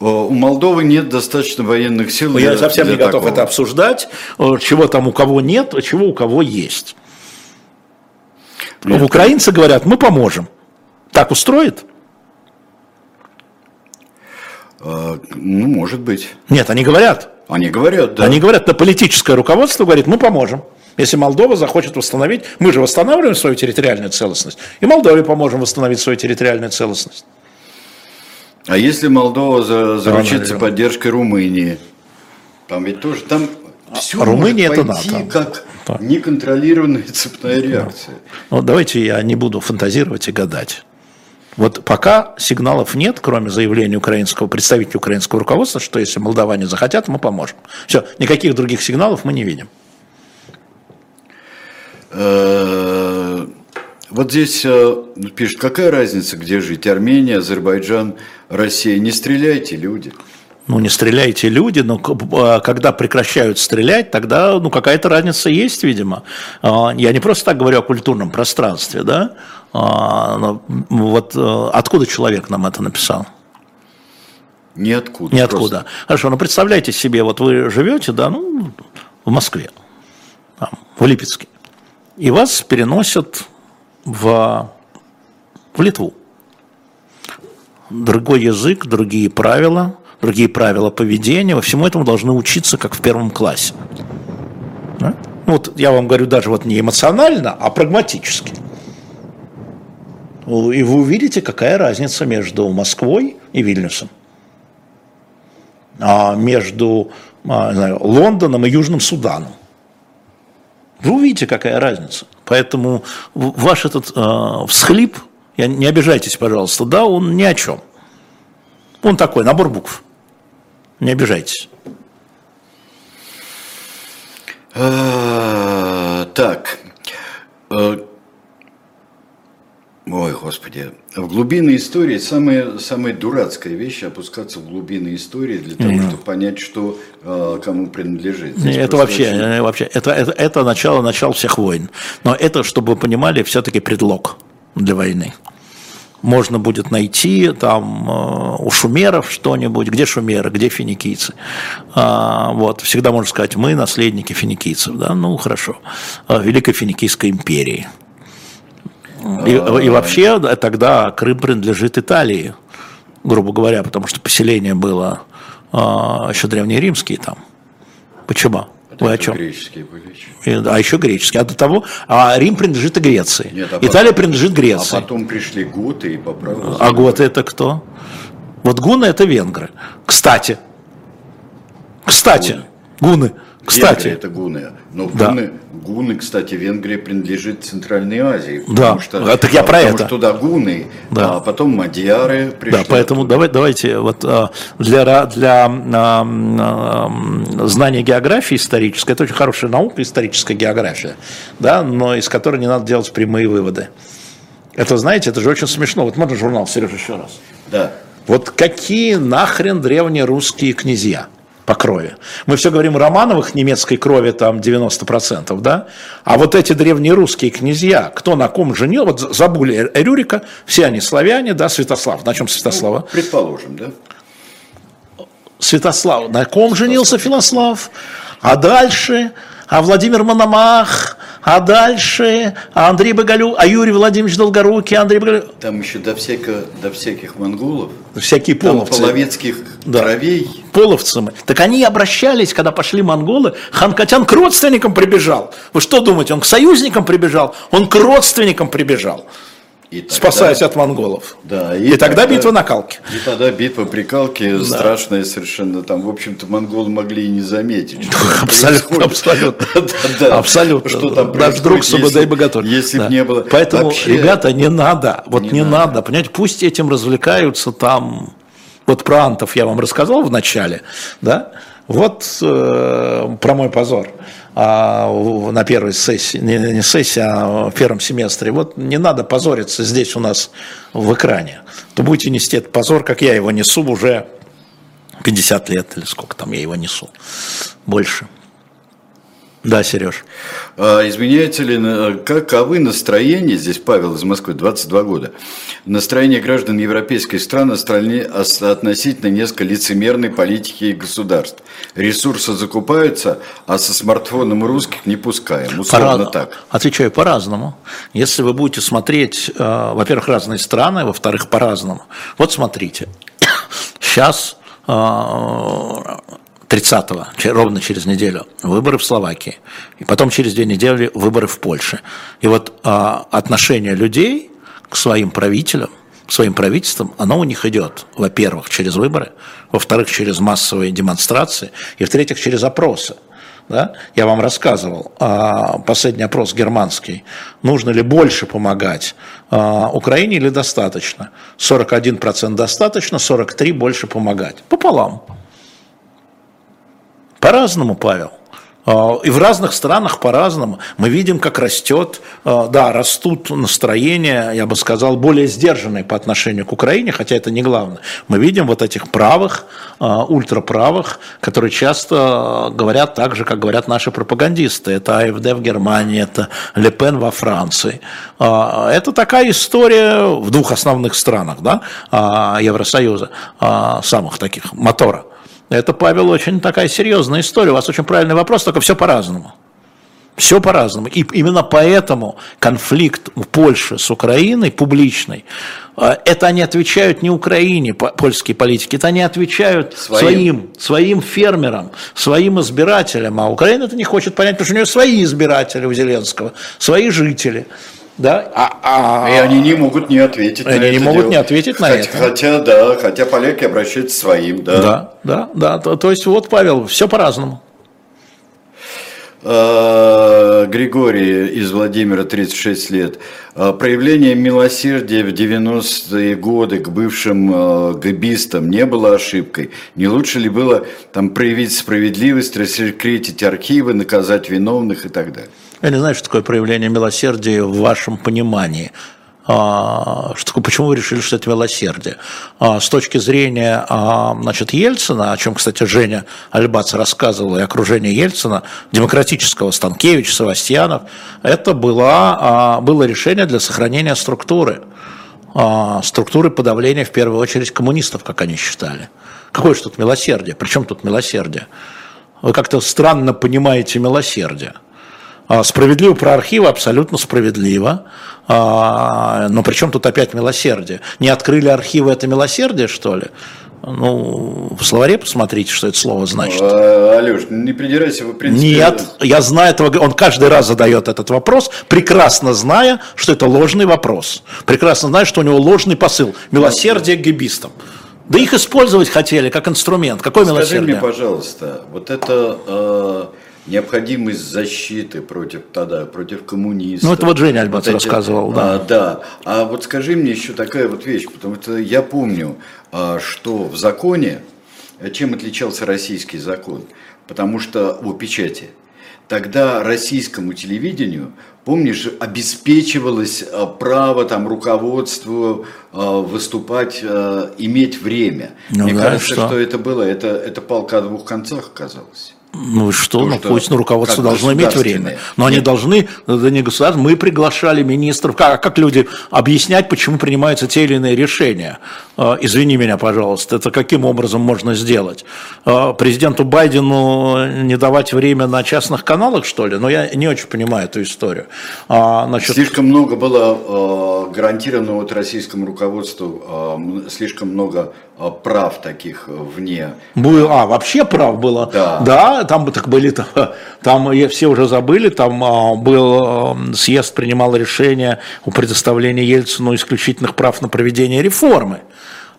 у Молдовы нет достаточно военных сил. Я для, совсем для не готов такого. это обсуждать, чего там у кого нет, а чего у кого есть. Нет. Украинцы говорят, мы поможем так устроит? А, ну, может быть. Нет, они говорят. Они говорят, да. Они говорят, на политическое руководство говорит, мы поможем. Если Молдова захочет восстановить, мы же восстанавливаем свою территориальную целостность, и Молдове поможем восстановить свою территориальную целостность. А если Молдова за, заручится да, поддержкой Румынии? Там ведь тоже, там все Румыния может пойти это НАТО. как да. неконтролированная цепная реакция. Ну, давайте я не буду фантазировать и гадать. Вот пока сигналов нет, кроме заявления украинского представителя украинского руководства, что если молдаване захотят, мы поможем. Все, никаких других сигналов мы не видим. Э, вот здесь э, пишет, какая разница, где жить, Армения, Азербайджан, Россия, не стреляйте, люди. Ну, не стреляйте, люди, но а, когда прекращают стрелять, тогда ну, какая-то разница есть, видимо. А, я не просто так говорю о культурном пространстве, да, а, вот э, откуда человек нам это написал? Ниоткуда. Ниоткуда. Просто. Хорошо, ну представляете себе, вот вы живете, да, ну, в Москве, там, в Липецке, и вас переносят в, в Литву. Другой язык, другие правила, другие правила поведения, во всему этому должны учиться, как в первом классе. Да? Ну, вот я вам говорю даже вот не эмоционально, а прагматически. И вы увидите, какая разница между Москвой и Вильнюсом, а между а, знаю, Лондоном и Южным Суданом. Вы увидите, какая разница. Поэтому ваш этот э, всхлип, я, не обижайтесь, пожалуйста, да, он ни о чем. Он такой, набор букв. Не обижайтесь. А, так, э, Ой, Господи. В глубины истории самая, самая дурацкая вещь опускаться в глубины истории для того, чтобы понять, что э, кому принадлежит. Здесь это вообще, очень... Э, вообще это, это, это начало, начало всех войн. Но это, чтобы вы понимали, все-таки предлог для войны. Можно будет найти там э, у шумеров что-нибудь, где шумеры, где финикийцы. А, вот, всегда можно сказать, мы наследники финикийцев, да, ну хорошо, а, Великой Финикийской империи. И, и вообще тогда Крым принадлежит Италии, грубо говоря, потому что поселение было а, еще древнеримские там. Почему? Вы о чем? Греческие были еще. А еще греческие. А до того, а Рим принадлежит и Греции. Нет, а Италия потом, принадлежит Греции. А потом пришли гуты и по праву. А готы это кто? Вот гуны это венгры. Кстати. Кстати. Гуны. гуны. Кстати. Венгрия это гуны. Но да. гуны, гуны, кстати, Венгрия принадлежит Центральной Азии. Да, что, а, так я про потому это. Что туда гуны, да. а потом мадьяры пришли. Да, поэтому давай, давайте вот а, для, для а, знания географии исторической, это очень хорошая наука, историческая география, да, но из которой не надо делать прямые выводы. Это, знаете, это же очень смешно. Вот можно журнал, Сережа, еще раз? Да. Вот какие нахрен древние русские князья? По крови. Мы все говорим Романовых немецкой крови там 90%, да? А вот эти древние русские князья, кто на ком женил, вот забыли Рюрика, все они славяне, да, Святослав. На чем Святослава? Ну, предположим, да. Святослав. На ком женился Филослав? А дальше, а Владимир Мономах, а дальше а Андрей Боголюб, а Юрий Владимирович Долгорукий, Андрей Боголюб. Там еще до, всяко, до всяких монголов. Всякие половцы. Там половецких да. кровей. Половцы мы. Так они обращались, когда пошли монголы, хан Катян к родственникам прибежал. Вы что думаете, он к союзникам прибежал? Он к родственникам прибежал. И тогда, спасаясь от монголов. Да, и, и тогда, тогда битва на Калке. И тогда битва при Калке да. страшная совершенно. Там, в общем-то, монголы могли и не заметить. Что абсолютно, абсолютно. да, абсолютно. Что там Наш друг Субадай Богатырь. Если бы не было. Поэтому, Вообще... ребята, не надо. Вот не, не надо. надо. Понимаете, пусть этим развлекаются там. Вот про антов я вам рассказал в начале, да? Вот э, про мой позор на первой сессии, не, не сессии, а в первом семестре. Вот не надо позориться здесь у нас в экране. То будете нести этот позор, как я его несу уже 50 лет или сколько там я его несу. Больше. Да, Сереж. А, изменяется ли, каковы настроения, здесь Павел из Москвы, 22 года, настроение граждан европейской страны относительно несколько лицемерной политики и государств? Ресурсы закупаются, а со смартфоном русских не пускаем, условно По так. Отвечаю по-разному. Если вы будете смотреть, э, во-первых, разные страны, во-вторых, по-разному. Вот смотрите, сейчас 30-го, ровно через неделю, выборы в Словакии. И потом через две недели выборы в Польше. И вот а, отношение людей к своим правителям, своим правительствам, оно у них идет, во-первых, через выборы, во-вторых, через массовые демонстрации, и в-третьих, через опросы. Да? Я вам рассказывал, а, последний опрос германский, нужно ли больше помогать а, Украине или достаточно? 41% достаточно, 43% больше помогать. Пополам. По-разному, Павел. А, и в разных странах по-разному. Мы видим, как растет, а, да, растут настроения, я бы сказал, более сдержанные по отношению к Украине, хотя это не главное. Мы видим вот этих правых, а, ультраправых, которые часто говорят так же, как говорят наши пропагандисты. Это АФД в Германии, это Лепен во Франции. Это такая история в двух основных странах да, Евросоюза, самых таких мотора – это, Павел, очень такая серьезная история. У вас очень правильный вопрос, только все по-разному. Все по-разному. И именно поэтому конфликт в Польше с Украиной публичный, э, это они отвечают не Украине, польские политики, это они отвечают своим, своим, своим фермерам, своим избирателям. А Украина это не хочет понять, потому что у нее свои избиратели у Зеленского, свои жители. Да? А, а... И они не могут не ответить они на это. Не могут дело. не ответить на хотя, это. Хотя, да, хотя поляки обращаются своим, да. Да, да, да. То, то есть, вот, Павел, все по-разному. А, Григорий из Владимира, 36 лет. А, проявление милосердия в 90-е годы к бывшим а, габистам не было ошибкой. Не лучше ли было там проявить справедливость, рассекретить архивы, наказать виновных и так далее? Я не знаю, что такое проявление милосердия в вашем понимании. А, что, почему вы решили, что это милосердие? А, с точки зрения а, значит, Ельцина, о чем, кстати, Женя Альбац рассказывал, и окружение Ельцина, демократического Станкевич, Савастьянов, это было, было решение для сохранения структуры, структуры подавления, в первую очередь, коммунистов, как они считали. Какое же тут милосердие? Причем тут милосердие? Вы как-то странно понимаете милосердие. А, справедливо про архивы, абсолютно справедливо. А, но при чем тут опять милосердие? Не открыли архивы, это милосердие, что ли? Ну, в словаре посмотрите, что это слово значит. А, Алеш, не придирайся, вы, принципе... Нет, я знаю этого, он каждый раз задает этот вопрос, прекрасно зная, что это ложный вопрос. Прекрасно зная, что у него ложный посыл. Милосердие к гибистам. Да их использовать хотели как инструмент. Какое Скажи милосердие? мне, пожалуйста, вот это э, необходимость защиты против тогда, против коммунистов. Ну, это вот Женя Альбац вот рассказывал, да. А, да. А вот скажи мне еще такая вот вещь, потому что я помню, а, что в законе, чем отличался российский закон? Потому что о печати. Тогда российскому телевидению помнишь, обеспечивалось э, право там руководству э, выступать, иметь время. Ну, Мне да, кажется, что? что это было, это, это палка о двух концах оказалась. Ну что, ну что пусть ну, руководство должно иметь время. Но они должны, это не государство, мы приглашали министров, как, как люди объяснять, почему принимаются те или иные решения. А, извини меня, пожалуйста, это каким образом можно сделать? А, президенту Байдену не давать время на частных каналах, что ли? Но я не очень понимаю эту историю. А, значит... Слишком много было гарантировано вот российскому руководству, слишком много прав таких вне. А, вообще прав было? Да. Да, там так были, там, там все уже забыли, там а, был съезд принимал решение о предоставлении Ельцину исключительных прав на проведение реформы.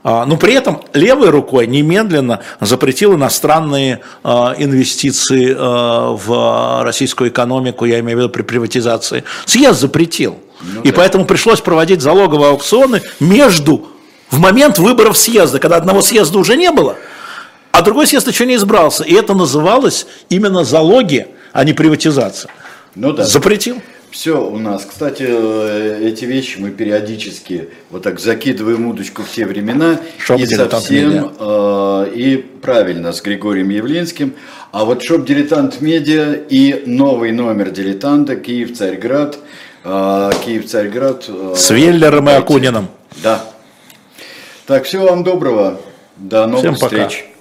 А, но при этом левой рукой немедленно запретил иностранные а, инвестиции в российскую экономику, я имею в виду при приватизации. Съезд запретил. Ну, и да. поэтому пришлось проводить залоговые аукционы между в момент выборов съезда, когда одного съезда уже не было, а другой съезд еще не избрался. И это называлось именно залоги, а не приватизация. Ну да. Запретил. Все у нас. Кстати, э, эти вещи мы периодически вот так закидываем удочку в те времена. Shop и совсем, э, и правильно, с Григорием Явлинским. А вот shop «Дилетант Медиа» и новый номер «Дилетанта» Киев-Царьград. Э, Киев-Царьград. Э, с Веллером и Акуниным. Да. Так, всего вам доброго. До новых Всем встреч. Пока.